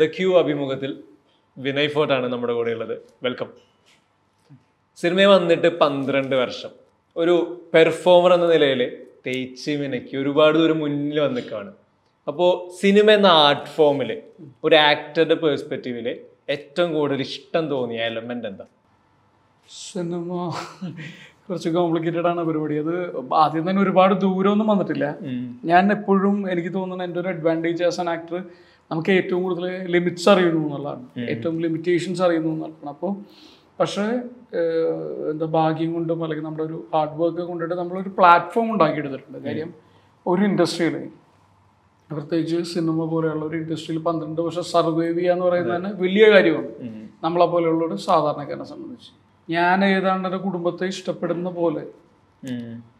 The Q അഭിമുഖത്തിൽ വിനയ് ഫോർട്ടാണ് നമ്മുടെ കൂടെ ഉള്ളത്. വെൽക്കം സിനിമയിൽ വന്നിട്ട് പന്ത്രണ്ട് വർഷം. ഒരു പെർഫോമർ എന്ന നിലയിൽ തേച്ച് വിനയ്ക്ക് ഒരുപാട് ദൂരം മുന്നിൽ വന്നിക്കാണ്. അപ്പോൾ സിനിമ എന്ന ആർട്ട് ഫോമിൽ ഒരു ആക്ടറുടെ പേഴ്സ്പെക്റ്റീവിൽ ഏറ്റവും കൂടുതൽ ഇഷ്ടം തോന്നിയ എലമെന്റ് എന്താ? സിനിമ കുറച്ച് കോംപ്ലിക്കേറ്റഡ് ആണ് പരിപാടി. അത് ആദ്യം തന്നെ ഒരുപാട് ദൂരമൊന്നും വന്നിട്ടില്ല. ഞാൻ എപ്പോഴും എനിക്ക് തോന്നുന്നത് എന്റെ ഒരു അഡ്വാന്റേജ് ആസ് ആൻ ആക്ടർ നമുക്ക് ഏറ്റവും കൂടുതൽ ലിമിറ്റ്സ് അറിയുന്നു എന്നുള്ളതാണ്. ഏറ്റവും ലിമിറ്റേഷൻസ് അറിയുന്നു എന്നുള്ളതാണ്. അപ്പോൾ പക്ഷേ എന്താ ഭാഗ്യം കൊണ്ടും അല്ലെങ്കിൽ നമ്മുടെ ഒരു ഹാർഡ് വർക്ക് കൊണ്ടിട്ട് നമ്മളൊരു പ്ലാറ്റ്ഫോം ഉണ്ടാക്കിയെടുത്തിട്ടുണ്ട്. കാര്യം ഒരു ഇൻഡസ്ട്രിയിൽ പ്രത്യേകിച്ച് സിനിമ പോലെയുള്ള ഒരു ഇൻഡസ്ട്രിയിൽ പന്ത്രണ്ട് വർഷം സർവൈവ് ചെയ്യുക എന്ന് പറയുന്നത് തന്നെ വലിയ കാര്യമാണ്. നമ്മളെ പോലെയുള്ള ഒരു സാധാരണക്കാരനെ സംബന്ധിച്ച്. ഞാൻ ഏതാണ്ട് ഒരു കുടുംബത്തെ ഇഷ്ടപ്പെടുന്ന പോലെ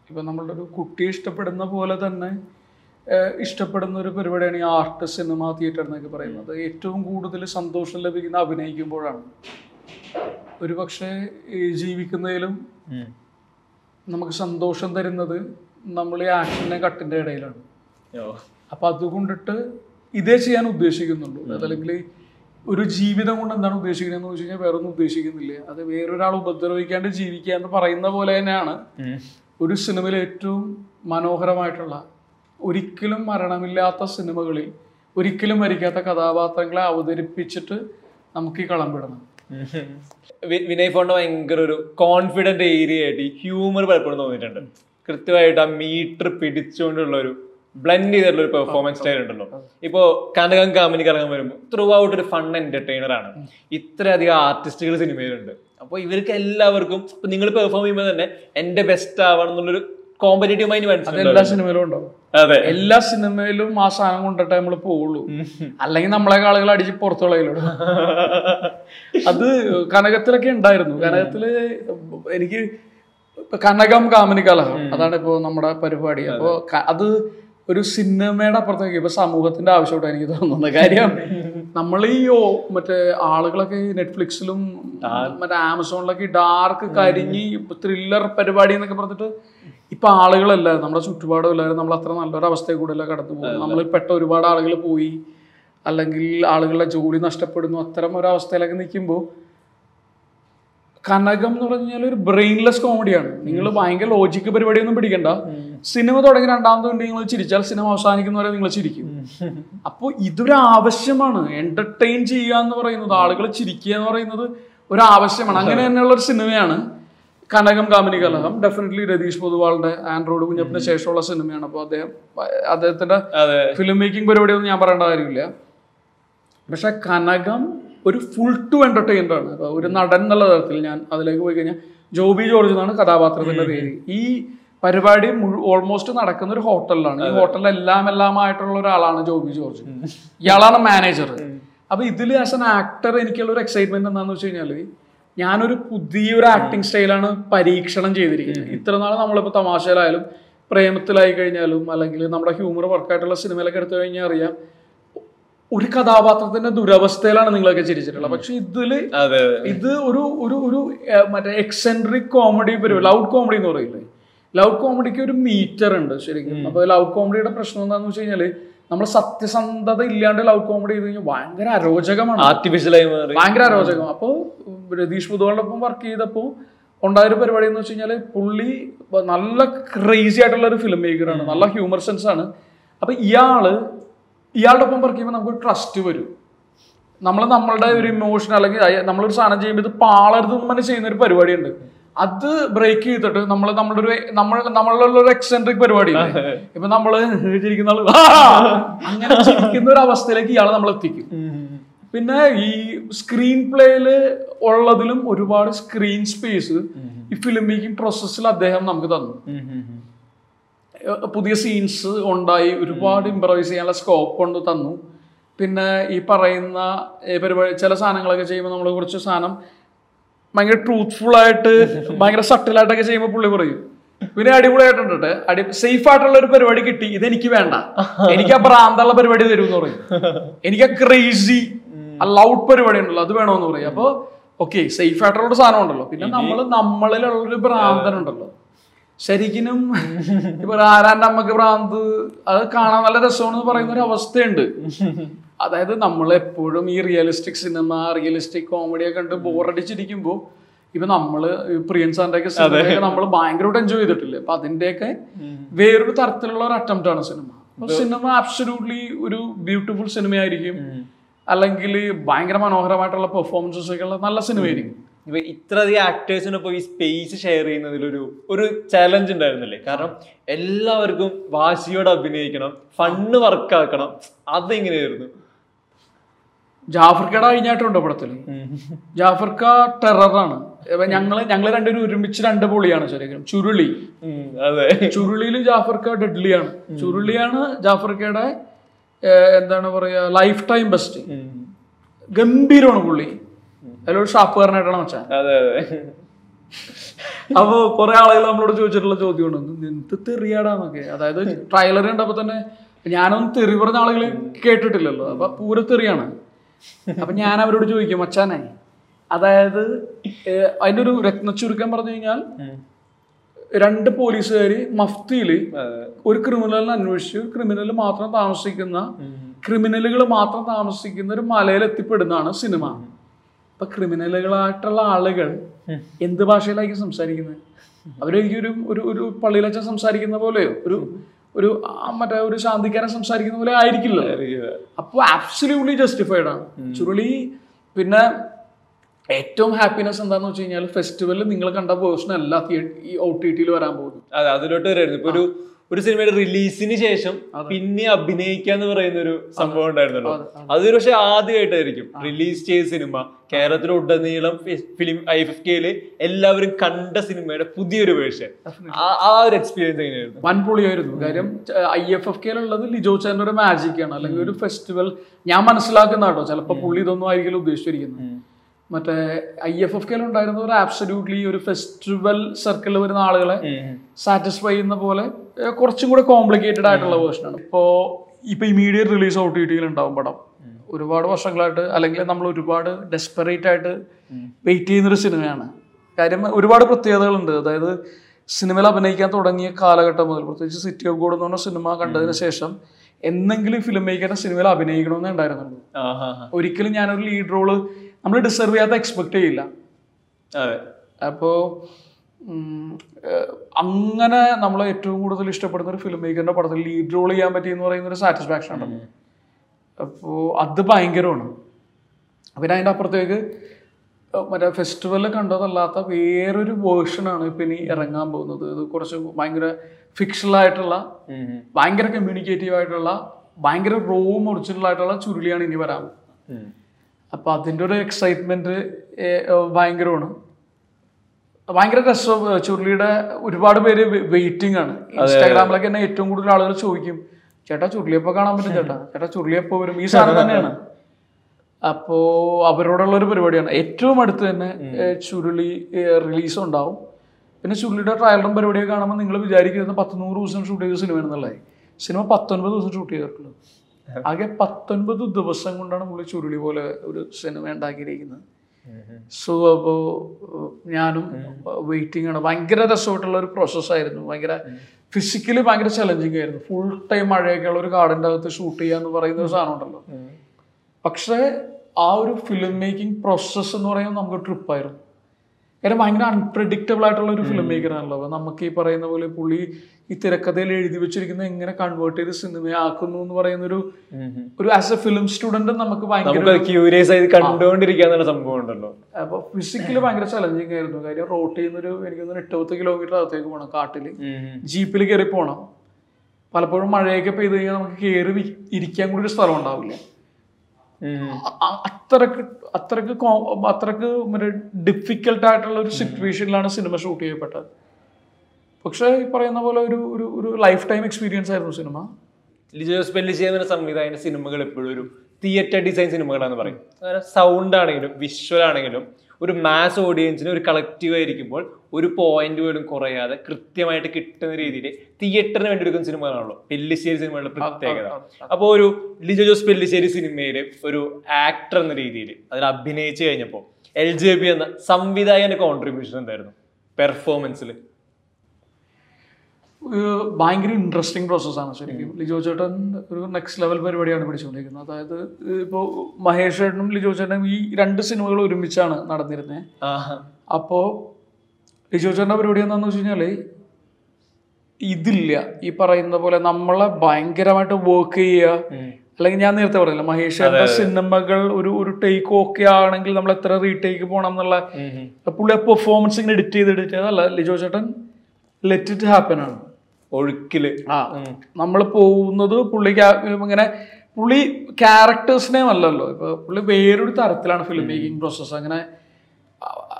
ഇപ്പം നമ്മളുടെ ഒരു കുട്ടിയെ ഇഷ്ടപ്പെടുന്ന പോലെ തന്നെ ഇഷ്ടപ്പെടുന്ന ഒരു പരിപാടിയാണ് ഈ ആർട്ട് സിനിമ തിയേറ്റർ എന്നൊക്കെ പറയുന്നത്. ഏറ്റവും കൂടുതൽ സന്തോഷം ലഭിക്കുന്ന അഭിനയിക്കുമ്പോഴാണ്. ഒരു പക്ഷേ ജീവിക്കുന്നതിലും നമുക്ക് സന്തോഷം തരുന്നത് നമ്മൾ ഈ ആക്ഷനെ കട്ടിന്റെ ഇടയിലാണ്. അപ്പൊ അതുകൊണ്ടിട്ട് ഇതേ ചെയ്യാൻ ഉദ്ദേശിക്കുന്നുള്ളൂ. അതല്ലെങ്കിൽ ഒരു ജീവിതം കൊണ്ട് എന്താണ് ഉദ്ദേശിക്കുന്നത് എന്ന് വെച്ച് കഴിഞ്ഞാൽ വേറൊന്നും ഉദ്ദേശിക്കുന്നില്ല. അത് വേറൊരാൾ ഉപദ്രവിക്കാണ്ട് ജീവിക്കുക എന്ന് പറയുന്ന പോലെ തന്നെയാണ് ഒരു സിനിമയിൽ ഏറ്റവും മനോഹരമായിട്ടുള്ള ഒരിക്കലും മരണമില്ലാത്ത സിനിമകളിൽ ഒരിക്കലും മരിക്കാത്ത കഥാപാത്രങ്ങളെ അവതരിപ്പിച്ചിട്ട് നമുക്ക് ഈ കളം വിടണം. വിനയ് ഫോണിന് ഭയങ്കര ഒരു കോൺഫിഡന്റ് ഏരിയ ആയിട്ട് ഈ ഹ്യൂമർ പലപ്പോഴും തോന്നിയിട്ടുണ്ട്. കൃത്യമായിട്ട് ആ മീറ്റർ പിടിച്ചുകൊണ്ടുള്ള ഒരു ബ്ലെൻഡ് ചെയ്തിട്ടുള്ള ഒരു പെർഫോമൻസ് സ്റ്റൈൽ ഉണ്ടല്ലോ. ഇപ്പോ കനകം കാമിനി ഇറങ്ങാൻ വരുമ്പോൾ ത്രൂ ഔട്ട് ഒരു ഫൺ എന്റർടൈനർ ആണ്. ഇത്രയധികം ആർട്ടിസ്റ്റുകൾ സിനിമയിലുണ്ട് അപ്പോൾ ഇവർക്ക് എല്ലാവർക്കും നിങ്ങൾ പെർഫോം ചെയ്യുമ്പോൾ തന്നെ എന്റെ ബെസ്റ്റ് ആവണം എന്നുള്ളൊരു കോമ്പറ്റേറ്റീവ് എല്ലാ സിനിമയിലും ഉണ്ടാവും. അതെ. എല്ലാ സിനിമയിലും ആ സാധനം കൊണ്ടിട്ടേ നമ്മൾ പോവുള്ളൂ. അല്ലെങ്കിൽ നമ്മളെ ആളുകൾ അടിച്ച് പുറത്തുള്ളതിലൂടെ അത് കനകത്തിലൊക്കെ ഉണ്ടായിരുന്നു. കനകത്തിൽ എനിക്ക് കനകം കാമിനി കലഹം അതാണ് ഇപ്പോ നമ്മുടെ പരിപാടി. അപ്പോ അത് ഒരു സിനിമയുടെ അപ്പുറത്തേക്ക് ഇപ്പൊ സമൂഹത്തിന്റെ ആവശ്യമായിട്ട് എനിക്ക് തോന്നുന്നത് കാര്യം. നമ്മൾ ഈ മറ്റേ ആളുകളൊക്കെ നെറ്റ്ഫ്ലിക്സിലും മറ്റേ ആമസോണിലൊക്കെ ഡാർക്ക് കരിഞ്ഞ് ത്രില്ലർ പരിപാടി എന്നൊക്കെ പറഞ്ഞിട്ട് ഇപ്പൊ ആളുകളല്ല നമ്മുടെ ചുറ്റുപാടും എല്ലാവരും നമ്മൾ അത്ര നല്ലൊരു അവസ്ഥയിൽ കൂടെ അല്ല കടന്നു പോകും നമ്മൾ പെട്ട ഒരുപാട് ആളുകൾ പോയി അല്ലെങ്കിൽ ആളുകളുടെ ജോലി നഷ്ടപ്പെടുന്നു അത്തരം ഒരവസ്ഥയിലൊക്കെ നിൽക്കുമ്പോൾ കനകം എന്ന് പറഞ്ഞാൽ ഒരു ബ്രെയിൻലെസ് കോമഡിയാണ് നിങ്ങൾ ഭയങ്കര ലോജിക്ക് പരിപാടിയൊന്നും പിടിക്കണ്ട. സിനിമ തുടങ്ങി രണ്ടാമത് കൊണ്ട് നിങ്ങൾ ചിരിച്ചാൽ സിനിമ അവസാനിക്കുന്ന വരെ നിങ്ങൾ ചിരിക്കും. അപ്പോൾ ഇതൊരു ആവശ്യമാണ്. എന്റർടൈൻ ചെയ്യുക എന്ന് പറയുന്നത് ആളുകൾ ചിരിക്കുക എന്ന് പറയുന്നത് ഒരു ആവശ്യമാണ്. അങ്ങനെ തന്നെയുള്ള ഒരു സിനിമയാണ്. കനകം കാമിനി കലഹം ഡെഫിനറ്റ്ലി രതീഷ് പൊതുവാളുടെ ആൻഡ്രോയിഡ് കുഞ്ഞപ്പിന് ശേഷമുള്ള സിനിമയാണ്. അപ്പോൾ അദ്ദേഹം അദ്ദേഹത്തിന്റെ ഫിലിം മേക്കിംഗ് പരിപാടിയൊന്നും ഞാൻ പറയേണ്ട കാര്യമില്ല. പക്ഷെ കനകം ഒരു ഫുൾ ടു എന്റർടൈനർ ആണ്. അപ്പോൾ ഒരു നടൻ എന്നുള്ള തരത്തിൽ ഞാൻ അതിലേക്ക് പോയി കഴിഞ്ഞാൽ ജോബി ജോർജ് എന്നാണ് കഥാപാത്രത്തിന്റെ പേര്. ഈ പരിപാടി ഓൾമോസ്റ്റ് നടക്കുന്ന ഒരു ഹോട്ടലിലാണ്. ഈ ഹോട്ടലിൽ എല്ലാം എല്ലാം ആയിട്ടുള്ള ഒരാളാണ് ജോബി ജോർജ്. ഇയാളാണ് മാനേജർ അപ്പൊ ഇതിൽ ആസ് എൻ ആക്ടർ എനിക്കുള്ള ഒരു എക്സൈറ്റ്മെന്റ് എന്താണെന്ന് വെച്ച് കഴിഞ്ഞാൽ ഞാനൊരു പുതിയൊരു ആക്ടിങ് സ്റ്റൈലാണ് പരീക്ഷണം ചെയ്തിരിക്കുന്നത്. ഇത്ര നാൾ നമ്മളിപ്പോൾ തമാശയിലായാലും പ്രേമത്തിലായി കഴിഞ്ഞാലും അല്ലെങ്കിൽ നമ്മുടെ ഹ്യൂമർ വർക്കായിട്ടുള്ള സിനിമയിലൊക്കെ എടുത്തു കഴിഞ്ഞാൽ അറിയാം ഒരു കഥാപാത്രത്തിന്റെ ദുരവസ്ഥയിലാണ് നിങ്ങളൊക്കെ ചിരിച്ചിട്ടുള്ളത്. പക്ഷെ ഇതിൽ ഇത് ഒരു ഒരു ഒരു മറ്റേ എക്സെൻട്രിക് കോമഡി പരിപാടി ലൗഡ് കോമഡി എന്ന് പറയില്ലേ? ലൗഡ് കോമഡിക്ക് ഒരു മീറ്റർ ഉണ്ട് ശരിക്കും. അപ്പൊ ലൗഡ് കോമഡിയുടെ പ്രശ്നം എന്താണെന്ന് വെച്ച് കഴിഞ്ഞാൽ നമ്മൾ സത്യസന്ധത ഇല്ലാണ്ട് ലവ് കോമഡി ചെയ്ത് കഴിഞ്ഞാൽ ഭയങ്കര അരോചകമാണ്. ആർട്ടിഫിഷ്യലായി ഭയങ്കര അരോചകം. അപ്പോൾ രതീഷ് പുതുവാളിനൊപ്പം വർക്ക് ചെയ്തപ്പോൾ ഉണ്ടായൊരു പരിപാടി എന്ന് വെച്ച് കഴിഞ്ഞാൽ പുള്ളി നല്ല ക്രേസി ആയിട്ടുള്ള ഒരു ഫിലിം മേക്കറാണ് നല്ല ഹ്യൂമർ സെൻസ് ആണ്. അപ്പൊ ഇയാൾ ഇയാളുടെ ഒപ്പം വർക്ക് ചെയ്യുമ്പോൾ നമുക്ക് ട്രസ്റ്റ് വരും. നമ്മൾ നമ്മളുടെ ഒരു ഇമോഷൻ അല്ലെങ്കിൽ നമ്മളൊരു സാധനം ചെയ്യുമ്പോൾ ഇത് പാളരുത് തന്നെ ചെയ്യുന്ന ഒരു പരിപാടിയുണ്ട്. അത് ബ്രേക്ക് ചെയ്തിട്ട് നമ്മൾ നമ്മുടെ ഒരു നമ്മൾ നമ്മളുള്ള ഒരു എക്സെൻട്രിക് പരിപാടി ഇപ്പൊ നമ്മൾ ചിരിക്കുന്ന ആൾ. അങ്ങനെ ചിരിക്കുന്ന ഒരു അവസ്ഥയിലേക്ക് ഇയാളെ നമ്മൾ എത്തിക്കും. പിന്നെ ഈ സ്ക്രീൻ പ്ലേയിൽ ഉള്ളതിലും ഒരുപാട് സ്ക്രീൻ സ്പേസ് ഈ ഫിലിം മേക്കിംഗ് പ്രോസസ്സിൽ അദ്ദേഹം നമുക്ക് തന്നു. പുതിയ സീൻസ് ഉണ്ടായി ഒരുപാട് ഇമ്പ്രവൈസ് ചെയ്യാനുള്ള സ്കോപ്പ് കൊണ്ട് തന്നു. പിന്നെ ഈ പറയുന്ന പരിപാടി ചില സാധനങ്ങളൊക്കെ ചെയ്യുമ്പോൾ നമ്മൾ കുറച്ച് സാധനം ഭയങ്കര ട്രൂത്ത്ഫുൾ ആയിട്ട് ഭയങ്കര സട്ടിലായിട്ടൊക്കെ ചെയ്യുമ്പോൾ പുള്ളി പറയും. പിന്നെ അടിപൊളിയായിട്ടുണ്ട് അടി സേഫ് ആയിട്ടുള്ള ഒരു പരിപാടി കിട്ടി ഇതെനിക്ക് വേണ്ട. എനിക്ക് ആ ഭ്രാന്തുള്ള പരിപാടി തരും എന്ന് പറയും. എനിക്ക് ആ ക്രേസി ലൗഡ് പരിപാടി ഉണ്ടല്ലോ അത് വേണമെന്ന് പറയും. അപ്പൊ ഓക്കെ സേഫ് ആയിട്ടുള്ള ഒരു സാധനം ഉണ്ടല്ലോ. പിന്നെ നമ്മൾ നമ്മളിലുള്ള ഒരു ഭ്രാന്തനുണ്ടല്ലോ ശരിക്കും ഇപ്പൊ ആരാന്റെ അമ്മയ്ക്ക് ഭ്രാന്ത്? അത് കാണാൻ നല്ല രസമാണെന്ന് പറയുന്ന ഒരു അവസ്ഥയുണ്ട്. അതായത് നമ്മൾ എപ്പോഴും ഈ റിയലിസ്റ്റിക് സിനിമ റിയലിസ്റ്റിക് കോമഡിയൊക്കെ കണ്ട് ബോറടിച്ചിരിക്കുമ്പോൾ ഇപ്പൊ നമ്മൾ പ്രിയൻ സാറിന്റെ ഒക്കെ സിനിമയൊക്കെ നമ്മൾ ഭയങ്കരമായിട്ട് എൻജോയ് ചെയ്തിട്ടില്ലേ? അപ്പൊ അതിന്റെയൊക്കെ വേറൊരു തരത്തിലുള്ള ഒരു അറ്റംപ്റ്റ് ആണ് സിനിമ അപ്പൊ സിനിമ അബ്സല്യൂട്ട്ലി ഒരു ബ്യൂട്ടിഫുൾ സിനിമയായിരിക്കും അല്ലെങ്കിൽ ഭയങ്കര മനോഹരമായിട്ടുള്ള പെർഫോമൻസസ് ഒക്കെ നല്ല സിനിമയായിരിക്കും ഇപ്പൊ ഇത്രയധികം ആക്ടേഴ്സിനൊപ്പം ഈ സ്പേസ് ഷെയർ ചെയ്യുന്നതിലൊരു ഒരു ചലഞ്ച് ഉണ്ടായിരുന്നില്ലേ? കാരണം എല്ലാവർക്കും വാശിയോടെ അഭിനയിക്കണം ഫണ്ണ് വർക്കാക്കണം അതെങ്ങനെയായിരുന്നു? ജാഫർക്കട കഴിഞ്ഞായിട്ടുണ്ടോ പടത്തിൽ ജാഫർക്ക ടെററാണ്. ഞങ്ങൾ ഞങ്ങൾ രണ്ടുപേരും ഒരുമിച്ച് രണ്ട് പൊളിയാണ് ശരിക്കും. ചുരുളി. അതെ. ചുരുളിയിൽ ജാഫർക്ക ഡെഡ്ലിയാണ്. ചുരുളിയാണ് ജാഫർക്കയുടെ എന്താണ് പറയാ ലൈഫ് ടൈം ബെസ്റ്റ്. ഗംഭീരമാണ് പുള്ളി. അതിലൊരു ഷാപ്പുകാരനായിട്ടാണ് മച്ചാ അതെ അതെ. അപ്പൊ കുറെ ആളുകൾ നമ്മളോട് ചോദിച്ചിട്ടുള്ള ചോദ്യമാണ് എന്ത് തെറിയാടാന്നൊക്കെ അതായത് ട്രailer കണ്ടപ്പോ തന്നെ ഞാനൊന്നും തെറി പറഞ്ഞ ആളുകൾ കേട്ടിട്ടില്ലല്ലോ. അപ്പൊ പൂര തെറിയാണ്. അപ്പൊ ഞാൻ അവരോട് ചോദിക്കും മച്ചാനെ അതായത് അതിന്റെ അതിന്റെ ഒരു രത്ന ചുരുക്കം പറഞ്ഞു കഴിഞ്ഞാൽ രണ്ട് പോലീസുകാര് മഫ്തിയിൽ ഒരു ക്രിമിനലിനെ അന്വേഷിച്ച് ഒരു ക്രിമിനൽ മാത്രം താമസിക്കുന്ന ക്രിമിനലുകൾ മാത്രം താമസിക്കുന്ന ഒരു മലയിൽ എത്തിപ്പെടുന്നതാണ് സിനിമ. അപ്പൊ ക്രിമിനലുകളായിട്ടുള്ള ആളുകൾ എന്ത് ഭാഷയിലായിരിക്കും സംസാരിക്കുന്നത്? അവരെനിക്കൊരു ഒരു ഒരു ഒരു പള്ളിയിലച്ഛൻ സംസാരിക്കുന്ന പോലെയോ? ഒരു ഒരു മറ്റേ ഒരു ശാന്തിക്കാരൻ സംസാരിക്കുന്ന പോലെ ആയിരിക്കില്ല. അപ്പോൾ ആബ്സല്യൂട്ട്ലി ജസ്റ്റിഫൈഡ് ആണ്. ചുരുളി പിന്നെ ഏറ്റവും ഹാപ്പിനെസ് എന്താന്ന് വെച്ച് കഴിഞ്ഞാൽ ഫെസ്റ്റിവലിൽ നിങ്ങൾ കണ്ട പേഴ്സൺ അല്ല ഈ ഒ ടി ടിയിൽ വരാൻ പോകുന്നു അതെ അതിലോട്ട് വരായിരുന്നു ഇപ്പൊ ഒരു ഒരു സിനിമയുടെ റിലീസിന് ശേഷം പിന്നെ അഭിനയിക്കാന്ന് പറയുന്ന ഒരു സംഭവം ഉണ്ടായിരുന്നല്ലോ. അതൊരു പക്ഷെ ആദ്യമായിട്ടായിരിക്കും. റിലീസ് ചെയ്ത സിനിമ. കേരളത്തിലുടനീളം ഫിലിം ഐ എഫ് കെയിൽ എല്ലാവരും കണ്ട സിനിമയുടെ പുതിയൊരു വേർഷൻ. ആ ഒരു എക്സ്പീരിയൻസ് എങ്ങനെയായിരുന്നു? വൻ പൊളിയായിരുന്നു കാര്യം ഐ എഫ് എഫ് കെയിലുള്ളത് ലിജോ ചേട്ടന്റെ ഒരു മാജിക് ആണ്. അല്ലെങ്കിൽ ഒരു ഫെസ്റ്റിവൽ ഞാൻ മനസ്സിലാക്കുന്ന കേട്ടോ. ചിലപ്പോൾ പുള്ളി ഇതൊന്നും ആയിരിക്കും ഉദ്ദേശിച്ചിരിക്കുന്നത്. മറ്റേ ഐ എഫ് എഫ് കെയിൽ ഉണ്ടായിരുന്ന ഒരു ആബ്സല്യൂട്ട്ലി ഒരു ഫെസ്റ്റിവൽ സർക്കിളിൽ വരുന്ന ആളുകളെ സാറ്റിസ്ഫൈ ചെയ്യുന്ന പോലെ കുറച്ചും കൂടെ കോംപ്ലിക്കേറ്റഡ് ആയിട്ടുള്ള വേർഷനാണ് ഇപ്പോൾ ഇപ്പോൾ ഇമീഡിയറ്റ് റിലീസ് ഒ ടി ടിയിൽ ഉണ്ടാവും പടം. ഒരുപാട് വർഷങ്ങളായിട്ട് അല്ലെങ്കിൽ നമ്മൾ ഒരുപാട് ഡെസ്പെറേറ്റ് ആയിട്ട് വെയിറ്റ് ചെയ്യുന്ന ഒരു സിനിമയാണ്. കാര്യം ഒരുപാട് പ്രത്യേകതകളുണ്ട്. അതായത് സിനിമയിൽ അഭിനയിക്കാൻ തുടങ്ങിയ കാലഘട്ടം മുതൽ പ്രത്യേകിച്ച് സിറ്റി ഓഫ് ഗോഡ് എന്ന് പറഞ്ഞ സിനിമ കണ്ടതിന് ശേഷം എന്തെങ്കിലും ഫിലിം മേക്കറിന്റെ സിനിമയിൽ അഭിനയിക്കണമെന്നേ ഉണ്ടായിരുന്നുള്ളൂ. ഒരിക്കലും ഞാനൊരു ലീഡ് റോൾ നമ്മൾ ഡിസർവ് ചെയ്യാത്ത എക്സ്പെക്ട് ചെയ്യില്ല. അതെ. അപ്പോൾ അങ്ങനെ നമ്മൾ ഏറ്റവും കൂടുതൽ ഇഷ്ടപ്പെടുന്ന ഒരു ഫിലിം മേക്കറിന്റെ പടത്തിൽ ലീഡ് റോൾ ചെയ്യാൻ പറ്റി എന്ന് പറയുന്ന ഒരു സാറ്റിസ്ഫാക്ഷൻ ഉണ്ടല്ലോ അപ്പോൾ അത് ഭയങ്കരമാണ്. പിന്നെ അതിന്റെ അപ്പുറത്തേക്ക് മറ്റേ ഫെസ്റ്റിവലിൽ കണ്ടതല്ലാത്ത വേറൊരു വേർഷനാണ് ഇപ്പം ഇനി ഇറങ്ങാൻ പോകുന്നത്. ഇത് കുറച്ച് ഭയങ്കര ഫിക്ഷണലായിട്ടുള്ള ഭയങ്കര കമ്മ്യൂണിക്കേറ്റീവ് ആയിട്ടുള്ള ഭയങ്കര റോം ഒറിജിനൽ ആയിട്ടുള്ള ചുരുളിയാണ് ഇനി വരാൻ പോകുന്നത്. അതിന്റെ അതിന്റെ ഒരു എക്സൈറ്റ്മെന്റ് ഭയങ്കരമാണ്. ഭയങ്കര രസം ചുരുളിയുടെ ഒരുപാട് പേര് വെയിറ്റിംഗ് ആണ്. ഇൻസ്റ്റാഗ്രാമിലൊക്കെ തന്നെ ഏറ്റവും കൂടുതൽ ആളുകൾ ചോദിക്കും ചേട്ടാ ചുരുളിയപ്പോ കാണാൻ പറ്റും ചേട്ടാ? ചേട്ടാ ചുരുളിയപ്പോ വരും? ഈ സാധനം തന്നെയാണ്. അപ്പോ അവരോടുള്ള ഒരു പരിപാടിയാണ്. ഏറ്റവും അടുത്ത് തന്നെ ചുരുളി റിലീസ് ഉണ്ടാവും. പിന്നെ ചുരുളിയുടെ ട്രയലും പരിപാടിയൊക്കെ കാണുമ്പോൾ നിങ്ങൾ വിചാരിക്കുന്നത് പത്ത് നൂറ് ദിവസം ഷൂട്ട് ചെയ്ത സിനിമയാണെന്നുള്ളത് സിനിമ പത്തൊൻപത് ദിവസം ഷൂട്ട് ചെയ്തിട്ടുള്ളത് ആകെ പത്തൊൻപത് ദിവസം കൊണ്ടാണ് പുള്ളി ചുരുളി പോലെ ഒരു സിനിമ ഉണ്ടാക്കിയിരിക്കുന്നത്. സോ അപ്പോൾ ഞാനും വെയിറ്റിംഗ് ആണ്. ഭയങ്കര രസമായിട്ടുള്ള ഒരു പ്രോസസ്സായിരുന്നു ഭയങ്കര ഫിസിക്കലി ഭയങ്കര ചലഞ്ചിങ് ആയിരുന്നു. ഫുൾ ടൈം മഴയൊക്കെ ഉള്ള ഒരു കാടിന്റെ അകത്ത് ഷൂട്ട് ചെയ്യാന്ന് പറയുന്ന ഒരു സാധനം ഉണ്ടല്ലോ. പക്ഷേ ആ ഒരു ഫിലിം മേക്കിംഗ് പ്രോസസ്സ് എന്ന് പറയുന്നത് നമുക്ക് ട്രിപ്പായിരുന്നു കാരണം ഭയങ്കര അൺപ്രഡിക്റ്റബിൾ ആയിട്ടുള്ള ഒരു ഫിലിം മേക്കർ ആണല്ലോ. അപ്പൊ നമുക്ക് ഈ പറയുന്ന പോലെ പുള്ളി ഈ തിരക്കഥയിൽ എഴുതി വെച്ചിരിക്കുന്ന എങ്ങനെ കൺവേർട്ട് ചെയ്ത് സിനിമയാക്കുന്നു എന്ന് പറയുന്ന ഒരു ഒരു ആസ് എ ഫിലിം സ്റ്റുഡന്റ് നമുക്ക് ഭയങ്കര ക്യൂരിയസ് ആയി കണ്ടുകൊണ്ടിരിക്കാന്നുള്ള സംഭവം ഉണ്ടല്ലോ. അപ്പൊ ഫിസിക്കലി ഭയങ്കര ചലഞ്ചിങ് ആയിരുന്നു. കാര്യം റോട്ട് ചെയ്യുന്നൊരു എനിക്ക് തോന്നുന്നു എട്ടുപത്ത് കിലോമീറ്റർ അകത്തേക്ക് പോകണം കാട്ടിൽ. ജീപ്പിൽ കയറി പോകണം പലപ്പോഴും മഴയൊക്കെ പെയ്ത് കഴിഞ്ഞാൽ നമുക്ക് കയറി ഇരിക്കാൻ കൂടി ഒരു സ്ഥലം ഉണ്ടാവില്ല. അത്രയ്ക്ക് അത്രയ്ക്ക് അത്രയ്ക്ക് ഡിഫിക്കൽട്ട് ആയിട്ടുള്ള ഒരു സിറ്റുവേഷനിലാണ് സിനിമ ഷൂട്ട് ചെയ്യപ്പെട്ടത്. പക്ഷേ ഈ പറയുന്ന പോലെ ഒരു ഒരു ഒരു ലൈഫ് ടൈം എക്സ്പീരിയൻസ് ആയിരുന്നു സിനിമ ലിജോസ് പെല്ലി ചെയ്യുന്ന സംവിധായക സിനിമകൾ എപ്പോഴും ഒരു തിയേറ്റർ ഡിസൈൻ സിനിമകളാണെന്ന് പറയും. സൗണ്ട് ആണെങ്കിലും വിഷ്വൽ ആണെങ്കിലും ഒരു മാസ് ഓഡിയൻസിന് ഒരു കളക്റ്റീവ് ആയിരിക്കുമ്പോൾ ഒരു പോയിന്റ് പോലും കുറയാതെ കൃത്യമായിട്ട് കിട്ടുന്ന രീതിയിൽ തിയേറ്ററിന് വേണ്ടി എടുക്കുന്ന സിനിമകളാണല്ലോ. പെല്ലിശ്ശേരി സിനിമകളുടെ പ്രത്യേകത. അപ്പോൾ ഒരു ലിജോ ജോസ് പെല്ലിശ്ശേരി സിനിമയിൽ ഒരു ആക്ടർ എന്ന രീതിയിൽ അതിൽ അഭിനയിച്ചു കഴിഞ്ഞപ്പോൾ എൽ ജെ ബി എന്ന സംവിധായകന്റെ കോൺട്രിബ്യൂഷൻ എന്തായിരുന്നു? പെർഫോമൻസിൽ ഭയങ്കര ഇൻട്രസ്റ്റിംഗ് പ്രോസസ്സാണ് ശരിക്കും. ലിജോ ചേട്ടൻ ഒരു നെക്സ്റ്റ് ലെവൽ പരിപാടിയാണ് പിടിച്ചുകൊണ്ടിരിക്കുന്നത് അതായത് ഇപ്പോൾ മഹേഷ് ചേട്ടനും ലിജോ ചേട്ടനും ഈ രണ്ട് സിനിമകൾ ഒരുമിച്ചാണ് നടന്നിരുന്നത്. അപ്പോൾ ലിജോ ചേട്ടന്റെ പരിപാടി എന്താണെന്ന് വെച്ച് കഴിഞ്ഞാൽ ഇതില്ല. ഈ പറയുന്ന പോലെ നമ്മളെ ഭയങ്കരമായിട്ട് വർക്ക് ചെയ്യുക. അല്ലെങ്കിൽ ഞാൻ നേരത്തെ പറഞ്ഞില്ല മഹേഷ് ചേട്ടന്റെ സിനിമകൾ ഒരു ഒരു ടേക്ക് ഓക്കെ ആണെങ്കിൽ നമ്മൾ എത്ര റീടേക്ക് പോകണം എന്നുള്ള ഉം ഉം. പുള്ളി പെർഫോമൻസ് ഇങ്ങനെ എഡിറ്റ് ചെയ്ത് എഡിറ്റ് ചെയ്തല്ല ലിജോ ചേട്ടൻ ലെറ്റ് ഇറ്റ് ഹാപ്പൻ ആണ്. ഒഴുക്കിൽ. ആ. നമ്മൾ പോകുന്നത് പുള്ളി ഇങ്ങനെ പുള്ളി ക്യാരക്ടേഴ്സിനെ അല്ലല്ലോ. ഇപ്പൊ പുള്ളി വേറൊരു തരത്തിലാണ് ഫിലിം മേക്കിംഗ് പ്രോസസ്സ് അങ്ങനെ ആ-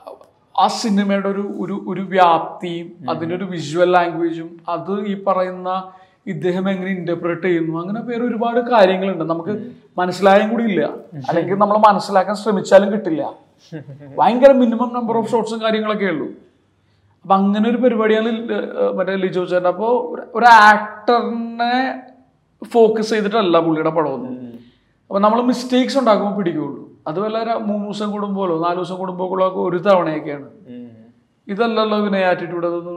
ആ സിനിമയുടെ ഒരു ഒരു ഒരു വ്യാപ്തിയും അതിന്റെ ഒരു വിഷ്വൽ ലാംഗ്വേജും അത് ഈ പറയുന്ന ഇദ്ദേഹം എങ്ങനെ ഇന്റർപ്രറ്റ് ചെയ്യുന്നു അങ്ങനെ വേറെ ഒരുപാട് കാര്യങ്ങളുണ്ട്. നമുക്ക് മനസ്സിലായും കൂടി ഇല്ല. അല്ലെങ്കിൽ നമ്മൾ മനസ്സിലാക്കാൻ ശ്രമിച്ചാലും കിട്ടില്ല. ഭയങ്കര മിനിമം നമ്പർ ഓഫ് ഷോട്ട്സും കാര്യങ്ങളൊക്കെ ഉള്ളൂ. അപ്പൊ അങ്ങനെ ഒരു പരിപാടിയാണ് മറ്റേ ലിജോ ചേട്ടൻ. അപ്പോ ഒരു- ആക്ടറിനെ ഫോക്കസ് ചെയ്തിട്ടല്ല പുള്ളിയുടെ പടമൊന്നും അപ്പൊ നമ്മൾ മിസ്റ്റേക്സ് ഉണ്ടാക്കുമ്പോൾ പിടിക്കുള്ളൂ. അത് വല്ല ര- മൂന്ന് ദിവസം കൂടുമ്പോഴോ നാല് ദിവസം കൂടുമ്പോഴോ ഒക്കെ ഒരു തവണയൊക്കെയാണ്. ഇതല്ലല്ലോ പിന്നെ ആറ്റിറ്റ്യൂഡ് അതൊന്ന്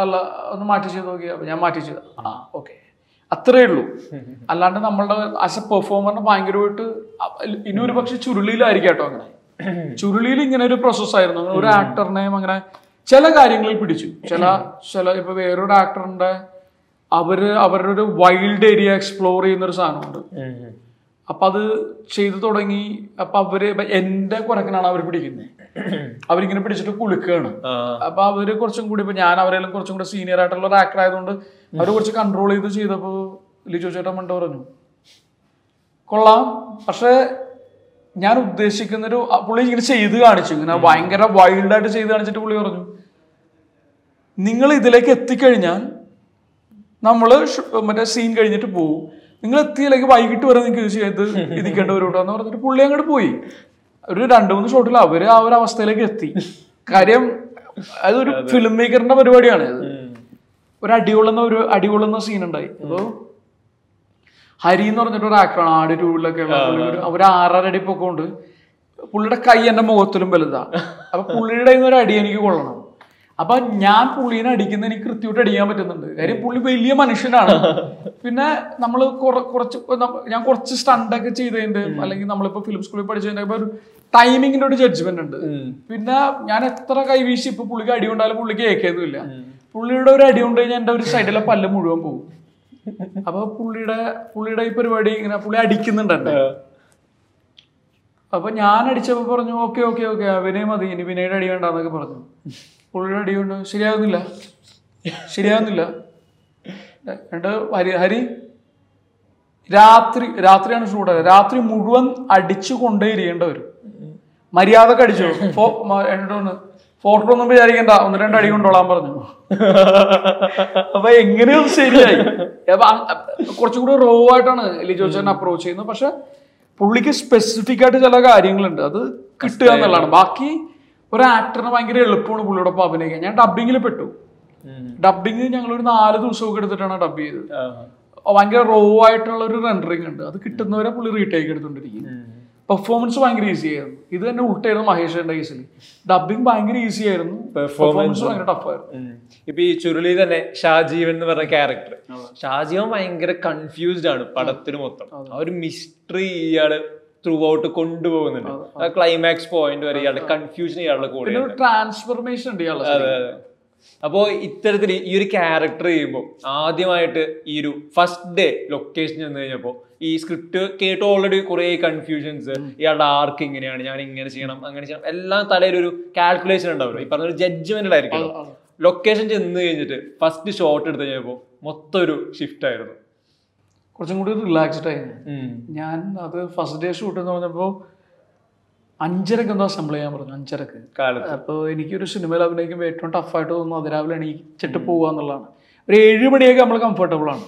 അല്ല ഒന്ന് മാറ്റി ചെയ്ത് നോക്കി. അപ്പൊ ഞാൻ മാറ്റി ചെയ്ത. ആ ഓക്കെ അത്രേ ഉള്ളൂ. അല്ലാണ്ട് നമ്മളുടെ ആസ് എ പെർഫോമറിന് ഭയങ്കരമായിട്ട് ഇനി ഒരു പക്ഷെ ചുരുളിയിലായിരിക്കും കേട്ടോ അങ്ങനെ ചുരുളിയിൽ ഇങ്ങനെ ഒരു പ്രോസസ്സായിരുന്നു ഒരു ആക്ടറിനെയും അങ്ങനെ ചില കാര്യങ്ങളിൽ പിടിച്ചു. ചില ചില ഇപ്പൊ വേറൊരു ആക്ടറിന്റെ അവർ അവരുടെ ഒരു വൈൽഡ് ഏരിയ എക്സ്പ്ലോർ ചെയ്യുന്ന ഒരു സാധനമുണ്ട്. അപ്പൊ അത് ചെയ്തു തുടങ്ങി. അപ്പൊ അവർ എന്റെ കുരക്കനാണ് അവർ പിടിക്കുന്നത്. അവരിങ്ങനെ പിടിച്ചിട്ട് കുലുക്കുകയാണ് ആ. അപ്പൊ അവർ കുറച്ചും കൂടി ഇപ്പൊ ഞാൻ അവരെല്ലാം കുറച്ചും കൂടി സീനിയർ ആയിട്ടുള്ള ഒരു ആക്ടർ ആയതുകൊണ്ട് അവർ കുറച്ച് കൺട്രോൾ ചെയ്ത് ചെയ്തപ്പോ ലിജോ ചേട്ടൻ മണ്ട പറഞ്ഞു കൊള്ളാം. പക്ഷെ ഞാൻ ഉദ്ദേശിക്കുന്ന ഒരു പുള്ളി ഇങ്ങനെ ചെയ്ത് കാണിച്ചു. ഇങ്ങനെ ഭയങ്കര വൈൽഡായിട്ട് ചെയ്ത് കാണിച്ചിട്ട് പുള്ളി പറഞ്ഞു നിങ്ങൾ ഇതിലേക്ക് എത്തിക്കഴിഞ്ഞാൽ നമ്മൾ മറ്റേ സീൻ കഴിഞ്ഞിട്ട് പോകും നിങ്ങൾ എത്തിയില്ലെങ്കിൽ വൈകിട്ട് വരെ നിങ്ങൾക്ക് ചെയ്ത് ഇരിക്കേണ്ടി വരും കേട്ടോ എന്ന് പറഞ്ഞിട്ട് പുള്ളി അങ്ങോട്ട് പോയി. ഒരു രണ്ട് മൂന്ന് ഷോട്ടിൽ അവർ ആ ഒരു അവസ്ഥയിലേക്ക് എത്തി. കാര്യം അതൊരു ഫിലിം മേക്കറിന്റെ പരിപാടിയാണ് ഇത് ഒരു അടികൊള്ളുന്ന ഒരു അടികൊള്ളുന്ന സീൻ ഉണ്ടായി. അപ്പോ ഹരി എന്ന് പറഞ്ഞിട്ട് ഒരു ആക്ടറാണ് ആട് ടൂളിലൊക്കെ ഉള്ള ഒരു ഒരു ആറര അടി പൊക്കമുണ്ട്. പുള്ളിയുടെ കൈ എന്റെ മുഖത്തിലും വലുതാ. അപ്പൊ പുള്ളിയുടെ ഒരു അടി എനിക്ക് കൊള്ളണം. അപ്പൊ ഞാൻ പുള്ളീനെ അടിക്കുന്ന എനിക്ക് കൃത്യമായിട്ട് അടിക്കാൻ പറ്റുന്നുണ്ട്. കാര്യം പുള്ളി വലിയ മനുഷ്യനാണ്. പിന്നെ നമ്മൾ കുറച്ച് ഞാൻ കുറച്ച് സ്റ്റണ്ടൊക്കെ ചെയ്തതിന്റെ അല്ലെങ്കിൽ നമ്മളിപ്പോ ഫിലിം സ്കൂളിൽ പഠിച്ചതിന്റെ ഒരു ടൈമിങ്ങിന്റെ ഒരു ജഡ്ജ്മെന്റ് ഉണ്ട്. പിന്നെ ഞാൻ എത്ര കൈവീശി ഇപ്പൊ പുള്ളിക്ക് അടി കൊണ്ടാലും പുള്ളിക്ക് ഏക്കൊന്നുമില്ല പുള്ളിയുടെ ഒരു അടി കൊണ്ട് കഴിഞ്ഞാൽ എന്റെ ഒരു സൈഡിലെ പല്ല് മുഴുവൻ പോകും. അപ്പൊ പുള്ളിയുടെ പുള്ളിയുടെ ഈ പരിപാടി ഇങ്ങനെ പുള്ളി അടിക്കുന്നുണ്ട്. എന്നെ. അപ്പൊ ഞാൻ അടിച്ചപ്പോ പറഞ്ഞു ഓക്കെ ഓക്കെ ഓക്കെ വിനയ മതി ഇനി വിനയുടെ അടി വേണ്ടെന്നൊക്കെ പറഞ്ഞു. പുള്ളിയുടെ അടി കൊണ്ട് ശരിയാകുന്നില്ല ശരിയാകുന്നില്ല രണ്ട് ഹരി ഹരി രാത്രി രാത്രിയാണ് ഷൂട്ട് രാത്രി മുഴുവൻ അടിച്ചു കൊണ്ടേ ഇരിക്കേണ്ട വരും. മര്യാദയ്ക്ക് അടിച്ചു. ഇപ്പോ ഒന്ന് ഫോട്ടോ ഒന്നും വിചാരിക്കണ്ട. ഒന്ന് രണ്ട് അടി കൊണ്ടോളാൻ പറഞ്ഞു. അപ്പൊ എങ്ങനെയും ശരിയായി. അപ്പൊ കുറച്ചുകൂടി റോ ആയിട്ടാണ് ലിജോ ചേട്ടൻ അപ്രോച്ച് ചെയ്യുന്നത്. പക്ഷെ പുള്ളിക്ക് സ്പെസിഫിക് ആയിട്ട് ചില കാര്യങ്ങളുണ്ട്. അത് കിട്ടുക എന്നുള്ളതാണ്. ബാക്കി ഒരു ആക്ടറിന് ഭയങ്കര എളുപ്പമാണ് പുള്ളിയോടൊപ്പം അഭിനയിക്കാൻ. ഞാൻ ഡബിങ്ങിൽ പെട്ടു. ഡബിങ് ഞങ്ങൾ ഒരു നാല് ദിവസമൊക്കെ എടുത്തിട്ടാണ് ഡബ് ചെയ്തത്. ഭയങ്കര റോ ആയിട്ടുള്ള ഒരു റെൻഡറിങ് ഉണ്ട്. അത് കിട്ടുന്നവരെ പുള്ളി റീടേക്ക് എടുത്തോണ്ടിരിക്കും. പെർഫോമൻസ് ഭയങ്കര ഈസി ആയിരുന്നു. ഇത് തന്നെ ഉൾട്ടായിരുന്നു മഹേഷിന്റെ കേസിൽ ഡബിങ് ഭയങ്കര ഈസി ആയിരുന്നു. പെർഫോമൻസ് ഭയങ്കര ടഫായിരുന്നു ആയിരുന്നു. ഇപ്പൊ ഈ ചുരുളി തന്നെ ഷാജീവൻ എന്ന് പറഞ്ഞ ക്യാരക്ടർ ഷാജീവൻ ഭയങ്കര കൺഫ്യൂസ്ഡ് ആണ് പടത്തിന് മൊത്തം. ആ ഒരു മിസ്റ്ററി ഇയാൾ ത്രൂ ഔട്ട് കൊണ്ടുപോകുന്നുണ്ട് ആ ക്ലൈമാക്സ് പോയിന്റ് വരെ ഇയാളുടെ കൺഫ്യൂഷൻ ഇയാളുടെ കൂടെ ട്രാൻസ്ഫർമേഷൻ ഉണ്ട്. ഇയാളെ അതെ അതെ അപ്പോ ഇത്തരത്തിൽ ഈ ഒരു ക്യാരക്ടർ ചെയ്യുമ്പോൾ ആദ്യമായിട്ട് ഈ ഒരു ഫസ്റ്റ് ഡേ ലൊക്കേഷൻ ചെന്ന് കഴിഞ്ഞപ്പോൾ ഈ സ്ക്രിപ്റ്റ് കേട്ട് ഓൾറെഡി കുറെ കൺഫ്യൂഷൻസ് ഇയാളുടെ ആർക്ക് ഇങ്ങനെയാണ് ഞാൻ ഇങ്ങനെ ചെയ്യണം അങ്ങനെ ചെയ്യണം. എല്ലാം തലയിൽ ഒരു കാൽക്കുലേഷൻ ഉണ്ടാവുമല്ലോ ഈ പറഞ്ഞ ഒരു ജഡ്ജ്മെന്റ് ആയിരിക്കും ലൊക്കേഷൻ ചെന്ന് കഴിഞ്ഞിട്ട് ഫസ്റ്റ് ഷോട്ട് എടുത്ത് കഴിഞ്ഞപ്പോൾ മൊത്തം ഒരു ഷിഫ്റ്റ് ആയിരുന്നു. കുറച്ചും കൂടി റിലാക്സ്ഡ് ആയിരുന്നു ഞാൻ അത് ഫസ്റ്റ് ഡേ ഷൂട്ട് എന്ന് പറഞ്ഞപ്പോൾ അഞ്ചരക്ക് എന്തോ അസംബിൾ ചെയ്യാൻ പറഞ്ഞു അഞ്ചരക്ക്. അപ്പോൾ എനിക്കൊരു സിനിമയിൽ അഭിനയിക്കുമ്പോൾ ഏറ്റവും ടഫായിട്ട് തോന്നുന്നു. അതിരാവിലെ എണീച്ചിട്ട് പോകുക എന്നുള്ളതാണ്. ഒരു ഏഴ് മണിയൊക്കെ നമ്മൾ കംഫർട്ടബിൾ ആണ്.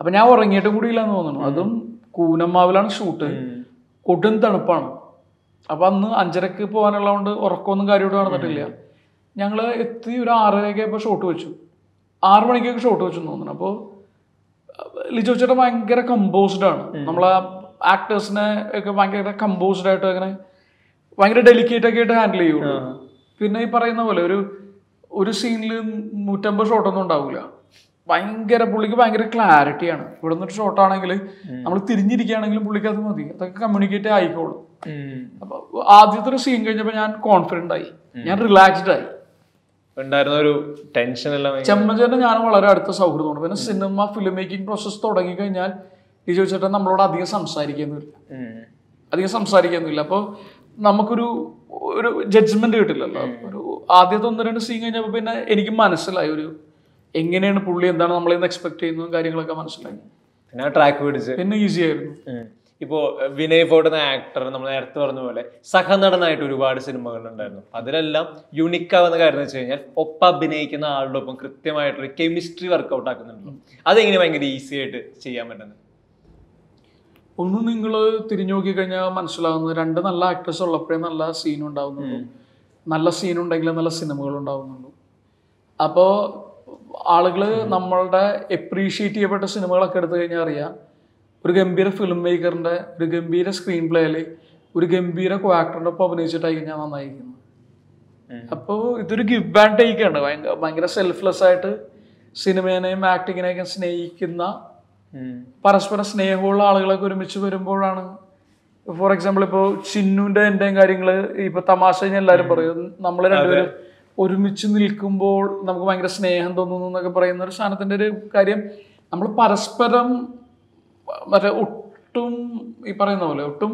അപ്പം ഞാൻ ഉറങ്ങിയിട്ടും കൂടി ഇല്ലാന്ന് തോന്നുന്നു. അതും കൂനമ്മാവിലാണ് ഷൂട്ട് കൊടും തണുപ്പാണ്. അപ്പം അന്ന് അഞ്ചരക്ക് പോകാനുള്ളതുകൊണ്ട് ഉറക്കമൊന്നും കാര്യമായിട്ട് നടന്നിട്ടില്ല. ഞങ്ങൾ എത്തി ഒരു ആറരയൊക്കെ ഇപ്പോൾ ഷോട്ട് വെച്ചു. ആറ് മണിക്കൊക്കെ ഷോട്ട് വെച്ചു തോന്നുന്നു. അപ്പോൾ ലിജോ ചേട്ടൻ ഭയങ്കര കമ്പോസ്ഡ് ആണ്. നമ്മളാ ആക്ടേഴ്സിനെ ഒക്കെ ഭയങ്കര കമ്പോസ്ഡ് ആയിട്ട് അങ്ങനെ ഭയങ്കര ഡെലിക്കേറ്റ് ഒക്കെ ആയിട്ട് ഹാൻഡിൽ ചെയ്യുള്ളൂ. പിന്നെ ഈ പറയുന്ന പോലെ ഒരു ഒരു സീനിൽ നൂറ്റമ്പത് ഷോട്ടൊന്നും ഉണ്ടാവില്ല ഭയങ്കര പുള്ളിക്ക് ഭയങ്കര ക്ലാരിറ്റിയാണ് ഇവിടെ നിന്നൊരു ഷോട്ട് ആണെങ്കിൽ നമ്മൾ തിരിഞ്ഞിരിക്കുകയാണെങ്കിലും പുള്ളിക്ക് അത് മതി. അതൊക്കെ കമ്മ്യൂണിക്കേറ്റ് ആയിക്കോളും. അപ്പൊ ആദ്യത്തെ ഒരു സീൻ കഴിഞ്ഞപ്പോൾ ഞാൻ കോൺഫിഡന്റ് ആയി. ഞാൻ റിലാക്സ്ഡ് ആയി. ഉണ്ടായിരുന്ന ഒരു ടെൻഷൻ എല്ലാം ചെമ്മഞ്ചേട്ടൻ ഞാൻ വളരെ അടുത്ത സൗഹൃദമാണ്. പിന്നെ സിനിമ ഫിലിം മേക്കിംഗ് പ്രോസസ് തുടങ്ങി കഴിഞ്ഞാൽ ഈ ചോദിച്ചേട്ടൻ നമ്മളോട് അധികം സംസാരിക്കുന്നില്ല. അധികം സംസാരിക്കുന്നില്ല. അപ്പോൾ നമുക്കൊരു ഒരു ജഡ്ജ്മെന്റ് കിട്ടില്ലല്ലോ. ഒരു ആദ്യത്തെ ഒന്ന് രണ്ട് സീൻ കഴിഞ്ഞപ്പോൾ പിന്നെ എനിക്ക് മനസ്സിലായി ഒരു എങ്ങനെയാണ് പുള്ളി എന്താണ് നമ്മളിൽ നിന്ന് എക്സ്പെക്ട് ചെയ്യുന്നതും കാര്യങ്ങളൊക്കെ മനസ്സിലായി. പിന്നെ ട്രാക്ക് പിടിച്ച്. പിന്നെ ഈസി ആയിരുന്നു. ഇപ്പോ വിനയ് ഫോർട്ട് എന്ന ആക്ടർ നമ്മൾ നേരത്തെ പറഞ്ഞ പോലെ സഹനടനായിട്ട് ഒരുപാട് സിനിമകളുണ്ടായിരുന്നു അതിലെല്ലാം യുണിക് ആവുന്ന കാര്യം എന്ന് വെച്ച് കഴിഞ്ഞാൽ ഒപ്പം അഭിനയിക്കുന്ന ആളുടെ ഒപ്പം കൃത്യമായിട്ടുള്ള കെമിസ്ട്രി വർക്ക്ഔട്ട് ആക്കുന്നുണ്ടല്ലോ അതെങ്ങനെ ഭയങ്കര ഈസി ആയിട്ട് ചെയ്യാൻ പറ്റുന്നത്? ഒന്ന് നിങ്ങൾ തിരിഞ്ഞു നോക്കി കഴിഞ്ഞാൽ മനസ്സിലാവുന്നത് രണ്ട് നല്ല ആക്ട്രസ് ഉള്ളപ്പോഴേ നല്ല സീൻ ഉണ്ടാവുന്നുള്ളൂ. നല്ല സീൻ ഉണ്ടെങ്കിൽ നല്ല സിനിമകൾ ഉണ്ടാവുന്നുള്ളൂ. അപ്പോൾ ആളുകൾ നമ്മളുടെ എപ്രീഷിയേറ്റ് ചെയ്യപ്പെട്ട സിനിമകളൊക്കെ എടുത്തു കഴിഞ്ഞാൽ അറിയാം ഒരു ഗംഭീര ഫിലിം മേക്കറിന്റെ ഒരു ഗംഭീര സ്ക്രീൻ പ്ലേയിൽ ഒരു ഗംഭീര കോ ആക്ടറിന്റെ ഒപ്പം അഭിനയിച്ചിട്ടായി കഴിഞ്ഞാൽ നന്നായിരിക്കുന്നു. അപ്പോൾ ഇതൊരു ഗിവ് ആൻഡ് ടേക്ക് ആണ്. ഭയങ്കര ഭയങ്കര സെൽഫ്ലെസ് ആയിട്ട് സിനിമേനെയും ആക്ടിങ്ങിനെയൊക്കെ സ്നേഹിക്കുന്ന പരസ്പരം സ്നേഹമുള്ള ആളുകളൊക്കെ ഒരുമിച്ച് വരുമ്പോഴാണ്. ഫോർ എക്സാമ്പിൾ ഇപ്പോൾ ചിന്നുന്റെ എന്റെയും കാര്യങ്ങൾ ഇപ്പൊ തമാശ എല്ലാരും എല്ലാവരും പറയും. നമ്മൾ രണ്ടുപേരും ഒരുമിച്ച് നിൽക്കുമ്പോൾ നമുക്ക് ഭയങ്കര സ്നേഹം തോന്നുന്നു എന്നൊക്കെ പറയുന്ന ഒരു സാധനത്തിന്റെ ഒരു കാര്യം. നമ്മൾ പരസ്പരം മറ്റേ ഒട്ടും ഈ പറയുന്ന പോലെ ഒട്ടും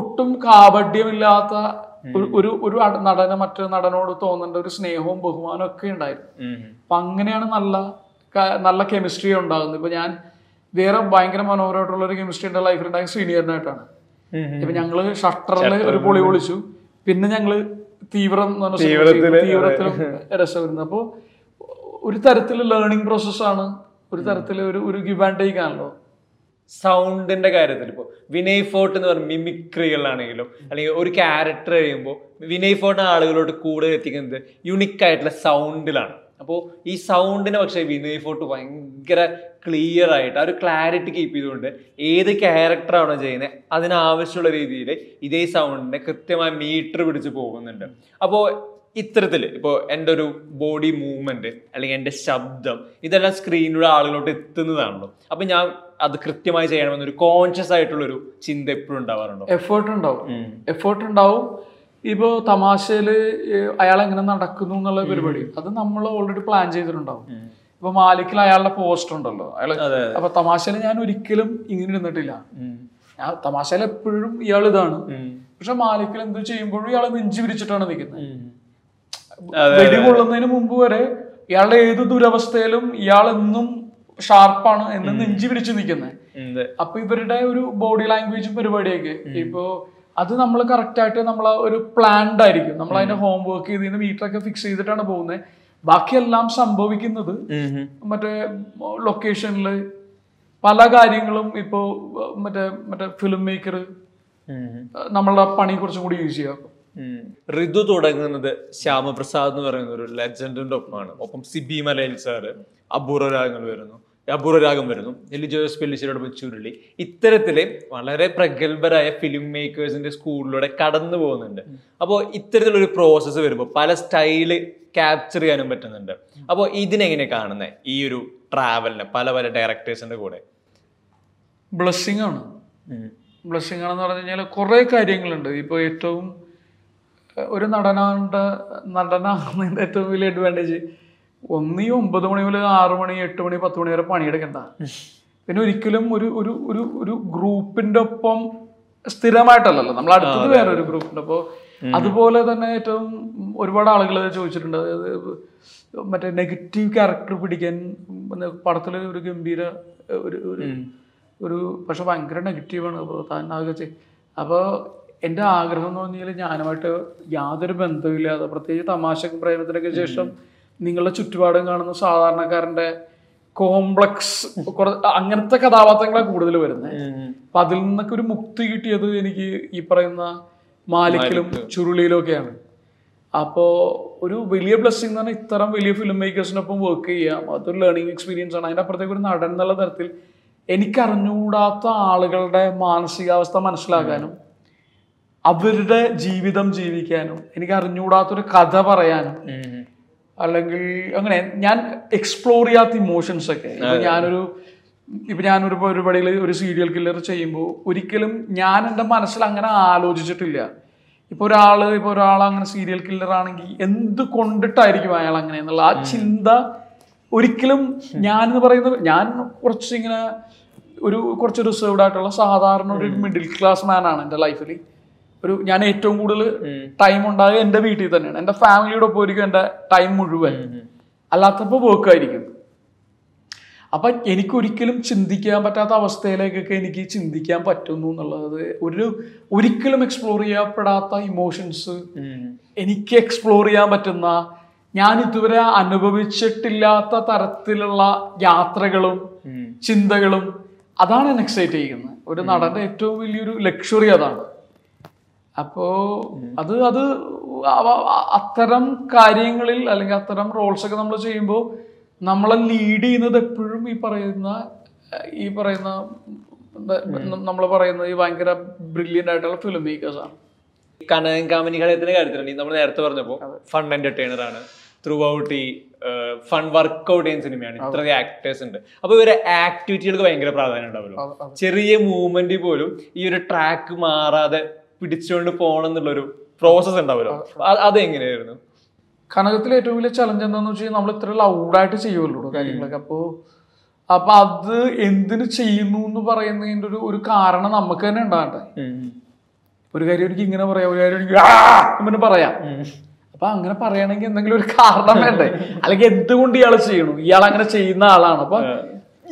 ഒട്ടും കാപഡ്യമില്ലാത്ത ഒരു ഒരു നടന മറ്റൊരു നടനോട് തോന്നേണ്ട ഒരു സ്നേഹവും ബഹുമാനവും ഒക്കെ ഉണ്ടായിരുന്നു. അപ്പൊ അങ്ങനെയാണ് നല്ല നല്ല കെമിസ്ട്രി ഉണ്ടാകുന്നത് ഇപ്പൊ ഞാൻ വേറെ ഭയങ്കര മനോഹരമായിട്ടുള്ള ഒരു കെമിസ്ട്രി എന്റെ ലൈഫിൽ ഉണ്ടായ സീനിയറിനായിട്ടാണ് ഇപ്പൊ ഞങ്ങൾ ഷട്ടറിൽ ഒരു പൊളി പൊളിച്ചു. പിന്നെ ഞങ്ങൾ തീവ്രം. തീവ്രത്തിലും രസമായിരുന്നു. അപ്പോ ഒരു തരത്തിൽ ലേണിംഗ് പ്രോസസ്സാണ് ഒരു തരത്തിൽ ഒരു ഒരു ഗിവ് ആൻഡ് ടേക്ക് ആണല്ലോ. സൗണ്ടിന്റെ കാര്യത്തിൽ ഇപ്പോൾ വിനയ് ഫോർട്ട് എന്ന് പറഞ്ഞ മിമിക്രികളാണെങ്കിലും അല്ലെങ്കിൽ ഒരു ക്യാരക്ടർ കഴിയുമ്പോൾ വിനയ് ഫോർട്ട് ആളുകളോട് കൂടുതൽ എത്തിക്കുന്നത് യുണിക് ആയിട്ടുള്ള സൗണ്ടിലാണ് അപ്പോൾ ഈ സൗണ്ടിനെ പക്ഷേ വിനയ് ഫോർട്ട് ഭയങ്കര ക്ലിയർ ആയിട്ട് ആ ഒരു ക്ലാരിറ്റി കീപ്പ് ചെയ്തുകൊണ്ട് ഏത് ക്യാരക്ടറാണോ ചെയ്യുന്നത് അതിനാവശ്യമുള്ള രീതിയിൽ ഇതേ സൗണ്ടിനെ കൃത്യമായി മീറ്റർ പിടിച്ച് പോകുന്നുണ്ട്. അപ്പോൾ ഇത്തരത്തിൽ ഇപ്പോൾ എന്റെ ഒരു ബോഡി മൂവ്മെന്റ് അല്ലെങ്കിൽ എന്റെ ശബ്ദം ഇതെല്ലാം സ്ക്രീനിലൂടെ ആളുകളോട്ട് എത്തുന്നതാണല്ലോ. അപ്പം ഞാൻ അത് കൃത്യമായി ചെയ്യണമെന്നൊരു കോൺഷ്യസ് ആയിട്ടുള്ളൊരു ചിന്ത എപ്പോഴും ഉണ്ടാവാറുണ്ടോ? എഫേർട്ട് ഉണ്ടാവും. എഫേർട്ട് ഉണ്ടാവും. ഇപ്പോ തമാശയിൽ അയാൾ എങ്ങനെ നടക്കുന്നു എന്നുള്ള പരിപാടി. അത് നമ്മൾ ഓൾറെഡി പ്ലാൻ ചെയ്തിട്ടുണ്ടാവും. ഇപ്പൊ മാലിക്കിൽ അയാളുടെ പോസ്റ്റ് ഉണ്ടല്ലോ. അയാൾ അപ്പൊ തമാശയിൽ ഞാൻ ഒരിക്കലും ഇങ്ങനെ ഇരുന്നിട്ടില്ല. ഞാൻ തമാശയിൽ എപ്പോഴും ഇയാൾ ഇതാണ്. പക്ഷെ മാലിക്കിൽ എന്ത് ചെയ്യുമ്പോഴും ഇയാൾ നെഞ്ചു വിരിച്ചിട്ടാണ് നിൽക്കുന്നത്. വെടി കൊള്ളുന്നതിന് മുമ്പ് വരെ ഇയാളുടെ ഏത് ദുരവസ്ഥയിലും ഇയാൾ എന്നും ഷാർപ്പാണ് എന്നും നെഞ്ചു പിരിച്ചു നിൽക്കുന്നത്. അപ്പൊ ഇവരുടെ ഒരു ബോഡി ലാംഗ്വേജും പരിപാടിയൊക്കെ. ഇപ്പോ അത് നമ്മൾ കറക്റ്റ് ആയിട്ട് നമ്മൾ ഒരു പ്ലാൻഡ് ആയിരിക്കും. നമ്മൾ അതിന്റെ ഹോം വർക്ക് ചെയ്തതിന് മീറ്റർ ഒക്കെ ഫിക്സ് ചെയ്തിട്ടാണ് പോകുന്നത് ബാക്കിയെല്ലാം സംഭവിക്കുന്നത് മറ്റേ ലൊക്കേഷനിൽ പല കാര്യങ്ങളും ഇപ്പോ മറ്റേ മറ്റേ ഫിലിം മേക്കർ നമ്മളുടെ പണി കുറച്ചും കൂടി യൂസ് ചെയ്യാം. ഋതു തുടങ്ങുന്നത് ശ്യാമപ്രസാദ് എന്ന് പറയുന്ന ഒരു ലെജൻഡിന്റെ ഒപ്പമാണ്. ഒപ്പം സിബി മലയിൽ സാറ് അപൂർവ രാഗങ്ങൾ വരുന്നു. അപൂർവ രാഗം വരുന്നു എല്ലി ജോസ് പെല്ലിശ്ശേരിയോടൊപ്പം ചുരുളി. ഇത്തരത്തിൽ വളരെ പ്രഗത്ഭരായ ഫിലിം മേക്കേഴ്സിന്റെ സ്കൂളിലൂടെ കടന്നു പോകുന്നുണ്ട്. അപ്പോൾ ഇത്തരത്തിലൊരു പ്രോസസ്സ് വരുമ്പോൾ പല സ്റ്റൈൽ ക്യാപ്ചർ ചെയ്യാനും പറ്റുന്നുണ്ട്. അപ്പോൾ ഇതിനെങ്ങനെ കാണുന്നത് ഈ ഒരു ട്രാവലിനെ പല പല ഡയറക്ടേഴ്സിന്റെ കൂടെ. ബ്ലസ്സിംഗ് ആണ്. ബ്ലസ്സിംഗ് ആണെന്ന് പറഞ്ഞു കഴിഞ്ഞാൽ കുറേ കാര്യങ്ങളുണ്ട്. ഇപ്പോൾ ഏറ്റവും ഒരു നടനാണ്ട് നടനാകുന്നതിന്റെ ഏറ്റവും വലിയ അഡ്വാന്റേജ് ഒന്നീ ഒമ്പത് മണി മുതൽ ആറ് മണി എട്ട് മണി പത്ത് മണി വരെ പണിയെടുക്കണ്ട. പിന്നെ ഒരിക്കലും ഒരു ഒരു ഒരു ഒരു ഗ്രൂപ്പിന്റെ ഒപ്പം സ്ഥിരമായിട്ടല്ലല്ലോ. നമ്മൾ അടുത്തത് വേറെ ഒരു ഗ്രൂപ്പിന്റെ. അപ്പോൾ അതുപോലെ തന്നെ ഏറ്റവും ഒരുപാട് ആളുകൾ ചോദിച്ചിട്ടുണ്ട്. അതായത് മറ്റേ നെഗറ്റീവ് ക്യാരക്ടർ പിടിക്കാൻ പടത്തിൽ ഒരു ഗംഭീര ഒരു ഒരു ഒരു പക്ഷെ ഭയങ്കര നെഗറ്റീവാണ് അപ്പോൾ താൻ ആകെ അപ്പോൾ എന്റെ ആഗ്രഹം എന്ന് പറഞ്ഞാൽ ഞാനുമായിട്ട് യാതൊരു ബന്ധവുമില്ലാതെ പ്രത്യേകിച്ച് തമാശ പ്രേമത്തിനൊക്കെ ശേഷം നിങ്ങളുടെ ചുറ്റുപാടും കാണുന്ന സാധാരണക്കാരന്റെ കോംപ്ലക്സ് അങ്ങനത്തെ കഥാപാത്രങ്ങളാണ് കൂടുതൽ വരുന്നത് അപ്പൊ അതിൽ നിന്നൊക്കെ ഒരു മുക്തി കിട്ടിയത് എനിക്ക് ഈ പറയുന്ന മാലിക്കിലും ചുരുളിയിലും ഒക്കെയാണ്. അപ്പോ ഒരു വലിയ ബ്ലെസ്സിങ് എന്ന് പറഞ്ഞാൽ ഇത്തരം വലിയ ഫിലിം മേക്കേഴ്സിനൊപ്പം വർക്ക് ചെയ്യാം. അതൊരു ലേണിംഗ് എക്സ്പീരിയൻസ് ആണ്. അതിന്റെ അപ്പുറത്തേക്ക് ഒരു നടൻ എന്നുള്ള തരത്തിൽ എനിക്കറിഞ്ഞുകൂടാത്ത ആളുകളുടെ മാനസികാവസ്ഥ മനസ്സിലാക്കാനും അവരുടെ ജീവിതം ജീവിക്കാനും എനിക്ക് അറിഞ്ഞുകൂടാത്തൊരു കഥ പറയാനും അല്ലെങ്കിൽ അങ്ങനെ ഞാൻ എക്സ്പ്ലോർ ചെയ്യാത്ത ഇമോഷൻസ് ഒക്കെ. ഇപ്പൊ ഞാനൊരു ഇപ്പൊ ഞാനൊരു പരിപാടിയിൽ ഒരു സീരിയൽ കില്ലർ ചെയ്യുമ്പോൾ ഒരിക്കലും ഞാൻ എന്റെ മനസ്സിൽ അങ്ങനെ ആലോചിച്ചിട്ടില്ല. ഇപ്പൊ ഒരാൾ ഇപ്പൊ ഒരാൾ അങ്ങനെ സീരിയൽ കില്ലർ ആണെങ്കിൽ എന്ത് കൊണ്ടിട്ടായിരിക്കും അയാൾ അങ്ങനെ എന്നുള്ള ആ ചിന്ത ഒരിക്കലും ഞാനെന്ന് പറയുന്നത് ഞാൻ കുറച്ചിങ്ങനെ ഒരു കുറച്ച് റിസർവ്ഡ് ആയിട്ടുള്ള സാധാരണ ഒരു മിഡിൽ ക്ലാസ് മാൻ ആണ് എന്റെ ലൈഫിൽ ഒരു ഞാൻ ഏറ്റവും കൂടുതൽ ടൈം ഉണ്ടാകുക എന്റെ വീട്ടിൽ തന്നെയാണ്. എന്റെ ഫാമിലിയുടെ ഒപ്പം ആയിരിക്കും എന്റെ ടൈം മുഴുവൻ. അല്ലാത്തപ്പോൾ വർക്ക് ആയിരിക്കും. അപ്പൊ എനിക്കൊരിക്കലും ചിന്തിക്കാൻ പറ്റാത്ത അവസ്ഥയിലേക്കൊക്കെ എനിക്ക് ചിന്തിക്കാൻ പറ്റുന്നു എന്നുള്ളത് ഒരു ഒരിക്കലും എക്സ്പ്ലോർ ചെയ്യപ്പെടാത്ത ഇമോഷൻസ് എനിക്ക് എക്സ്പ്ലോർ ചെയ്യാൻ പറ്റുന്ന ഞാൻ ഇതുവരെ അനുഭവിച്ചിട്ടില്ലാത്ത തരത്തിലുള്ള യാത്രകളും ചിന്തകളും അതാണ് എന്നെ എക്സൈറ്റ് ചെയ്യുന്നത്. ഒരു നടന്റെ ഏറ്റവും വലിയൊരു ലക്ഷറി അതാണ്. അപ്പോ അത് അത് അത്തരം കാര്യങ്ങളിൽ അല്ലെങ്കിൽ അത്തരം റോൾസ് ഒക്കെ നമ്മൾ ചെയ്യുമ്പോൾ നമ്മളെ ലീഡ് ചെയ്യുന്നത് എപ്പോഴും ഈ പറയുന്ന ഈ പറയുന്ന നമ്മൾ പറയുന്നത് ഈ ഭയങ്കര ബ്രില്യന്റ് ആയിട്ടുള്ള ഫിലിം മേക്കേഴ്സ് ആണ് കനകൻ കാമിനി കളയത്തിന്റെ കാര്യത്തിലുണ്ട് നമ്മൾ നേരത്തെ പറഞ്ഞപ്പോൾ ഫൺ എന്റർടൈനർ ആണ്. ത്രൂ ഔട്ട് ഈ ഫൺ വർക്ക്ഔട്ട് ചെയ്യുന്ന സിനിമയാണ് ഇത്ര ആക്ടേഴ്സ് ഉണ്ട്. അപ്പൊ ഇവരെ ആക്ടിവിറ്റികൾക്ക് ഭയങ്കര പ്രാധാന്യം ഉണ്ടാവുമല്ലോ. ചെറിയ മൂവ്മെന്റ് പോലും ഈ ഒരു ട്രാക്ക് മാറാതെ പിടിച്ചുകൊണ്ട് പോകണം എന്നുള്ളൊരു പ്രോസസ് ഉണ്ടാവുമല്ലോ അതെങ്ങനെയായിരുന്നു? കനകത്തിലെ ഏറ്റവും വലിയ ചലഞ്ച് എന്താന്ന് വെച്ചാൽ കഴിഞ്ഞാൽ നമ്മൾ ഇത്ര ലൗഡായിട്ട് ചെയ്യുമല്ലോ കാര്യങ്ങളൊക്കെ. അപ്പോൾ അപ്പൊ അത് എന്തിനു ചെയ്യുന്നു എന്ന് പറയുന്നതിന്റെ ഒരു ഒരു കാരണം നമുക്ക് തന്നെ ഉണ്ടാകട്ടെ. ഒരു കാര്യം എനിക്ക് ഇങ്ങനെ പറയാം ഒരു കാര്യം എനിക്ക് ഇങ്ങനെ പറയാം. അപ്പൊ അങ്ങനെ പറയണമെങ്കിൽ എന്തെങ്കിലും ഒരു കാരണം വേണ്ടേ? അല്ലെങ്കിൽ എന്തുകൊണ്ട് ഇയാൾ ചെയ്യണു? ഇയാൾ അങ്ങനെ ചെയ്യുന്ന ആളാണ്. അപ്പൊ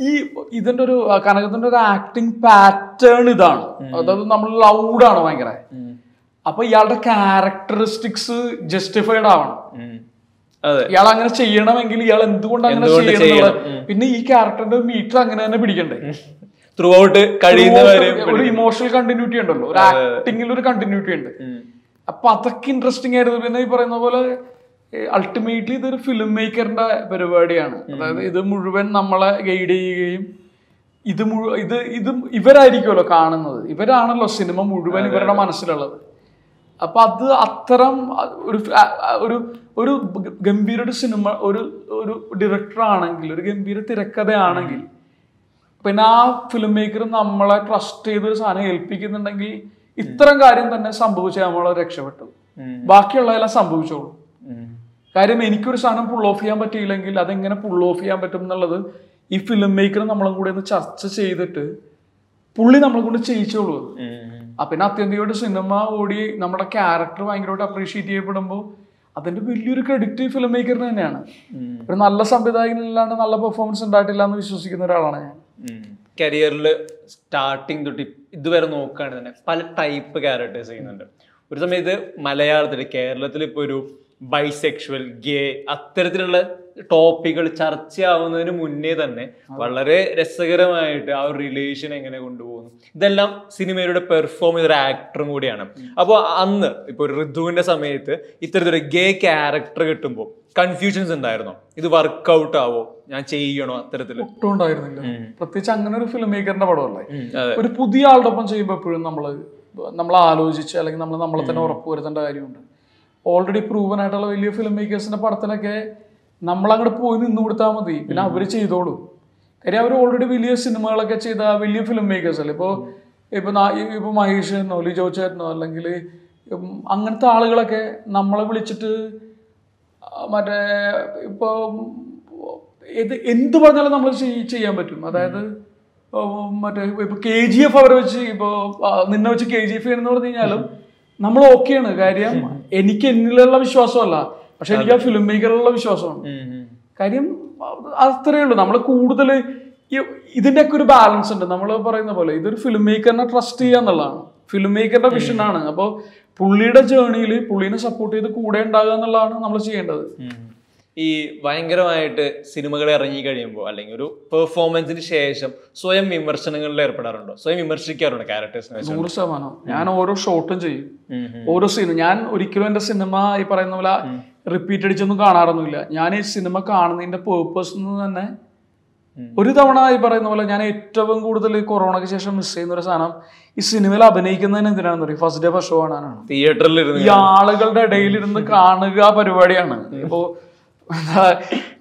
ഈ ഇതിന്റെ ഒരു കനകത്തിന്റെ ഒരു ആക്ടിങ് പാറ്റേൺ ഇതാണ് അതായത് നമ്മൾ ലൗഡാണ് ഭയങ്കര. അപ്പൊ ഇയാളുടെ ക്യാരക്ടറിസ്റ്റിക്സ് ജസ്റ്റിഫൈഡ് ആവണം. ഇയാൾ അങ്ങനെ ചെയ്യണമെങ്കിൽ ഇയാൾ എന്തുകൊണ്ട് അങ്ങനെ ചെയ്യണം? പിന്നെ ഈ ക്യാരക്ടറിന്റെ മീറ്റർ അങ്ങനെ തന്നെ പിടിക്കണ്ടേ? ത്രൂ ഔട്ട് കഴിയുന്ന ഒരു ഇമോഷണൽ കണ്ടിന്യൂറ്റി ഉണ്ടല്ലോ. ഒരു ആക്ടിങ്ങിൽ ഒരു കണ്ടിന്യൂറ്റി ഉണ്ട്. അപ്പൊ അതൊക്കെ ഇൻട്രസ്റ്റിംഗ് ആയിരുന്നു. പിന്നെ ഈ പറയുന്ന പോലെ അൾട്ടിമേറ്റ്ലി ഇതൊരു ഫിലിം മേക്കറിന്റെ പരിപാടിയാണ് അതായത് ഇത് മുഴുവൻ നമ്മളെ ഗൈഡ് ചെയ്യുകയും ഇത് മുഴുവൻ ഇത് ഇത് ഇവരായിരിക്കുമല്ലോ കാണുന്നത്. ഇവരാണല്ലോ സിനിമ മുഴുവൻ ഇവരുടെ മനസ്സിലുള്ളത്. അപ്പൊ അത് അത്തരം ഒരു ഒരു ഒരു ഗംഭീര ഒരു സിനിമ ഒരു ഒരു ഡയറക്ടർ ആണെങ്കിൽ ഒരു ഗംഭീര തിരക്കഥയാണെങ്കിൽ പിന്നെ ആ ഫിലിം മേക്കർ നമ്മളെ ട്രസ്റ്റ് ചെയ്ത് ഒരു സാധനം ഏൽപ്പിക്കുന്നുണ്ടെങ്കിൽ ഇത്തരം കാര്യം തന്നെ സംഭവിച്ചാൽ നമ്മൾ രക്ഷപ്പെട്ടു. ബാക്കിയുള്ളതെല്ലാം സംഭവിച്ചോളൂ. കാര്യം എനിക്കൊരു സാധനം പുൾ ഓഫ് ചെയ്യാൻ പറ്റിയില്ലെങ്കിൽ അതെങ്ങനെ പുൾ ഓഫ് ചെയ്യാൻ പറ്റും എന്നുള്ളത് ഈ ഫിലിം മേക്കർ നമ്മളും കൂടെ ഒന്ന് ചർച്ച ചെയ്തിട്ട് പുള്ളി നമ്മളെ കൊണ്ട് ചെയ്യിച്ചോളൂ. അത്. ആ പിന്നെ അത്യന്തികമായിട്ട് സിനിമ ഓടി നമ്മുടെ ക്യാരക്ടർ ഭയങ്കരമായിട്ട് അപ്രീഷിയേറ്റ് ചെയ്യപ്പെടുമ്പോൾ അതിന്റെ വലിയൊരു ക്രെഡിറ്റ് ഫിലിം മേക്കറിന് തന്നെയാണ്. ഒരു നല്ല സംവിധായകനില്ലാണ്ട് നല്ല പെർഫോമൻസ് ഉണ്ടായിട്ടില്ല എന്ന് വിശ്വസിക്കുന്ന ഒരാളാണ് ഞാൻ. കരിയറിൽ സ്റ്റാർട്ടിങ് തൊട്ട് ഇതുവരെ നോക്കുകയാണെങ്കിൽ തന്നെ പല ടൈപ്പ് ക്യാരക്ടേഴ്സ് ചെയ്യുന്നുണ്ട്. ഒരു സമയത്ത് മലയാളത്തിൽ കേരളത്തിൽ ഇപ്പോൾ ഒരു ബൈസെക്ഷുവൽ ഗേ അത്തരത്തിലുള്ള ടോപ്പിക്കുകൾ ചർച്ചയാവുന്നതിന് മുന്നേ തന്നെ വളരെ രസകരമായിട്ട് ആ ഒരു റിലേഷൻ എങ്ങനെ കൊണ്ടുപോകുന്നു. ഇതെല്ലാം സിനിമയിലൂടെ പെർഫോം ചെയ്ത ഒരു ആക്ടറും കൂടിയാണ്. അപ്പോൾ അന്ന് ഇപ്പോൾ ഒരു ഋതുവിന്റെ സമയത്ത് ഇത്തരത്തിലൊരു ഗേ ക്യാരക്ടർ കിട്ടുമ്പോൾ കൺഫ്യൂഷൻസ് ഉണ്ടായിരുന്നോ? ഇത് വർക്കൗട്ട് ആവോ? ഞാൻ ചെയ്യണോ അത്തരത്തിൽ? ഒട്ടും ഉണ്ടായിരുന്നില്ല. പ്രത്യേകിച്ച് അങ്ങനെ ഒരു ഫിലിം മേക്കറിന്റെ പടമല്ലേ ഒരു പുതിയ ആളുടെ ഒപ്പം ചെയ്യുമ്പോൾ എപ്പോഴും നമ്മൾ നമ്മൾ ആലോചിച്ച് അല്ലെങ്കിൽ നമ്മൾ നമ്മളെ തന്നെ ഉറപ്പ് വരുത്തേണ്ട കാര്യമുണ്ട്. ഓൾറെഡി പ്രൂവൻ ആയിട്ടുള്ള വലിയ ഫിലിം മേക്കേഴ്സിന്റെ പടത്തിലൊക്കെ നമ്മൾ അങ്ങോട്ട് പോയി നിന്ന് കൊടുത്താൽ മതി. പിന്നെ അവർ ചെയ്തോളൂ. കാര്യം അവർ ഓൾറെഡി വലിയ സിനിമകളൊക്കെ ചെയ്ത വലിയ ഫിലിം മേക്കേഴ്സ് അല്ലേ? ഇപ്പോൾ ഇപ്പൊ ഇപ്പോൾ ഇപ്പൊ മഹേഷ് എന്നോ ലിജോ ചേട്ടനോ അല്ലെങ്കിൽ അങ്ങനത്തെ ആളുകളൊക്കെ നമ്മളെ വിളിച്ചിട്ട് മറ്റേ ഇപ്പൊ ഇത് എന്ത് പറഞ്ഞാലും നമ്മൾ ചെയ്യാൻ പറ്റും. അതായത് മറ്റേ ഇപ്പൊ കെ ജി എഫ് അവരെ വെച്ച് ഇപ്പൊ നിന്നെ വെച്ച് കെ ജി എഫ് എന്ന് പറഞ്ഞു കഴിഞ്ഞാലും നമ്മൾ ഓക്കെയാണ് കാര്യം എനിക്ക് എന്നിലുള്ള വിശ്വാസമല്ല. പക്ഷെ എനിക്ക് ആ ഫിലിം മേക്കറിലുള്ള വിശ്വാസമാണ്. കാര്യം അത് അത്രേ ഉള്ളൂ. നമ്മൾ കൂടുതൽ ഇതിന്റെയൊക്കെ ഒരു ബാലൻസ് ഉണ്ട്. നമ്മൾ പറയുന്ന പോലെ ഇതൊരു ഫിലിം മേക്കറിനെ ട്രസ്റ്റ് ചെയ്യുക എന്നുള്ളതാണ്. ഫിലിം മേക്കറിന്റെ വിഷനാണ് അപ്പോൾ പുള്ളിയുടെ ജേണിയിൽ പുള്ളീനെ സപ്പോർട്ട് ചെയ്ത് കൂടെ ഉണ്ടാകുക എന്നുള്ളതാണ് നമ്മൾ ചെയ്യേണ്ടത്. ഈ ഭയങ്കരമായിട്ട് സിനിമകൾ ഇറങ്ങി കഴിയുമ്പോൾ അല്ലെങ്കിൽ ഒരു പെർഫോമൻസിന് ശേഷം സ്വയം വിമർശനങ്ങളിൽ ഏർപ്പെടാറുണ്ടോ? സ്വയം വിമർശിക്കാറുണ്ടോ ക്യാരക്ടേഴ്സിനെ വെച്ച് നൂറ് ശതമാനം. ഞാൻ ഓരോ ഷോട്ടും ചെയ്യും. ഓരോ സീനും ഞാൻ ഒരിക്കലും എന്റെ സിനിമ ഈ പറയുന്ന പോലെ റിപ്പീറ്റ് അടിച്ചൊന്നും കാണാറൊന്നുമില്ല. ഞാൻ ഈ സിനിമ കാണുന്നതിന്റെ പേർപ്പസ് തന്നെ ഒരു തവണ ഈ പറയുന്ന പോലെ ഞാൻ ഏറ്റവും കൂടുതൽ കൊറോണയ്ക്ക് ശേഷം മിസ് ചെയ്യുന്ന ഒരു സാധനം ഈ സിനിമയിൽ അഭിനയിക്കുന്നതിന് എന്തിനാണെന്ന് പറയും ഫസ്റ്റ് ഡേ ഫസ്റ്റ് ഷോ കാണാനാണ്. തിയേറ്ററിൽ ഈ ആളുകളുടെ ഇടയിൽ ഇരുന്ന് കാണുക പരിപാടിയാണ്. ഇപ്പോ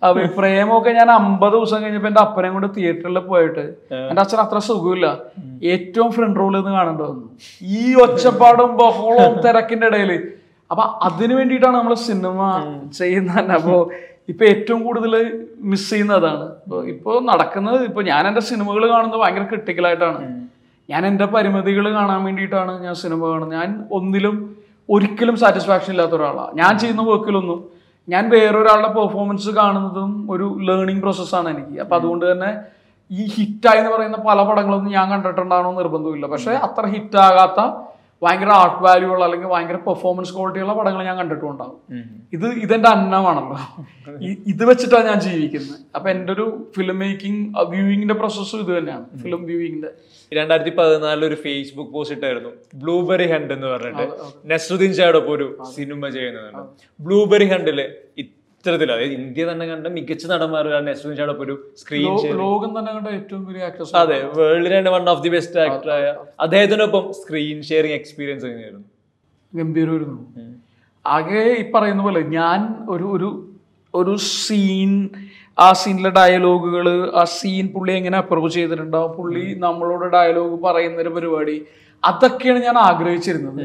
അത് പ്രേമമൊക്കെ ഞാൻ അമ്പത് ദിവസം കഴിഞ്ഞപ്പോ എന്റെ അപ്പനെ കൊണ്ട് തിയേറ്ററിൽ പോയിട്ട് എന്റെ അച്ഛൻ അത്ര സുഖമില്ല. ഏറ്റവും ഫ്രണ്ട് റോളിൽ നിന്ന് കാണേണ്ടി വന്നു. ഈ ഒച്ചപ്പാടും ബഹളവും തിരക്കിന്റെ ഇടയിൽ അപ്പൊ അതിനു വേണ്ടിയിട്ടാണ് നമ്മൾ സിനിമ ചെയ്യുന്നത് തന്നെ അപ്പോ ഇപ്പൊ ഏറ്റവും കൂടുതൽ മിസ് ചെയ്യുന്ന അതാണ്. ഇപ്പൊ ഇപ്പൊ നടക്കുന്നത് ഇപ്പൊ ഞാൻ എന്റെ സിനിമകൾ കാണുന്നത് ഭയങ്കര ക്രിട്ടിക്കലായിട്ടാണ് ഞാൻ എന്റെ പരിമിതികൾ കാണാൻ വേണ്ടിയിട്ടാണ് ഞാൻ സിനിമ കാണുന്നത്. ഞാൻ ഒന്നിലും ഒരിക്കലും സാറ്റിസ്ഫാക്ഷൻ ഇല്ലാത്ത ഒരാളാണ് ഞാൻ ചെയ്യുന്ന വർക്കിലൊന്നും ഞാൻ വേറൊരാളുടെ പെർഫോമൻസ് കാണുന്നതും ഒരു ലേണിംഗ് പ്രോസസ്സാണ് എനിക്ക്. അപ്പം അതുകൊണ്ട് തന്നെ ഈ ഹിറ്റായി എന്ന് പറയുന്ന പല പടങ്ങളൊന്നും ഞാൻ കണ്ടിട്ടുണ്ടാകണമെന്ന് നിർബന്ധമില്ല പക്ഷേ അത്ര ഹിറ്റാകാത്ത ഭയങ്കര ആർട്ട് വാല്യൂ ഉള്ള അല്ലെങ്കിൽ ഭയങ്കര പെർഫോമൻസ് ക്വാളിറ്റി ഉള്ള പടങ്ങൾ ഞാൻ കണ്ടിട്ടുണ്ടാവും. ഇത് ഇതെന്റെ അന്നമാണല്ലോ. ഇത് വെച്ചിട്ടാണ് ഞാൻ ജീവിക്കുന്നത്. അപ്പൊ എന്റെ ഒരു ഫിലിം മേക്കിംഗ് വ്യൂയിങ്ങിന്റെ പ്രോസസ്സും ഇത് തന്നെയാണ്. ഫിലിം വ്യൂയിങ്ങിന്റെ രണ്ടായിരത്തി പതിനാലിൽ ഒരു ഫേസ്ബുക്ക് പോസ്റ്റ് ഇട്ടായിരുന്നു. ബ്ലൂബെറി ഹണ്ട് എന്ന് പറഞ്ഞിട്ട്. നസ്രുദ്ദീൻ ഷായോടൊപ്പം ഒരു സിനിമ ചെയ്യുന്നതാണ്. ബ്ലൂബെറി ഹണ്ടിൽ ഇത്തരത്തിൽ അതായത് ഇന്ത്യ തന്നെ കണ്ട മികച്ച നടന്മാരാണ് നസ്രുദ്ദീൻ ഷായോടൊപ്പം ഒരു സ്ക്രീൻ ലോകം തന്നെ കണ്ട ഏറ്റവും വലിയ ആക്ടർ അതെ വേൾഡിലെ തന്നെ വൺ ഓഫ് ദി ബെസ്റ്റ് ആക്ടറായ അദ്ദേഹത്തിനൊപ്പം സ്ക്രീൻ ഷെയറിംഗ് എക്സ്പീരിയൻസ് എങ്ങനെയായിരുന്നു? ഗംഭീരമായിരുന്നു. ആകെ ഈ പറയുന്ന പോലെ ഞാൻ ഒരു ഒരു ഒരു സീൻ ആ സീനിലെ ഡയലോഗുകൾ ആ സീൻ പുള്ളി എങ്ങനെ അപ്രോച്ച് ചെയ്തിട്ടുണ്ടാവും പുള്ളി നമ്മളോട് ഡയലോഗ് പറയുന്ന ഒരു പരിപാടി അതൊക്കെയാണ് ഞാൻ ആഗ്രഹിച്ചിരുന്നത്.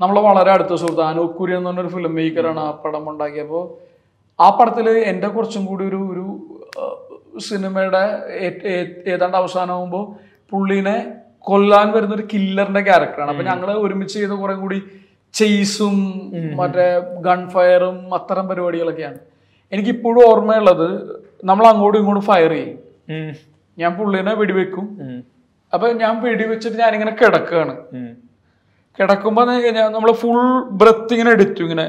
നമ്മളെ വളരെ അടുത്ത സുഹൃത്ത് അനൂപ് കുര്യൻ എന്ന് പറഞ്ഞൊരു ഫിലിം മേക്കറാണ് ആ പടം ഉണ്ടാക്കിയപ്പോൾ ആ പടത്തിൽ എന്റെ കുറച്ചും കൂടി ഒരു ഒരു സിനിമയുടെ ഏതാണ്ട് അവസാനമാകുമ്പോൾ പുള്ളീനെ കൊല്ലാൻ വരുന്ന ഒരു കില്ലറിന്റെ ക്യാരക്ടറാണ് അപ്പൊ ഞങ്ങൾ ഒരുമിച്ച് ചെയ്ത കുറെ കൂടി ചെയ്സും മറ്റേ ഗൺ ഫയറും അത്തരം പരിപാടികളൊക്കെയാണ്. എനിക്കിപ്പോഴും ഓർമ്മയുള്ളത് നമ്മൾ അങ്ങോട്ടും ഇങ്ങോട്ടും ഫയർ ചെയ്യും. ഞാൻ പുള്ളീനെ വെടിവെക്കും. അപ്പൊ ഞാൻ വെടിവെച്ചിട്ട് ഞാനിങ്ങനെ കിടക്കുകയാണ് കിടക്കുമ്പോൾ നമ്മൾ ഫുൾ ബ്രത്ത് ഇങ്ങനെ എടുത്തു ഇങ്ങനെ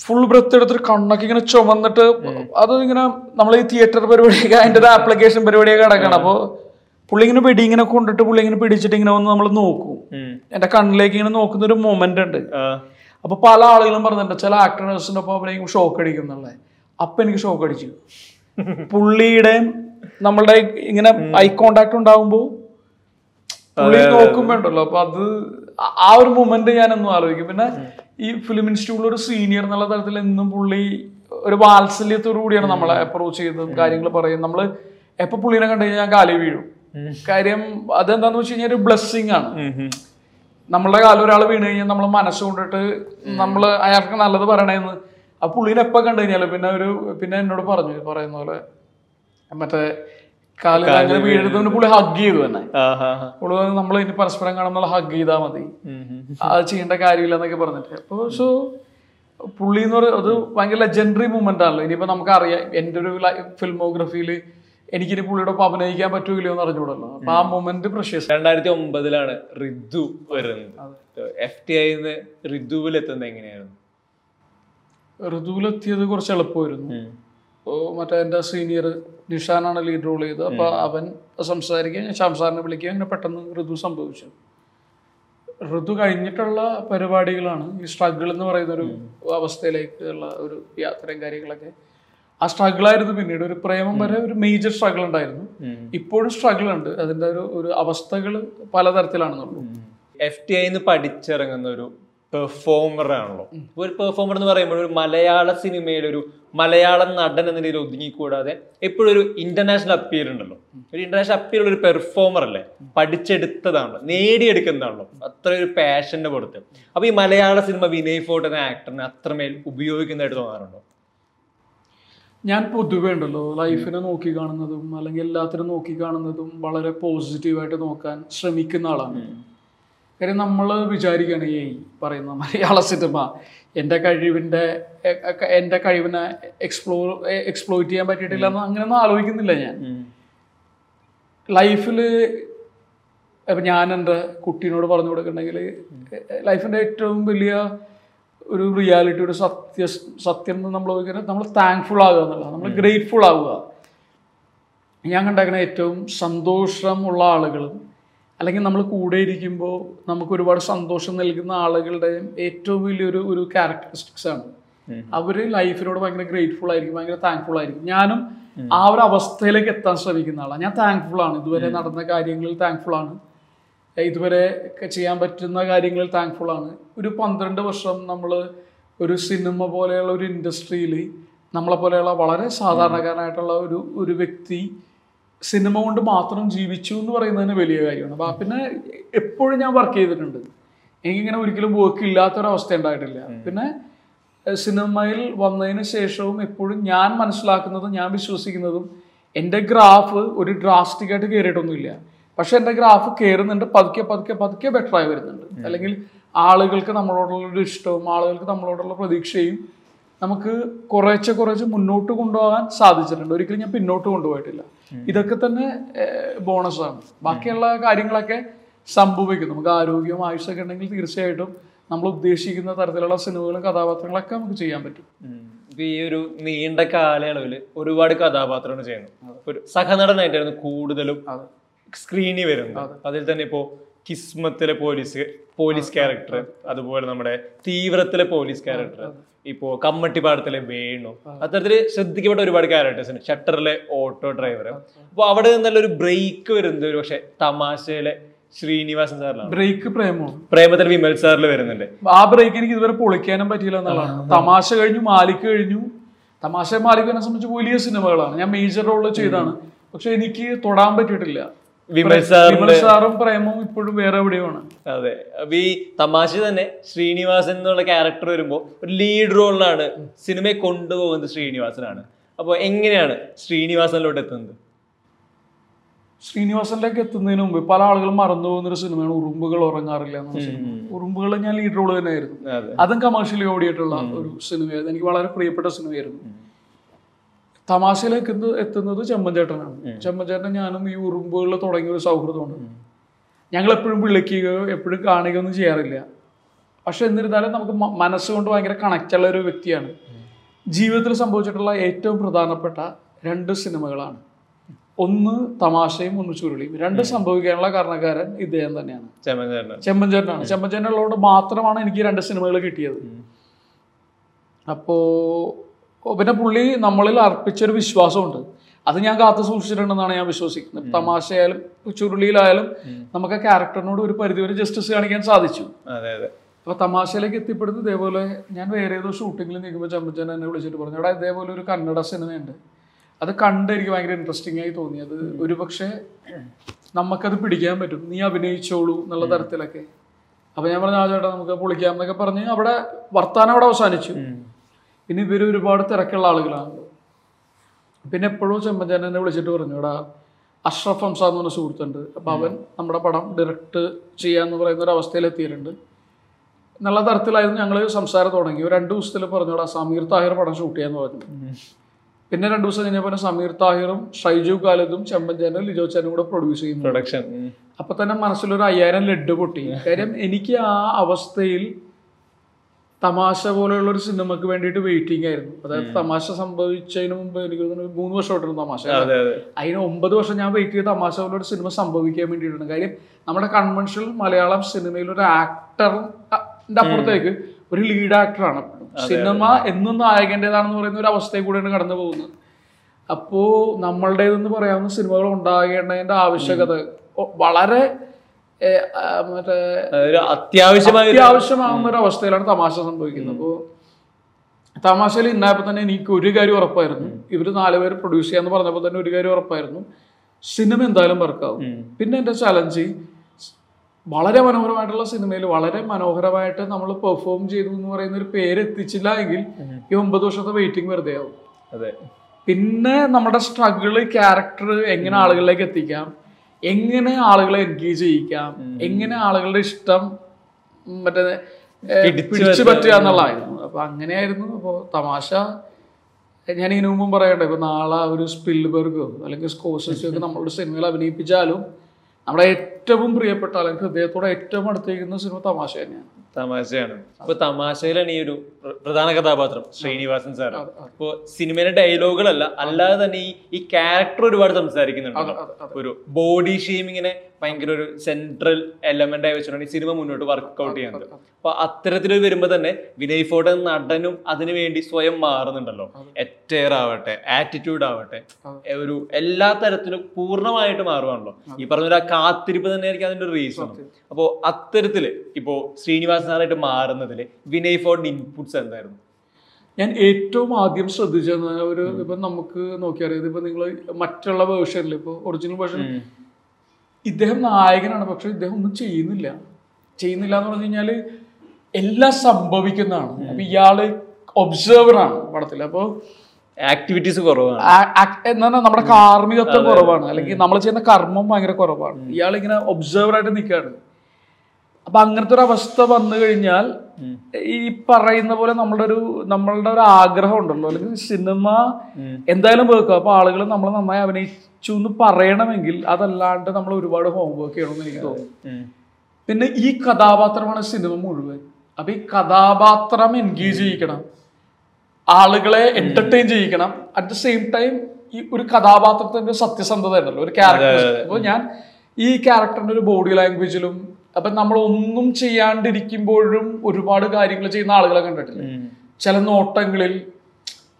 ഫുൾ ബ്രത്ത് എടുത്തിട്ട് കണ്ണൊക്കെ ഇങ്ങനെ ചുമന്നിട്ട് അത് ഇങ്ങനെ നമ്മൾ ഈ തിയേറ്റർ പരിപാടിയൊക്കെ അതിന്റെ ഒരു ആപ്ലിക്കേഷൻ പരിപാടിയൊക്കെ നടക്കണം. അപ്പോൾ പുള്ളി ഇങ്ങനെ പിടി ഇങ്ങനെ കൊണ്ടിട്ട് പുള്ളി ഇങ്ങനെ പിടിച്ചിട്ട് ഇങ്ങനെ വന്ന് നമ്മൾ നോക്കും. എന്റെ കണ്ണിലേക്ക് ഇങ്ങനെ നോക്കുന്ന ഒരു മൊമെന്റ് ഉണ്ട്. അപ്പൊ പല ആളുകളും പറഞ്ഞിട്ടുണ്ട് ചില ആക്ടേഴ്സിന്റെ ഒപ്പം അവരെ ഷോക്ക് അടിക്കും എന്നുള്ളത്. അപ്പൊ എനിക്ക് ഷോക്ക് അടിച്ചു. പുള്ളിയുടെ നമ്മളുടെ ഇങ്ങനെ ഐ കോണ്ടാക്ട് ഉണ്ടാകുമ്പോൾ പുള്ളി നോക്കുമ്പോണ്ടല്ലോ അപ്പൊ അത് ആ- ഒരു മൊമെന്റ് ഞാൻ എന്നും ആലോചിക്കും. പിന്നെ ഈ ഫിലിം ഇൻസ്റ്റിറ്റ്യൂട്ടിൽ ഒരു സീനിയർ എന്നുള്ള തരത്തിൽ എന്നും പുള്ളി ഒരു വാത്സല്യത്തോടു കൂടിയാണ് നമ്മളെ അപ്രോച്ച് ചെയ്തതും കാര്യങ്ങൾ പറയും നമ്മൾ എപ്പോൾ പുള്ളിനെ കണ്ടു കഴിഞ്ഞാൽ ഞാൻ കാലി വീഴും. കാര്യം അതെന്താന്ന് വെച്ച് കഴിഞ്ഞാൽ ഒരു ബ്ലെസ്സിങ് ആണ്. നമ്മളുടെ കാലം ഒരാൾ വീണ് കഴിഞ്ഞാൽ നമ്മൾ മനസ്സുകൊണ്ടിട്ട് നമ്മൾ അയാൾക്ക് നല്ലത് പറയണേന്ന്. ആ പുള്ളീനെ എപ്പോൾ കണ്ടു കഴിഞ്ഞാലും പിന്നെ ഒരു പിന്നെ എന്നോട് പറഞ്ഞു പറയുന്ന പോലെ മറ്റേ കാൽ അങ്ങനെ പുള്ളി ഹഗ് ചെയ്തു തന്നെ. പുള്ളി പറഞ്ഞു, നമ്മൾ ഇനി പരസ്പരം കാണുമ്പോൾ ഹഗ് ചെയ്താൽ മതി. അത് ചെയ്യേണ്ട കാര്യമില്ല എന്നൊക്കെ പറഞ്ഞിട്ട്. അപ്പോൾ സോ പുള്ളി എന്ന് പറയുന്നത് അത് ഭയങ്കര ലെജൻഡറി മൂമെന്റ് ആണല്ലോ. ഇനിയിപ്പോ നമുക്കറിയാം എന്റെ ഒരു ഫിൽമോഗ്രഫിയിൽ എനിക്കിനി പുള്ളിയുടെ ഒപ്പം അഭിനയിക്കാൻ പറ്റൂലോ എന്ന് അറിഞ്ഞൂടല്ലോ അപ്പൊ ആ മൊമെന്റ് പ്രഷ്യസ് രണ്ടായിരത്തി ഒമ്പതിലാണ് റിദ്ദു വരുന്നത്. എഫ് ടി ഐ റിദ്ദുവിൽ എത്തുന്നത് എങ്ങനെയായിരുന്നു? ഋതുവിലെത്തിയത് കുറച്ച് എളുപ്പമായിരുന്നു. മറ്റേ എന്റെ സീനിയർ നിഷാനാണ് ലീഡ് റോൾ ചെയ്തത്. അപ്പോൾ അവൻ സംസാരിക്കുക ഞാൻ ശംസാറിനെ വിളിക്കുക അങ്ങനെ പെട്ടെന്ന് ഋതു സംഭവിച്ചു. ഋതു കഴിഞ്ഞിട്ടുള്ള പരിപാടികളാണ് ഈ സ്ട്രഗിൾ എന്ന് പറയുന്ന ഒരു അവസ്ഥയിലേക്കുള്ള ഒരു യാത്രയും കാര്യങ്ങളൊക്കെ. ആ സ്ട്രഗിൾ ആയിരുന്നു പിന്നീട്. ഒരു പ്രേമം വരെ ഒരു മേജർ സ്ട്രഗിൾ ഉണ്ടായിരുന്നു. ഇപ്പോഴും സ്ട്രഗിൾ ഉണ്ട്. അതിന്റെ ഒരു ഒരു അവസ്ഥകൾ പലതരത്തിലാണെന്നുള്ളൂ. എഫ് ടി ഐന്ന് പഠിച്ചിറങ്ങുന്ന ഒരു പെർഫോമർ ആണല്ലോ. ഒരു പെർഫോമർ എന്ന് പറയുമ്പോൾ ഒരു മലയാള സിനിമയിലെ ഒരു മലയാളം നടൻ എന്ന രീതിയിൽ ഒതുങ്ങിക്കൂടാതെ എപ്പോഴും ഒരു ഇന്റർനാഷണൽ അപ്പീൽ ഉണ്ടല്ലോ. ഒരു ഇന്റർനാഷണൽ അപ്പീൽ ഉള്ള ഒരു പെർഫോമർ അല്ലേ? പഠിച്ചെടുത്തതാണല്ലോ. നേടിയെടുക്കുന്നതാണല്ലോ. അത്ര ഒരു പാഷന്റെ പുറത്ത്. അപ്പൊ ഈ മലയാള സിനിമ വിനയ് ഫോർട്ട് എന്ന ആക്ടറിനെ അത്രമേൽ ഉപയോഗിക്കുന്നതായിട്ട് തോന്നാറുണ്ടോ? ഞാൻ പൊതുവേ ഉണ്ടല്ലോ. ലൈഫിനെ നോക്കി കാണുന്നതും അല്ലെങ്കിൽ എല്ലാത്തിനും നോക്കി കാണുന്നതും വളരെ പോസിറ്റീവായിട്ട് നോക്കാൻ ശ്രമിക്കുന്ന ആളാണ്. കാര്യം നമ്മൾ വിചാരിക്കുകയാണ് ഈ പറയുന്ന മലയാള സിനിമ എന്റെ കഴിവിന്റെ എന്റെ കഴിവിനെ എക്സ്പ്ലോർ എക്സ്പ്ലോയിറ്റ് ചെയ്യാൻ പറ്റിയിട്ടില്ല എന്ന് അങ്ങനെയൊന്നും ആലോചിക്കുന്നില്ല ഞാൻ. ലൈഫിൽ ഇപ്പം ഞാൻ എന്റെ കുട്ടീനോട് പറഞ്ഞു കൊടുക്കുന്നുണ്ടെങ്കിൽ ലൈഫിന്റെ ഏറ്റവും വലിയ ഒരു റിയാലിറ്റി ഒരു സത്യ സത്യം എന്ന് നമ്മൾ ചോദിക്കുന്നത് നമ്മൾ താങ്ക്ഫുൾ ആകുക എന്നുള്ളത് നമ്മൾ ഗ്രേറ്റ്ഫുൾ ആവുക ഞാൻ കണ്ടേക്കുന്ന ഏറ്റവും സന്തോഷമുള്ള ആളുകളും അല്ലെങ്കിൽ നമ്മൾ കൂടെ ഇരിക്കുമ്പോൾ നമുക്ക് ഒരുപാട് സന്തോഷം നൽകുന്ന ആളുകളുടെയും ഏറ്റവും വലിയൊരു ഒരു ക്യാരക്ടറിസ്റ്റിക്സ് ആണ്. അവർ ലൈഫിനോട് ഭയങ്കര ഗ്രേറ്റ്ഫുൾ ആയിരിക്കും ഭയങ്കര താങ്ക്ഫുൾ ആയിരിക്കും. ഞാനും ആ ഒരു അവസ്ഥയിലേക്ക് എത്താൻ ശ്രമിക്കുന്ന ആളാണ് ഞാൻ താങ്ക്ഫുൾ ആണ്. ഇതുവരെ നടന്ന കാര്യങ്ങളിൽ താങ്ക്ഫുൾ ആണ്. ഇതുവരെ ചെയ്യാൻ പറ്റുന്ന കാര്യങ്ങളിൽ താങ്ക്ഫുൾ ആണ്. ഒരു പന്ത്രണ്ട് വർഷം നമ്മൾ ഒരു സിനിമ പോലെയുള്ള ഒരു ഇൻഡസ്ട്രിയിൽ നമ്മളെ പോലെയുള്ള വളരെ സാധാരണക്കാരനായിട്ടുള്ള ഒരു ഒരു വ്യക്തി സിനിമ കൊണ്ട് മാത്രം ജീവിച്ചു എന്ന് പറയുന്നതിന് വലിയ കാര്യമാണ്. അപ്പൊ പിന്നെ എപ്പോഴും ഞാൻ വർക്ക് ചെയ്തിട്ടുണ്ട്. എനിക്കിങ്ങനെ ഒരിക്കലും വർക്ക് ഇല്ലാത്തൊരവസ്ഥ ഉണ്ടായിട്ടില്ല. പിന്നെ സിനിമയിൽ വന്നതിന് ശേഷവും എപ്പോഴും ഞാൻ മനസ്സിലാക്കുന്നതും ഞാൻ വിശ്വസിക്കുന്നതും എന്റെ ഗ്രാഫ് ഒരു ഡ്രാസ്റ്റിക് ആയിട്ട് കയറിയിട്ടൊന്നുമില്ല പക്ഷെ എന്റെ ഗ്രാഫ് കയറുന്നുണ്ട് പതുക്കെ പതുക്കെ പതുക്കെ ബെറ്റർ ആയി വരുന്നുണ്ട്. അല്ലെങ്കിൽ ആളുകൾക്ക് നമ്മളോടുള്ള ഒരു ഇഷ്ടവും ആളുകൾക്ക് നമ്മളോടുള്ള പ്രതീക്ഷയും നമുക്ക് കുറേശ്ശെ കുറേശ്ശെ മുന്നോട്ട് കൊണ്ടുപോകാൻ സാധിച്ചിട്ടുണ്ട്. ഒരിക്കലും ഞാൻ പിന്നോട്ട് കൊണ്ടുപോയിട്ടില്ല. ഇതൊക്കെ തന്നെ ബോണസാണ്. ബാക്കിയുള്ള കാര്യങ്ങളൊക്കെ സംഭവിക്കും. നമുക്ക് ആരോഗ്യവും ആയുഷൊക്കെ ഉണ്ടെങ്കിൽ തീർച്ചയായിട്ടും നമ്മൾ ഉദ്ദേശിക്കുന്ന തരത്തിലുള്ള സിനിമകളും കഥാപാത്രങ്ങളൊക്കെ നമുക്ക് ചെയ്യാൻ പറ്റും. ഇപ്പൊ ഈ ഒരു നീണ്ട കാലയളവിൽ ഒരുപാട് കഥാപാത്രങ്ങൾ ചെയ്യുന്നു. ഒരു സഹനടനായിട്ടായിരുന്നു കൂടുതലും സ്ക്രീനിൽ വരുന്നത്. അതിൽ തന്നെ ഇപ്പോ കിസ്മത്തിലെ പോലീസ് പോലീസ് ക്യാരക്ടർ അതുപോലെ നമ്മുടെ തീവ്രത്തിലെ പോലീസ് ക്യാരക്ടർ ഇപ്പോ കമ്മട്ടിപ്പാടത്തിലെ വേണു. അത്തരത്തിൽ ശ്രദ്ധിക്കപ്പെട്ട ഒരുപാട് ക്യാരക്ടേഴ്സ് ഉണ്ട്. ഷട്ടറിലെ ഓട്ടോ ഡ്രൈവർ അപ്പൊ അവിടെ നിന്നുള്ള ഒരു ബ്രേക്ക് വരുന്നത് ഒരു പക്ഷെ തമാശയിലെ ശ്രീനിവാസൻ സാറിലാണ് ബ്രേക്ക് പ്രേമോ? പ്രേമത്തിൽ വിമൽ സാറിൽ വരുന്നുണ്ട്. ആ ബ്രേക്ക് എനിക്ക് ഇതുവരെ പൊളിക്കാനും പറ്റിയില്ല എന്നുള്ളതാണ്. തമാശ കഴിഞ്ഞു മാലിക്ക് കഴിഞ്ഞു. തമാശ മാലിക് എന്നെ സംബന്ധിച്ച് വലിയ സിനിമകളാണ്. ഞാൻ മേജർ റോൾ ചെയ്താണ് പക്ഷെ എനിക്ക് തൊടാൻ പറ്റിയിട്ടില്ല. വിമൽ സാറും പ്രേമവും ഇപ്പോഴും വേറെ എവിടെയുമാണ്? അതെ. അപ്പൊ ഈ തമാശ തന്നെ ശ്രീനിവാസൻ എന്നുള്ള ക്യാരക്ടർ വരുമ്പോൾ ഒരു ലീഡ് റോളിലാണ് സിനിമയെ കൊണ്ടുപോകുന്നത് ശ്രീനിവാസനാണ്. അപ്പോൾ എങ്ങനെയാണ് ശ്രീനിവാസനിലോട്ട് എത്തുന്നത്? ശ്രീനിവാസനിലേക്ക് എത്തുന്നതിന് മുമ്പ് പല ആളുകളും മറന്നു പോകുന്ന ഒരു സിനിമയാണ് ഉറുമ്പുകൾ ഉറങ്ങാറില്ല എന്ന സിനിമ ഉറുമ്പുകൾ ഞാൻ ലീഡ് റോൾ തന്നെയായിരുന്നു. അതെ. അതും കമേഴ്ഷ്യലി ഓടിയിട്ടുള്ള ഒരു സിനിമയായിരുന്നു എനിക്ക് വളരെ പ്രിയപ്പെട്ട സിനിമയായിരുന്നു തമാശയിലേക്ക് എത്തുന്നത് ചേട്ടനാണ് ചെമ്മൻചേട്ടനാണ് ചെമ്മൻചേട്ടൻ ഞാനും ഈ ഉറുമ്പുകളിൽ തുടങ്ങിയ ഒരു സൗഹൃദമുണ്ട് ഞങ്ങൾ എപ്പോഴും വിളിക്കുകയോ എപ്പോഴും കാണുകയോ ഒന്നും ചെയ്യാറില്ല. പക്ഷെ എന്നിരുന്നാലും നമുക്ക് മനസ്സുകൊണ്ട് ഭയങ്കര കണക്റ്റുള്ള ഒരു വ്യക്തിയാണ്. ജീവിതത്തിൽ സംഭവിച്ചിട്ടുള്ള ഏറ്റവും പ്രധാനപ്പെട്ട രണ്ട് സിനിമകളാണ്. ഒന്ന് തമാശയും ഒന്ന് ചുരുളിയും. രണ്ട് സംഭവിക്കാനുള്ള കാരണക്കാരൻ ഇദ്ദേഹം തന്നെയാണ്. ചെമ്മൻചേട്ടനാണ്. ചെമ്മൻചേട്ടനുള്ളതുകൊണ്ട് മാത്രമാണ് എനിക്ക് രണ്ട് സിനിമകൾ കിട്ടിയത്. അപ്പോ ഓ, പിന്നെ പുള്ളി നമ്മളിൽ അർപ്പിച്ചൊരു വിശ്വാസമുണ്ട്. അത് ഞാൻ കാത്തു സൂക്ഷിച്ചിട്ടുണ്ടെന്നാണ് ഞാൻ വിശ്വസിക്കുന്നത്. തമാശയായാലും ചുരുളിയിലായാലും നമുക്ക് ആ ക്യാരക്ടറിനോട് ഒരു പരിധിവരെ ജസ്റ്റിസ് കാണിക്കാൻ സാധിച്ചു. അപ്പൊ തമാശയിലേക്ക് എത്തിപ്പെടുന്നത് ഇതേപോലെ ഞാൻ വേറെ ഏതോ ഷൂട്ടിങ്ങിൽ നിൽക്കുമ്പോൾ ചമ്മച്ചൻ എന്നെ വിളിച്ചിട്ട് പറഞ്ഞു അവിടെ ഇതേപോലെ ഒരു കന്നഡ സിനിമയുണ്ട്. അത് കണ്ട് എനിക്ക് ഭയങ്കര ഇൻട്രസ്റ്റിംഗ് ആയി തോന്നി അത് ഒരുപക്ഷെ നമുക്കത് പിടിക്കാൻ പറ്റും. നീ അഭിനയിച്ചോളൂ എന്നുള്ള തരത്തിലൊക്കെ. അപ്പൊ ഞാൻ പറഞ്ഞു ആ ചേട്ടാ നമുക്ക് പൊളിക്കാം എന്നൊക്കെ പറഞ്ഞ് അവിടെ വർത്താനം അവിടെ അവസാനിച്ചു. പിന്നെ ഇവർ ഒരുപാട് തിരക്കുള്ള ആളുകളാണ്. പിന്നെ എപ്പോഴും ചെമ്പഞ്ചാൻ എന്നെ വിളിച്ചിട്ട് പറഞ്ഞു എടാ അഷ്റഫ് ഹംസ എന്ന് പറഞ്ഞ സുഹൃത്തുണ്ട്. അപ്പം അവൻ നമ്മുടെ പടം ഡയറക്റ്റ് ചെയ്യാന്ന് പറയുന്ന ഒരു അവസ്ഥയിൽ എത്തിയിട്ടുണ്ട്. നല്ല തരത്തിലായിരുന്നു ഞങ്ങൾ സംസാരം തുടങ്ങി. ഒരു രണ്ട് ദിവസത്തിൽ പറഞ്ഞോടാ സമീർ താഹിർ പടം ഷൂട്ട് ചെയ്യാന്ന് പറഞ്ഞു. പിന്നെ രണ്ട് ദിവസം കഴിഞ്ഞപ്പോൾ സമീർ താഹിറും ഷൈജു ഖാലിദും ചെമ്പഞ്ചാനും ലിജോ ചാനും കൂടെ പ്രൊഡ്യൂസ് ചെയ്യുന്നു. പ്രൊഡക്ഷൻ അപ്പൊ തന്നെ മനസ്സിലൊരു അയ്യായിരം ലഡ് പൊട്ടി. കാര്യം എനിക്ക് ആ അവസ്ഥയിൽ തമാശ പോലെയുള്ള ഒരു സിനിമക്ക് വേണ്ടിയിട്ട് വെയിറ്റിംഗ് ആയിരുന്നു. അതായത് തമാശ സംഭവിച്ചതിന് മുമ്പ് എനിക്ക് തോന്നുന്നു മൂന്ന് വർഷമായിട്ടാണ് തമാശ. അതെ അതെ. അതിന് ഒമ്പത് വർഷം ഞാൻ വെയിറ്റ് ചെയ്ത് തമാശ പോലെ ഒരു സിനിമ സംഭവിക്കാൻ വേണ്ടിയിട്ടുണ്ട്. കാര്യം നമ്മുടെ കൺവെൻഷണൽ മലയാളം സിനിമയിൽ ഒരു ആക്ടറിന്റെ അപ്പുറത്തേക്ക് ഒരു ലീഡ് ആക്ടറാണ് സിനിമ എന്നും നായകന്റെതാണെന്ന് പറയുന്ന ഒരു അവസ്ഥയിൽ കൂടെയാണ് കടന്നു പോകുന്നത്. അപ്പോ നമ്മളുടേതെന്ന് പറയാവുന്ന സിനിമകൾ ഉണ്ടാകേണ്ടതിന്റെ ആവശ്യകത വളരെ മറ്റേ അത്യാവശ്യമായ അത്യാവശ്യമാകുന്ന ഒരു അവസ്ഥയിലാണ് തമാശ സംഭവിക്കുന്നത്. അപ്പോൾ തമാശയിൽ ഇന്നായപ്പോൾ തന്നെ എനിക്ക് ഒരു കാര്യം ഉറപ്പായിരുന്നു. ഇവർ നാലുപേര് പ്രൊഡ്യൂസ് ചെയ്യാന്ന് പറഞ്ഞപ്പോൾ തന്നെ ഒരു കാര്യം ഉറപ്പായിരുന്നു. സിനിമ എന്തായാലും വർക്കാവും. പിന്നെ എന്റെ ചലഞ്ച് വളരെ മനോഹരമായിട്ടുള്ള സിനിമയിൽ വളരെ മനോഹരമായിട്ട് നമ്മൾ പെർഫോം ചെയ്തു എന്ന് പറയുന്ന ഒരു പേര് എത്തിച്ചില്ല എങ്കിൽ ഈ ഒമ്പത് വർഷത്തെ വെയിറ്റിംഗ് വെറുതെ ആവും. അതെ. പിന്നെ നമ്മുടെ സ്ട്രഗിൾ ക്യാരക്ടർ എങ്ങനെ ആളുകളിലേക്ക് എത്തിക്കാം? എങ്ങനെ ആളുകളെ എൻഗേജ് ചെയ്യിക്കാം? എങ്ങനെ ആളുകളുടെ ഇഷ്ടം മറ്റേ പിടിച്ചു പറ്റുക എന്നുള്ളതായിരുന്നു. അപ്പൊ അങ്ങനെയായിരുന്നു. അപ്പോൾ തമാശ. ഞാൻ ഇതിനു മുമ്പും പറയട്ടെ ഇപ്പൊ നാളെ ഒരു സ്പിൽബർഗോ അല്ലെങ്കിൽ സ്കോസസോ ഒക്കെ നമ്മളുടെ സിനിമയിൽ അഭിനയിപ്പിച്ചാലും നമ്മുടെ ഏറ്റവും പ്രിയപ്പെട്ട അല്ലെങ്കിൽ ഹൃദയത്തോടെ ഏറ്റവും അടുത്തേക്കുന്ന സിനിമ തമാശ തന്നെയാണ്. തമാശയാണ്. അപ്പൊ തമാശയിലാണ് ഈ ഒരു പ്രധാന കഥാപാത്രം ശ്രീനിവാസൻ സാർ ഇപ്പോ സിനിമയിലെ ഡയലോഗുകളല്ല അല്ലാതെ തന്നെ ഈ ഈ ക്യാരക്ടർ ഒരുപാട് സംസാരിക്കുന്നുണ്ട്. ഒരു ബോഡി ഷെയ്മിങ്ങിനെ ഭയങ്കര ഒരു സെൻട്രൽ എലമെന്റ് ആയി വെച്ചിട്ടാണ് ഈ സിനിമ മുന്നോട്ട് വർക്ക്ഔട്ട് ചെയ്യുന്നത്. അപ്പൊ അത്തരത്തിൽ വരുമ്പോ തന്നെ വിനയ് ഫോട്ട നടനും അതിനുവേണ്ടി സ്വയം മാറുന്നുണ്ടല്ലോ. എറ്റയർ ആവട്ടെ ആറ്റിറ്റ്യൂഡ് ആവട്ടെ ഒരു എല്ലാ തരത്തിലും പൂർണമായിട്ട് മാറുവാണല്ലോ. ഈ പറഞ്ഞ ഒരു ആ കാത്തിരിപ്പ് തന്നെയായിരിക്കും അതിന്റെ ഒരു റീസൺ അപ്പോ അത്തരത്തിൽ ഇപ്പോ ശ്രീനിവാസ് സാറായിട്ട് മാറുന്നതിൽ വിനയ് ഫോർഡിന്റെ ഇൻപുട്സ് എന്തായിരുന്നു? ഞാൻ ഏറ്റവും ആദ്യം ശ്രദ്ധിച്ചത് ഒരു ഇപ്പൊ നമുക്ക് നോക്കിയറിയാം ഇപ്പൊ നിങ്ങൾ മറ്റുള്ള വേർഷനിൽ ഇപ്പൊ ഒറിജിനൽ വേർഷൻ ഇദ്ദേഹം നായകനാണ് പക്ഷെ ഇദ്ദേഹം ഒന്നും ചെയ്യുന്നില്ല. ചെയ്യുന്നില്ല എന്ന് പറഞ്ഞു കഴിഞ്ഞാൽ എല്ലാം സംഭവിക്കുന്നതാണ്. അപ്പൊ ഇയാൾ ഒബ്സർവർ ആണ് പടത്തിൽ അപ്പൊ ആക്ടിവിറ്റീസ് കുറവാണ്. എന്നാ നമ്മുടെ കാർമ്മികത്വം കുറവാണ്. അല്ലെങ്കിൽ നമ്മൾ ചെയ്യുന്ന കർമ്മം ഭയങ്കര കുറവാണ്. ഇയാൾ ഇങ്ങനെ ഒബ്സർവർ ആയിട്ട് നിൽക്കുകയാണ് അപ്പൊ അങ്ങനത്തെ ഒരു അവസ്ഥ വന്നു കഴിഞ്ഞാൽ ഈ പറയുന്ന പോലെ നമ്മളുടെ ഒരു നമ്മളുടെ ഒരു ആഗ്രഹം ഉണ്ടല്ലോ. അല്ലെങ്കിൽ സിനിമ എന്തായാലും വെക്കുക അപ്പൊ ആളുകൾ നമ്മൾ നന്നായി അഭിനയിച്ചു എന്ന് പറയണമെങ്കിൽ അതല്ലാണ്ട് നമ്മൾ ഒരുപാട് ഹോംവർക്ക് ചെയ്യണമെന്ന് എനിക്ക് തോന്നുന്നു. പിന്നെ ഈ കഥാപാത്രമാണ് സിനിമ മുഴുവൻ. അപ്പൊ ഈ കഥാപാത്രം എൻഗേജ് ചെയ്യിക്കണം. ആളുകളെ എന്റർടൈൻ ചെയ്യിക്കണം. അറ്റ് ദ സെയിം ടൈം ഈ ഒരു കഥാപാത്രത്തിന്റെ സത്യസന്ധത ഉണ്ടല്ലോ ഒരു ക്യാരക്ടർ അപ്പോൾ ഞാൻ ഈ ക്യാരക്ടറിന്റെ ഒരു ബോഡി ലാംഗ്വേജിലും അപ്പൊ നമ്മൾ ഒന്നും ചെയ്യാണ്ടിരിക്കുമ്പോഴും ഒരുപാട് കാര്യങ്ങൾ ചെയ്യുന്ന ആളുകളെ കണ്ടിട്ടില്ല? ചില നോട്ടങ്ങളിൽ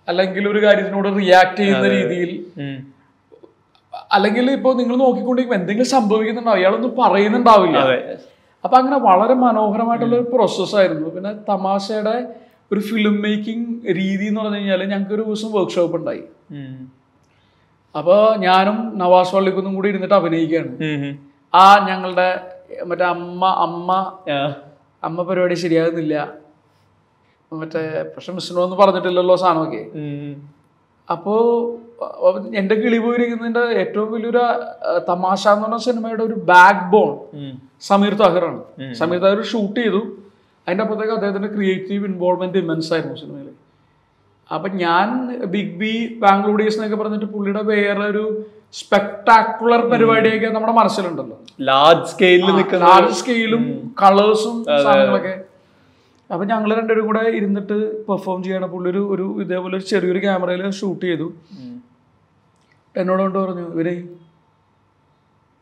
അല്ലെങ്കിൽ ഒരു കാര്യത്തിനോട് റിയാക്ട് ചെയ്യുന്ന രീതിയിൽ. അല്ലെങ്കിൽ ഇപ്പൊ നിങ്ങൾ നോക്കിക്കൊണ്ടിരിക്കുമ്പോൾ എന്തെങ്കിലും സംഭവിക്കുന്നുണ്ടാവും ഇയാളൊന്നും പറയുന്നുണ്ടാവില്ല. അപ്പൊ അങ്ങനെ വളരെ മനോഹരമായിട്ടുള്ള ഒരു പ്രോസസ്സായിരുന്നു പിന്നെ തമാശയുടെ ഒരു ഫിലിം മേക്കിംഗ് രീതി എന്ന് പറഞ്ഞു കഴിഞ്ഞാൽ ഞങ്ങൾക്ക് ഒരു ദിവസം വർക്ക്ഷോപ്പ് ഉണ്ടായി. അപ്പോൾ ഞാനും നവാസ് വള്ളിക്കുന്നും കൂടി ഇരുന്നിട്ട് അഭിനയിക്കുകയാണ്. ആ ഞങ്ങളുടെ മറ്റേ അമ്മ അമ്മ അമ്മ പരിപാടി ശരിയാകുന്നില്ല. മറ്റേ പക്ഷെ മിസ്സിനോന്നും പറഞ്ഞിട്ടില്ലല്ലോ സാധനമൊക്കെ. അപ്പോ അപ്പോൾ എന്റെ കിളി പോയിരിക്കുന്നതിന്റെ ഏറ്റവും വലിയൊരു തമാശ എന്ന് പറഞ്ഞ സിനിമയുടെ ഒരു ബാക്ക് ബോൺ. സമീർ താഹിറാണ്. സമീർ താഹിർ ഷൂട്ട് ചെയ്തു. അതിന്റെ അപ്പുറത്തേക്ക് അദ്ദേഹത്തിന്റെ ക്രിയേറ്റീവ് ഇൻവോൾവ്മെന്റ് ഇമൻസ് ആയിരുന്നു സിനിമയിൽ അപ്പം ഞാൻ ബിഗ് ബി ബാംഗ്ലൂർ ഡേയ്സ് എന്നൊക്കെ പറഞ്ഞിട്ട് പുള്ളിയുടെ വേറെ ഒരു സ്പെക്ടാക്കുലർ പരിപാടിയൊക്കെ നമ്മുടെ മനസ്സിലുണ്ടല്ലോ. ലാർജ് സ്കെയിലിൽ നിൽക്കുന്ന ലാർജ് സ്കെയിലും കളേഴ്സും സാധനങ്ങളൊക്കെ. അപ്പം ഞങ്ങൾ രണ്ടുപേരും കൂടെ ഇരുന്നിട്ട് പെർഫോം ചെയ്യണം പുള്ളി ഒരു ഒരു ഇതേപോലെ ഒരു ചെറിയൊരു ക്യാമറയിൽ ഷൂട്ട് ചെയ്തു. എന്നോട് കൊണ്ട് പറഞ്ഞു ഇവരെ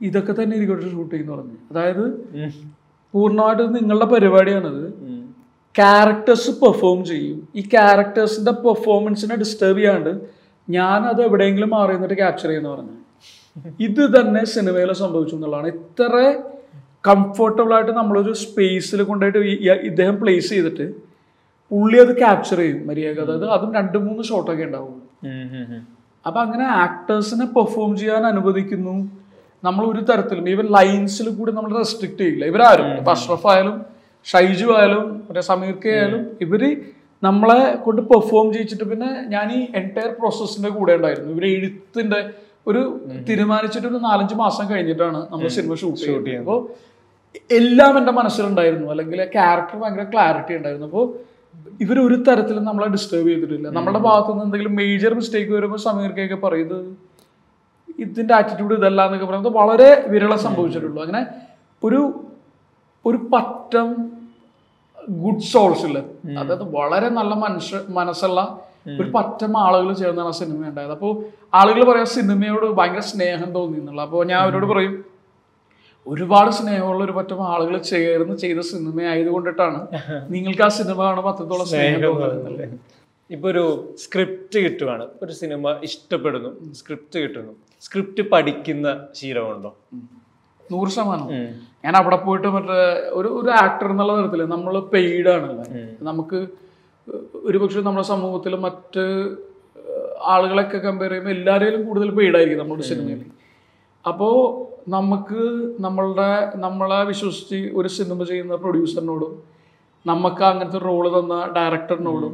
ഇതൊക്കെ തന്നെ ഇരിക്കട്ടെ ഷൂട്ട് ചെയ്യുന്നു പറഞ്ഞു. അതായത്. പൂർണമായിട്ടും നിങ്ങളുടെ പരിപാടിയാണത്. അത് ക്യാരക്ടേഴ്സ് പെർഫോം ചെയ്യും. ഈ ക്യാരക്ടേഴ്സിന്റെ പെർഫോമൻസിനെ ഡിസ്റ്റർബ് ചെയ്യാണ്ട് ഞാൻ അത് എവിടെയെങ്കിലും മാറി നിന്നിട്ട് ക്യാപ്ചർ ചെയ്യുന്ന പറഞ്ഞു. ഇത് തന്നെ സിനിമയിൽ സംഭവിച്ചു എന്നുള്ളതാണ്. ഇത്ര കംഫർട്ടബിൾ ആയിട്ട് നമ്മളൊരു സ്പേസിൽ കൊണ്ടുപോയിട്ട് ഇദ്ദേഹം പ്ലേസ് ചെയ്തിട്ട് പുള്ളി അത് ക്യാപ്ചർ ചെയ്യും മര്യാദ അതായത് അതും രണ്ട് മൂന്ന് ഷോട്ടൊക്കെ ഉണ്ടാവും. അപ്പൊ അങ്ങനെ ആക്ടേഴ്സിനെ പെർഫോം ചെയ്യാൻ അനുവദിക്കുന്നു. നമ്മൾ ഒരു തരത്തിലും ഈവൻ ലൈൻസിൽ കൂടി നമ്മൾ റെസ്ട്രിക്ട് ചെയ്യില്ല. ഇവരാരും. ഇപ്പൊ അഷ്റഫ് ആയാലും ഷൈജു ആയാലും മറ്റേ സമീർ കെ ആയാലും ഇവർ നമ്മളെ കൊണ്ട് പെർഫോം ചെയ്യിച്ചിട്ട് പിന്നെ ഞാൻ ഈ എന്റയർ പ്രോസസ്സിന്റെ കൂടെ ഉണ്ടായിരുന്നു. ഇവർ എഴുത്തിന്റെ ഒരു തീരുമാനിച്ചിട്ട് ഒരു നാലഞ്ച് മാസം കഴിഞ്ഞിട്ടാണ് നമ്മൾ സിനിമ ഷൂട്ട് ചെയ്യുന്നത് അപ്പോൾ എല്ലാം എന്റെ മനസ്സിലുണ്ടായിരുന്നു. അല്ലെങ്കിൽ ക്യാരക്ടർ ഭയങ്കര ക്ലാരിറ്റി ഉണ്ടായിരുന്നു. അപ്പോൾ ഇവർ ഒരു തരത്തിലും നമ്മളെ ഡിസ്റ്റർബ് ചെയ്തിട്ടില്ല. നമ്മുടെ ഭാഗത്തുനിന്ന് എന്തെങ്കിലും മേജർ മിസ്റ്റേക്ക് വരുമ്പോൾ സമീർക്കൊക്കെ പറയും ഇത് ഇതിന്റെ ആറ്റിറ്റ്യൂഡ് ഇതല്ല എന്നൊക്കെ പറയുന്നത് വളരെ വിരളം സംഭവിച്ചിട്ടുള്ളൂ. അങ്ങനെ ഒരു ഒരു പറ്റം ഗുഡ് സോൾസ് ഇല്ല? അതായത് വളരെ നല്ല മനുഷ്യ മനസ്സുള്ള ഒരു പറ്റം ആളുകൾ ചേർന്നാണ് ആ സിനിമ ഉണ്ടായത്. അപ്പോൾ ആളുകൾ പറയാം സിനിമയോട് ഭയങ്കര സ്നേഹം തോന്നി എന്നുള്ള അപ്പോൾ ഞാൻ അവരോട് പറയും ഒരുപാട് സ്നേഹമുള്ള ഒരു പറ്റം ആളുകൾ ചേർന്ന് ചെയ്ത സിനിമ ആയതുകൊണ്ടിട്ടാണ് നിങ്ങൾക്ക് ആ സിനിമ കാണുമ്പോൾ അത്രത്തോളം സ്നേഹം തോന്നുന്നത്. ഇപ്പൊ ഒരു സ്ക്രിപ്റ്റ് കിട്ടുവാണ്. ഒരു സിനിമ ഇഷ്ടപ്പെടുന്നു. സ്ക്രിപ്റ്റ് കിട്ടുന്നു. സ്ക്രിപ്റ്റ് പഠിക്കുന്ന ശീലമുണ്ടോ? നൂറ് ശതമാനം. ഞാൻ അവിടെ പോയിട്ട് മറ്റേ ഒരു ഒരു ആക്ടർ എന്നുള്ള തരത്തിൽ നമ്മൾ പെയ്ഡ് ആണല്ലോ. നമുക്ക് ഒരുപക്ഷെ നമ്മുടെ സമൂഹത്തിൽ മറ്റ് ആളുകളൊക്കെ കമ്പയർ ചെയ്യുമ്പോൾ എല്ലാവരെയും കൂടുതൽ പെയ്ഡ് ആയിരിക്കും നമ്മുടെ സിനിമയിൽ അപ്പോൾ നമുക്ക് നമ്മളുടെ നമ്മളെ വിശ്വസിച്ച് ഒരു സിനിമ ചെയ്യുന്ന പ്രൊഡ്യൂസറിനോടും നമുക്ക് അങ്ങനത്തെ റോൾ തന്ന ഡയറക്ടറിനോടും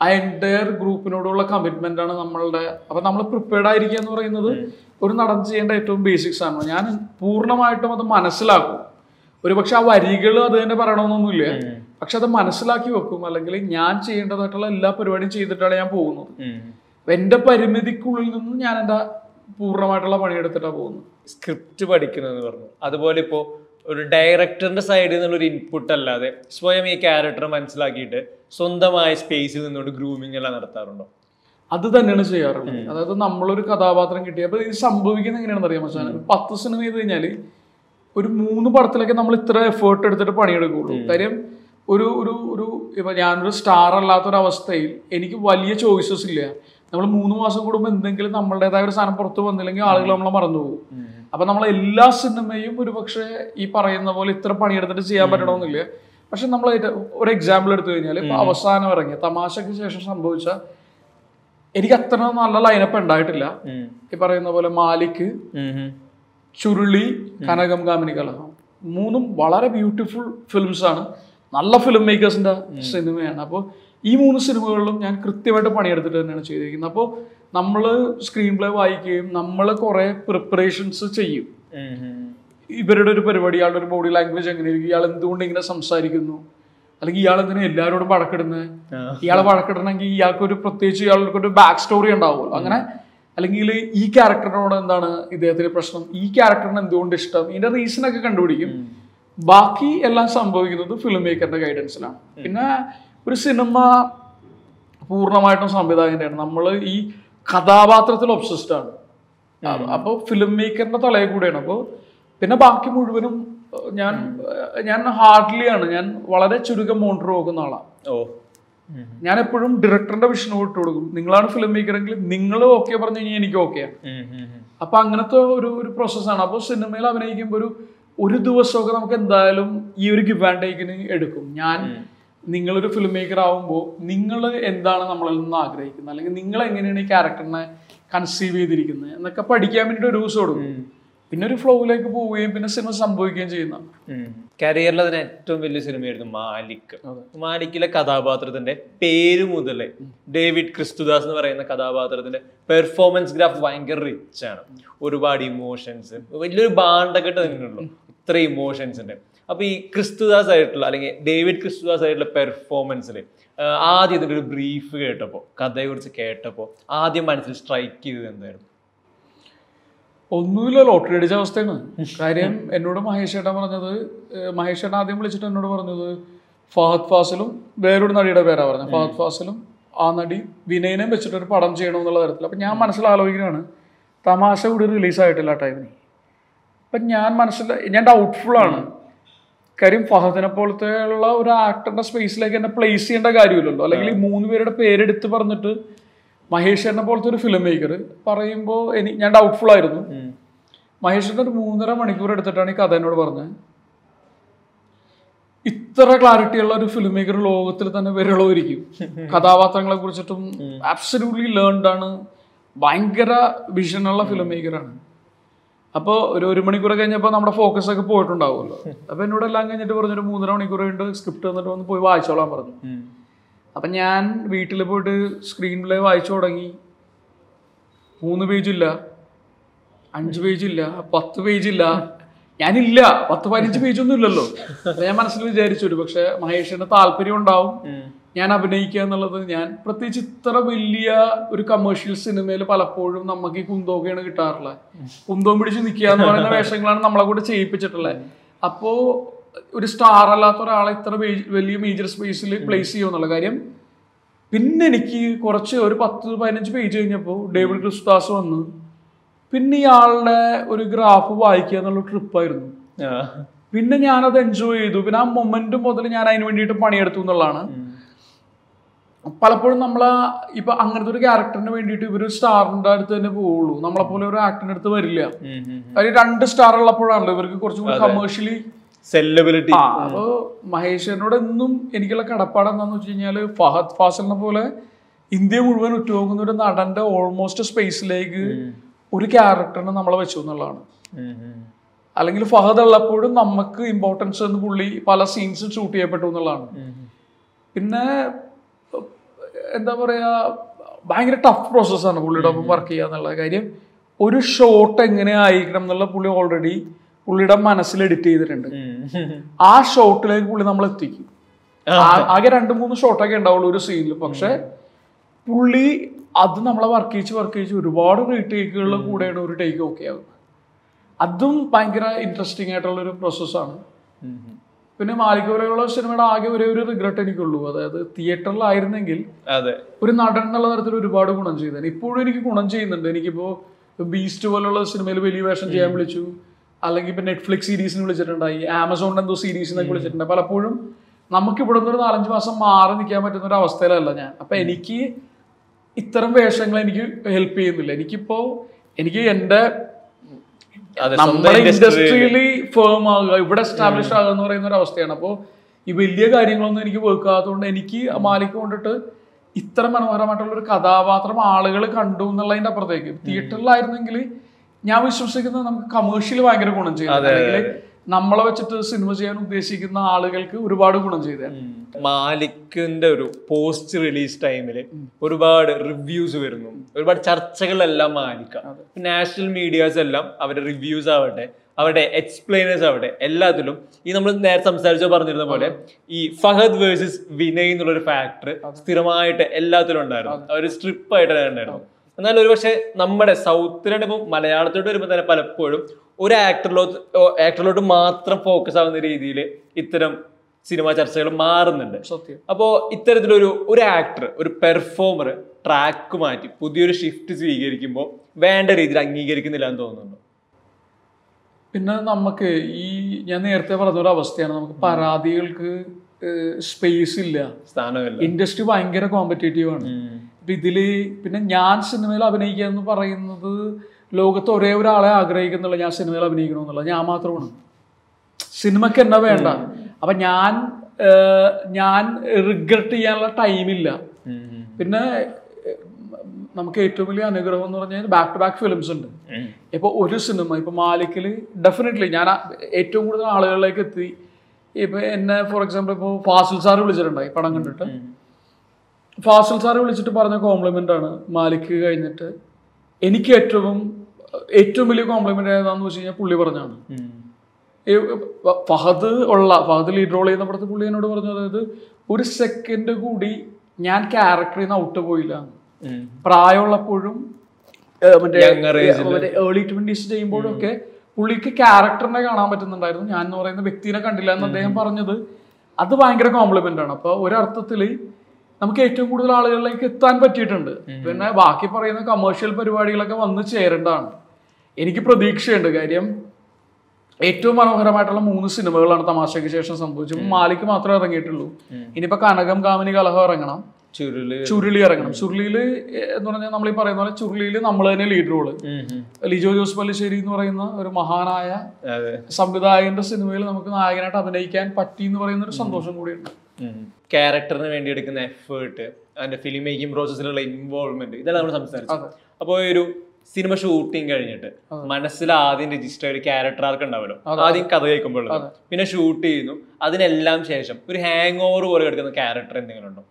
ആ എന്റയർ ഗ്രൂപ്പിനോടുള്ള കമ്മിറ്റ്മെന്റ് ആണ് നമ്മളുടെ അപ്പം നമ്മൾ പ്രിപ്പയർഡ് ആയിരിക്കുക എന്ന് പറയുന്നത് ഒരു നടൻ ചെയ്യേണ്ട ഏറ്റവും ബേസിക്സ് ആണ് ഞാൻ പൂർണമായിട്ടും അത് മനസ്സിലാക്കും. ഒരു പക്ഷെ ആ വരികൾ അത് തന്നെ പറയണമെന്നൊന്നുമില്ല. പക്ഷെ അത് മനസ്സിലാക്കി വെക്കും. അല്ലെങ്കിൽ ഞാൻ ചെയ്യേണ്ടതായിട്ടുള്ള എല്ലാ പരിപാടിയും ചെയ്തിട്ടാണ് ഞാൻ പോകുന്നത്. എന്റെ പരിമിതിക്കുള്ളിൽ നിന്ന് ഞാൻ എന്താ പൂർണമായിട്ടുള്ള പണിയെടുത്തിട്ടാണ് പോകുന്നത്. സ്ക്രിപ്റ്റ് പഠിക്കുന്നതെന്ന് പറഞ്ഞു. അതുപോലെ ഇപ്പോൾ ഒരു ഡയറക്ടറിന്റെ സൈഡിൽ നിന്നുള്ള ഒരു ഇൻപുട്ട് അല്ലാതെ സ്വയം ഈ ക്യാരക്ടർ മനസ്സിലാക്കിയിട്ട് സ്വന്തമായ സ്പേസിൽ നിന്നുകൊണ്ട് ഗ്രൂമിംഗ് എല്ലാം നടത്താറുണ്ടോ? അത് തന്നെയാണ് ചെയ്യാറുള്ളത്. അതായത് നമ്മളൊരു കഥാപാത്രം കിട്ടി അപ്പൊ ഇത് സംഭവിക്കുന്നത് എങ്ങനെയാണെന്ന് അറിയാം മച്ചാൻ പത്ത് സിനിമ ചെയ്ത് കഴിഞ്ഞാൽ ഒരു മൂന്ന് പടത്തിലൊക്കെ നമ്മൾ ഇത്ര എഫേർട്ട് എടുത്തിട്ട് പണിയെടുക്കുള്ളൂ. കാര്യം ഒരു ഒരു ഒരു ഇപ്പൊ ഞാനൊരു സ്റ്റാർ അല്ലാത്തൊരവസ്ഥയിൽ എനിക്ക് വലിയ ചോയ്സസ് ഇല്ല. നമ്മൾ മൂന്ന് മാസം കൂടുമ്പോൾ എന്തെങ്കിലും നമ്മളുടേതായ ഒരു സാധനം പുറത്ത് വന്നില്ലെങ്കിൽ ആളുകൾ നമ്മളെ മറന്നു പോകും. അപ്പൊ നമ്മൾ എല്ലാ സിനിമയും ഒരു പക്ഷേ ഈ പറയുന്ന പോലെ ഇത്ര പണിയെടുത്തിട്ട് ചെയ്യാൻ പറ്റണമെന്നില്ല. പക്ഷെ നമ്മൾ ഒരു എക്സാമ്പിൾ എടുത്തു കഴിഞ്ഞാൽ ഇപ്പൊ അവസാനം ഇറങ്ങിയ തമാശയ്ക്ക് ശേഷം സംഭവിച്ച എനിക്ക് അത്ര നല്ല ലൈനപ്പ് ഉണ്ടായിട്ടില്ല. ഈ പറയുന്ന പോലെ മാലിക്. ചുരുളി കനകം കാമിനി കലഹം മൂന്നും വളരെ ബ്യൂട്ടിഫുൾ ഫിലിംസ് ആണ്. നല്ല ഫിലിം മേക്കേഴ്സിന്റെ സിനിമയാണ്. അപ്പോൾ ഈ മൂന്ന് സിനിമകളിലും ഞാൻ കൃത്യമായിട്ട് പണിയെടുത്തിട്ട് തന്നെയാണ് ചെയ്തിരിക്കുന്നത്. അപ്പോൾ നമ്മൾ സ്ക്രീൻ പ്ലേ വായിക്കുകയും നമ്മൾ കുറേ പ്രിപ്പറേഷൻസ് ചെയ്യും. ഇവരുടെ ഒരു പരിപാടി ഇയാളുടെ ഒരു ബോഡി ലാംഗ്വേജ് എങ്ങനെയായിരിക്കും ഇയാൾ എന്തുകൊണ്ട് ഇങ്ങനെ സംസാരിക്കുന്നു? അല്ലെങ്കിൽ ഇയാൾ എന്തിനാ എല്ലാവരോടും വഴക്കിടുന്നത്. ഇയാളെ വഴക്കിടണമെങ്കിൽ ഇയാൾക്ക് ഒരു പ്രത്യേകിച്ച് ഇയാൾക്ക് ഒരു ബാക്ക് സ്റ്റോറി ഉണ്ടാവുമല്ലോ. അങ്ങനെ അല്ലെങ്കിൽ ഈ ക്യാരക്ടറിനോട് എന്താണ് ഇദ്ദേഹത്തിന് പ്രശ്നം? ഈ ക്യാരക്ടറിന് എന്തുകൊണ്ട് ഇഷ്ടം? ഇതിന്റെ റീസൺ ഒക്കെ കണ്ടുപിടിക്കും. ബാക്കി എല്ലാം സംഭവിക്കുന്നത് ഫിലിം മേക്കറിന്റെ ഗൈഡൻസിലാണ് പിന്നെ ഒരു സിനിമ പൂർണമായിട്ടും സംവിധായകന്റെയാണ്. നമ്മൾ ഈ കഥാപാത്രത്തിൽ ഒബ്സസ്ഡ് ആണ്. അപ്പോൾ ഫിലിം മേക്കറിന്റെ തലയിൽ കൂടെയാണ്. അപ്പോൾ പിന്നെ ബാക്കി മുഴുവനും ഞാൻ ഞാൻ ഹാർഡ്ലി ആണ്. ഞാൻ വളരെ ചുരുക്കം മോണിറ്റർ നോക്കുന്ന ആളാണ് ഓ. ഞാൻ എപ്പോഴും ഡയറക്ടറിന്റെ വിഷന് വിട്ടു കൊടുക്കും. നിങ്ങളാണ് ഫിലിം മേക്കർ എങ്കിൽ നിങ്ങൾ ഓക്കെ പറഞ്ഞു കഴിഞ്ഞാൽ എനിക്ക് ഓക്കെ. അപ്പൊ അങ്ങനത്തെ ഒരു ഒരു പ്രോസസ്സാണ് അപ്പോൾ സിനിമയിൽ അഭിനയിക്കുമ്പോൾ ഒരു ഒരു ദിവസമൊക്കെ നമുക്ക് എന്തായാലും ഈ ഒരു ഗിവ് ആൻഡ് ടേക്കിന് എടുക്കും. ഞാൻ നിങ്ങളൊരു ഫിലിം മേക്കർ ആവുമ്പോൾ നിങ്ങൾ എന്താണ് നമ്മളിൽ നിന്ന് ആഗ്രഹിക്കുന്നത്? അല്ലെങ്കിൽ നിങ്ങൾ എങ്ങനെയാണ് ഈ ക്യാരക്ടറിനെ കൺസീവ് ചെയ്തിരിക്കുന്നത്? എന്നൊക്കെ പഠിക്കാൻ വേണ്ടിയിട്ട് ഒരു ദിവസം കൊടുക്കും. പിന്നെ ഒരു ഫ്ലോയിലേക്ക് പോവുകയും പിന്നെ സിനിമ സംഭവിക്കുകയും ചെയ്യുന്ന. കരിയറിൽ അതിന് ഏറ്റവും വലിയ സിനിമയായിരുന്നു മാലിക്. മാലിക്കിലെ കഥാപാത്രത്തിന്റെ പേര് മുതലേ ഡേവിഡ് ക്രിസ്തുദാസ് എന്ന് പറയുന്ന കഥാപാത്രത്തിന്റെ പെർഫോമൻസ് ഗ്രാഫ് ഭയങ്കര റിച്ച് ആണ്. ഒരുപാട് ഇമോഷൻസ് വലിയൊരു ബാണ്ടക്കെട്ട് തന്നെയുള്ളൂ ഇത്ര ഇമോഷൻസ് ഉണ്ട് അപ്പൊ ഈ ക്രിസ്തുദാസ് ആയിട്ടുള്ള അല്ലെങ്കിൽ ഡേവിഡ് ക്രിസ്തുദാസ് ആയിട്ടുള്ള പെർഫോമൻസിൽ ആദ്യം ഇതിന്റെ ഒരു ബ്രീഫ് കേട്ടപ്പോൾ കഥയെ കുറിച്ച് കേട്ടപ്പോൾ ആദ്യം മനസ്സിൽ സ്ട്രൈക്ക് ചെയ്തത് എന്തായിരുന്നു? ഒന്നുമില്ല ലോട്ടറി അടിച്ച അവസ്ഥയാണ്. കാര്യം എന്നോട് മഹേഷ് ചേട്ടൻ പറഞ്ഞത് മഹേഷ് ചേട്ടൻ ആദ്യം വിളിച്ചിട്ട് എന്നോട് പറഞ്ഞത് ഫഹദ് ഫാസിലും വേറൊരു നടിയുടെ പേരാ പറഞ്ഞത്. ഫഹദ് ഫാസിലും ആ നടി വിനയനെയും വെച്ചിട്ട് ഒരു പടം ചെയ്യണം എന്നുള്ള തരത്തിൽ. അപ്പം ഞാൻ മനസ്സിൽ ആലോചിക്കുകയാണ് തമാശ കൂടി റിലീസായിട്ടില്ല ടൈമിന് അപ്പം ഞാൻ മനസ്സിൽ ഞാൻ ഡൗട്ട്ഫുള്ളാണ് കാര്യം ഫഹദിനെ പോലത്തെ ഉള്ള ഒരു ആക്ടറിന്റെ സ്പേസിലേക്ക് എന്നെ പ്ലേസ് ചെയ്യേണ്ട കാര്യമില്ലല്ലോ. അല്ലെങ്കിൽ ഈ മൂന്ന് പേരുടെ പേരെടുത്ത് പറഞ്ഞിട്ട് മഹേഷ് പോലത്തെ ഒരു ഫിലിം മേക്കർ പറയുമ്പോൾ എനിക്ക് ഞാൻ ഡൗട്ട്ഫുൾ ആയിരുന്നു. മഹേഷിന്റെ ഒരു മൂന്നര മണിക്കൂർ എടുത്തിട്ടാണ് ഈ കഥ എന്നോട് പറഞ്ഞത് ഇത്ര ക്ലാരിറ്റി ഉള്ള ഒരു ഫിലിം മേക്കർ ലോകത്തിൽ തന്നെ വിരളമായിരിക്കും. കഥാപാത്രങ്ങളെ കുറിച്ചിട്ടും ആബ്സലൂട്ട്ലി ലേൺഡ് ആണ്. ഭയങ്കര വിഷനുള്ള ഫിലിം മേക്കറാണ് അപ്പോൾ ഒരു ഒരു മണിക്കൂർ കഴിഞ്ഞപ്പോൾ നമ്മുടെ ഫോക്കസ് ഒക്കെ പോയിട്ടുണ്ടാവുമല്ലോ. അപ്പോൾ എന്നോട് എല്ലാം കഴിഞ്ഞിട്ട് പറഞ്ഞൊരു മൂന്നര മണിക്കൂർ കഴിഞ്ഞിട്ട് സ്ക്രിപ്റ്റ് തന്നിട്ട് വന്ന് പോയി വായിച്ചോളാൻ പറഞ്ഞു. അപ്പം ഞാൻ വീട്ടിൽ പോയിട്ട് സ്ക്രീൻ പ്ലേ വായിച്ചു തുടങ്ങി. മൂന്ന് പേജില്ല അഞ്ച് പേജില്ല പത്ത് പേജില്ല ഞാനില്ല. പത്ത് പതിനഞ്ച് പേജൊന്നും ഇല്ലല്ലോ. ഞാൻ മനസ്സിൽ വിചാരിച്ചു ഒരു പക്ഷെ മഹേഷിന് താല്പര്യം ഉണ്ടാവും. ഞാൻ അഭിനയിക്കുക എന്നുള്ളത് ഞാൻ പ്രത്യേകിച്ച് ഇത്ര വലിയ ഒരു കമേഴ്ഷ്യൽ സിനിമയിൽ പലപ്പോഴും നമുക്ക് ഈ കുന്തോക്കെയാണ് കിട്ടാറുള്ളത്. കുന്തവും പിടിച്ച് നിൽക്കുക എന്ന് പറയുന്ന വേഷങ്ങളാണ് നമ്മളെ കൂടെ ചെയ്യിപ്പിച്ചിട്ടുള്ളത്. അപ്പോ ഒരു സ്റ്റാർ അല്ലാത്ത ഒരാളെ ഇത്ര വലിയ മേജർ സ്പേസിൽ പ്ലേസ് ചെയ്യുമെന്നുള്ള കാര്യം. പിന്നെ എനിക്ക് കുറച്ച് ഒരു പത്ത് പതിനഞ്ച് പേജ് കഴിഞ്ഞപ്പോൾ ഡേവിഡ് ക്രിസ്താസ് വന്ന് പിന്നെ ഇയാളുടെ ഒരു ഗ്രാഫ് വായിക്കുക എന്നുള്ള ട്രിപ്പായിരുന്നു പിന്നെ ഞാനത് എൻജോയ് ചെയ്തു. പിന്നെ ആ മൊമെന്റ് മുതൽ ഞാൻ അതിന് വേണ്ടിയിട്ട് പണിയെടുത്തു എന്നുള്ളതാണ്. പലപ്പോഴും നമ്മൾ ഇപ്പൊ അങ്ങനത്തെ ഒരു ക്യാരക്ടറിന് വേണ്ടിയിട്ട് ഇവർ സ്റ്റാറിന്റെ അടുത്ത് തന്നെ പോവുള്ളൂ. നമ്മളെ പോലെ ഒരു ആക്ടറിന്റെ അടുത്ത് വരില്ല. കാര്യം രണ്ട് സ്റ്റാർ ഉള്ളപ്പോഴാണല്ലോ ഇവർക്ക് കുറച്ചും കൂടി കമേഴ്ഷ്യലി സെല്ലബിലിറ്റി. അപ്പോ മഹേശ്വരനോട് എന്നും എനിക്കുള്ള കടപ്പാട് എന്താന്ന് വെച്ച് കഴിഞ്ഞാൽ ഫഹദ് ഫാസലിനെ പോലെ ഇന്ത്യ മുഴുവൻ ഉറ്റുനോക്കുന്ന ഒരു നടന്റെ ഓൾമോസ്റ്റ് സ്പേസിലേക്ക് ഒരു ക്യാരക്ടറിനെ നമ്മളെ വെച്ചു എന്നുള്ളതാണ്. അല്ലെങ്കിൽ ഫഹദ് ഉള്ളപ്പോഴും നമുക്ക് ഇമ്പോർട്ടൻസ് എന്ന് പുള്ളി പല സീൻസും ഷൂട്ട് ചെയ്യപ്പെട്ടു എന്നുള്ളതാണ്. പിന്നെ എന്താ പറയാ ഭയങ്കര ടഫ് പ്രോസസ്സാണ് പുള്ളിയുടെ ഒപ്പം വർക്ക് ചെയ്യുക എന്നുള്ള കാര്യം. ഒരു ഷോട്ട് എങ്ങനെ ആയിരിക്കണം എന്നുള്ള പുള്ളി ഓൾറെഡി പുള്ളിയുടെ മനസ്സിൽ എഡിറ്റ് ചെയ്തിട്ടുണ്ട്. ആ ഷോട്ടിലേക്ക് പുള്ളി നമ്മൾ എത്തിക്കും. ആകെ രണ്ട് മൂന്ന് ഷോട്ടൊക്കെ ഉണ്ടാവുള്ളൂ ഒരു സീനിൽ പക്ഷെ പുള്ളി അത് നമ്മളെ വർക്ക് ചെയ്ച്ച് വർക്ക് ചെയ്ച്ച് ഒരുപാട് റീടേക്കുകളുടെ കൂടെയാണ് ഒരു ടേക്ക് ഓക്കെ ആകുന്നത് അതും ഭയങ്കര ഇൻട്രസ്റ്റിംഗ് ആയിട്ടുള്ള ഒരു പ്രോസസ്സാണ് പിന്നെ മാലിക് പോലെയുള്ള സിനിമയുടെ ആകെ ഒരേ ഒരു റിഗ്രറ്റ് എനിക്കുള്ളൂ. അതായത് തിയേറ്ററിലായിരുന്നെങ്കിൽ അതെ. ഒരു നടൻ എന്നുള്ള തരത്തിൽ ഒരുപാട് ഗുണം ചെയ്തത് ഇപ്പോഴും എനിക്ക് ഗുണം ചെയ്യുന്നുണ്ട്. എനിക്കിപ്പോ ബീസ്റ്റ് പോലുള്ള സിനിമയിൽ വലിയ വേഷം ചെയ്യാൻ വിളിച്ചു. അല്ലെങ്കിൽ ഇപ്പൊ നെറ്റ്ഫ്ലിക്സ് സീരീസിന് വിളിച്ചിട്ടുണ്ടായി ആമസോണിന്റെ എന്തോ സീരീസിനൊക്കെ വിളിച്ചിട്ടുണ്ട്. പലപ്പോഴും നമുക്ക് ഇവിടെ നിന്ന് ഒരു നാലഞ്ച് മാസം മാറി നിൽക്കാൻ പറ്റുന്ന ഒരു അവസ്ഥയിലല്ല ഞാൻ. അപ്പൊ എനിക്ക് ഇത്തരം വേഷങ്ങൾ എനിക്ക് ഹെൽപ്പ് ചെയ്യുന്നില്ല. എനിക്കിപ്പോ എനിക്ക് എന്റെ അതെ നമ്മുടെ ഇൻഡസ്ട്രിയിൽ ഫേം ആകുക ഇവിടെ എസ്റ്റാബ്ലിഷ് ആകുക എന്ന് പറയുന്ന ഒരു അവസ്ഥയാണ്. അപ്പോൾ ഈ വലിയ കാര്യങ്ങളൊന്നും എനിക്ക് വെക്കാത്തതുകൊണ്ട് എനിക്ക് മാലിക് കൊണ്ടിട്ട് ഇത്ര മനോഹരമായിട്ടുള്ള ഒരു കഥാപാത്രം ആളുകൾ കണ്ടു എന്നുള്ളതിന്റെ അപ്പുറത്തേക്ക്. തിയേറ്ററിലായിരുന്നെങ്കിൽ ഞാൻ വിശ്വസിക്കുന്നത് നമുക്ക് കമേഴ്ഷ്യൽ ഭയങ്കര ഗുണം ചെയ്യും. അല്ലെങ്കിൽ നമ്മളെ വെച്ചിട്ട് സിനിമ ചെയ്യാൻ ഉദ്ദേശിക്കുന്ന ആളുകൾക്ക് ഒരുപാട് ഗുണം ചെയ്ത മാലിക്കിന്റെ ഒരു പോസ്റ്റ് റിലീസ് ടൈമിൽ ഒരുപാട് റിവ്യൂസ് വരുന്നു. ഒരുപാട് ചർച്ചകളെല്ലാം മാലിക്ക. നാഷണൽ മീഡിയാസ് എല്ലാം അവരുടെ റിവ്യൂസ് ആവട്ടെ അവരുടെ എക്സ്പ്ലെയിനേഴ്സ് ആവട്ടെ എല്ലാത്തിലും ഈ നമ്മൾ നേരത്തെ സംസാരിച്ചോ പറഞ്ഞിരുന്ന പോലെ ഈ ഫഹദ് വേഴ്സസ് വിനയ് എന്നുള്ളൊരു ഫാക്ടർ സ്ഥിരമായിട്ട് എല്ലാത്തിലും ഉണ്ടായിരുന്നു. ഒരു സ്ട്രിപ്പ് ആയിട്ട് ഉണ്ടായിരുന്നു എന്നാൽ ഒരുപക്ഷെ നമ്മുടെ സൗത്തിലാണ് ഇപ്പം മലയാളത്തോട്ട് വരുമ്പോൾ തന്നെ പലപ്പോഴും ഒരു ആക്ടറിലോട്ട് ആക്ടറിലോട്ട് മാത്രം ഫോക്കസ് ആവുന്ന രീതിയിൽ ഇത്തരം സിനിമാ ചർച്ചകൾ മാറുന്നുണ്ട്. സത്യം. അപ്പോൾ ഇത്തരത്തിലൊരു ഒരു ആക്ടർ ഒരു പെർഫോമർ ട്രാക്ക് മാറ്റി പുതിയൊരു ഷിഫ്റ്റ് സ്വീകരിക്കുമ്പോൾ വേണ്ട രീതിയിൽ അംഗീകരിക്കുന്നില്ല എന്ന് തോന്നുന്നുണ്ട്? പിന്നെ നമുക്ക് ഈ ഞാൻ നേരത്തെ പറഞ്ഞ ഒരു അവസ്ഥയാണ് നമുക്ക് പരാതികൾക്ക് സ്പേസ് ഇല്ല. സ്ഥാനമില്ല. ഇൻഡസ്ട്രി ഭയങ്കര കോമ്പറ്റേറ്റീവ് ആണ്. ഇപ്പൊ ഇതിൽ പിന്നെ ഞാൻ സിനിമയിൽ അഭിനയിക്കുക എന്ന് പറയുന്നത് ലോകത്ത് ഒരേ ഒരാളെ ആഗ്രഹിക്കുന്നുള്ള ഞാൻ സിനിമയിൽ അഭിനയിക്കണമെന്നുള്ള ഞാൻ മാത്രമാണ്. സിനിമയ്ക്ക് എന്നാ വേണ്ട? അപ്പൊ ഞാൻ ഞാൻ റിഗ്രറ്റ് ചെയ്യാനുള്ള ടൈമില്ല പിന്നെ നമുക്ക് ഏറ്റവും വലിയ അനുഗ്രഹം എന്ന് പറഞ്ഞാൽ ബാക്ക് ടു ബാക്ക് ഫിലിംസ് ഉണ്ട്. ഇപ്പൊ ഒരു സിനിമ ഇപ്പൊ മാലിക്കിൽ ഡെഫിനറ്റ്ലി ഞാൻ ഏറ്റവും കൂടുതൽ ആളുകളിലേക്ക് എത്തി. ഇപ്പൊ എന്നെ ഫോർ എക്സാമ്പിൾ ഇപ്പോൾ ഫാസിൽ സാർ വിളിച്ചിട്ടുണ്ടായി പടം കണ്ടിട്ട്. ഫാസിൽ സാറ് വിളിച്ചിട്ട് പറഞ്ഞ കോംപ്ലിമെന്റ് ആണ്. മാലിക്ക് കഴിഞ്ഞിട്ട് എനിക്ക് ഏറ്റവും ഏറ്റവും വലിയ കോംപ്ലിമെന്റ് ഏതാണെന്ന് വെച്ച് കഴിഞ്ഞാൽ പുള്ളി പറഞ്ഞാണ് ഫഹദ് ഉള്ള ഫഹദ് ലീഡ് റോൾ ചെയ്യുന്ന പടത്ത് പുള്ളി എന്നോട് പറഞ്ഞു അതായത് ഒരു സെക്കൻഡ് കൂടി ഞാൻ ക്യാരക്ടറിൽ നിന്ന് ഔട്ട് പോയില്ല. പ്രായമുള്ളപ്പോഴും മറ്റേ ഏർലി ട്വന്റീസ് ചെയ്യുമ്പോഴും ഒക്കെ പുള്ളിക്ക് ക്യാരക്ടറിനെ കാണാൻ പറ്റുന്നുണ്ടായിരുന്നു. ഞാൻ എന്ന് പറയുന്ന വ്യക്തിനെ കണ്ടില്ല എന്ന് അദ്ദേഹം പറഞ്ഞത്. അത് ഭയങ്കര കോംപ്ലിമെന്റ് ആണ്. അപ്പൊ ഒരർത്ഥത്തിൽ നമുക്ക് ഏറ്റവും കൂടുതൽ ആളുകളിലേക്ക് എത്താൻ പറ്റിയിട്ടുണ്ട്. പിന്നെ ബാക്കി പറയുന്ന കമേഴ്ഷ്യൽ പരിപാടികളൊക്കെ വന്ന് ചേരേണ്ടതാണ്. എനിക്ക് പ്രതീക്ഷയുണ്ട് കാര്യം ഏറ്റവും മനോഹരമായിട്ടുള്ള മൂന്ന് സിനിമകളാണ് തമാശയ്ക്ക് ശേഷം സംഭവിച്ചത്. മാലിക്ക് മാത്രമേ ഇറങ്ങിയിട്ടുള്ളൂ. ഇനിയിപ്പോ കനകം കാമിനി കലഹം ഇറങ്ങണം. ചുരുൾ. ചുരുളി ഇറങ്ങണം. ചുരുളിയിൽ എന്ന് പറഞ്ഞാൽ നമ്മൾ ഈ പറയുന്ന പോലെ ചുരുളിയിൽ നമ്മൾ തന്നെ ലീഡ് റോൾ ലിജോ ജോസ് പല്ലിശ്ശേരി എന്ന് പറയുന്ന ഒരു മഹാനായ സംവിധായകന്റെ സിനിമയിൽ നമുക്ക് നായകനായിട്ട് അഭിനയിക്കാൻ പറ്റി എന്ന് പറയുന്ന ഒരു സന്തോഷം കൂടിയുണ്ട്. ക്യാരക്ടറിന് വേണ്ടി എടുക്കുന്ന എഫേർട്ട് അതിന്റെ ഫിലിം മേക്കിംഗ് പ്രോസസ്സിലുള്ള ഇൻവോൾവ്മെന്റ് ഇതെല്ലാം നമ്മൾ സംസാരിച്ചു. അപ്പോൾ ഒരു സിനിമ ഷൂട്ടിംഗ് കഴിഞ്ഞിട്ട് മനസ്സിൽ ആദ്യം രജിസ്റ്റർ ഒരു ക്യാരക്ടർ ആർക്ക് ഉണ്ടാവല്ലോ ആദ്യം കഥ കേൾക്കുമ്പോൾ പിന്നെ ഷൂട്ട് ചെയ്യുന്നു. അതിനെല്ലാം ശേഷം ഒരു ഹാങ് ഓവർ പോലെ എടുക്കുന്ന ക്യാരക്ടർ എന്തെങ്കിലും ഉണ്ടോ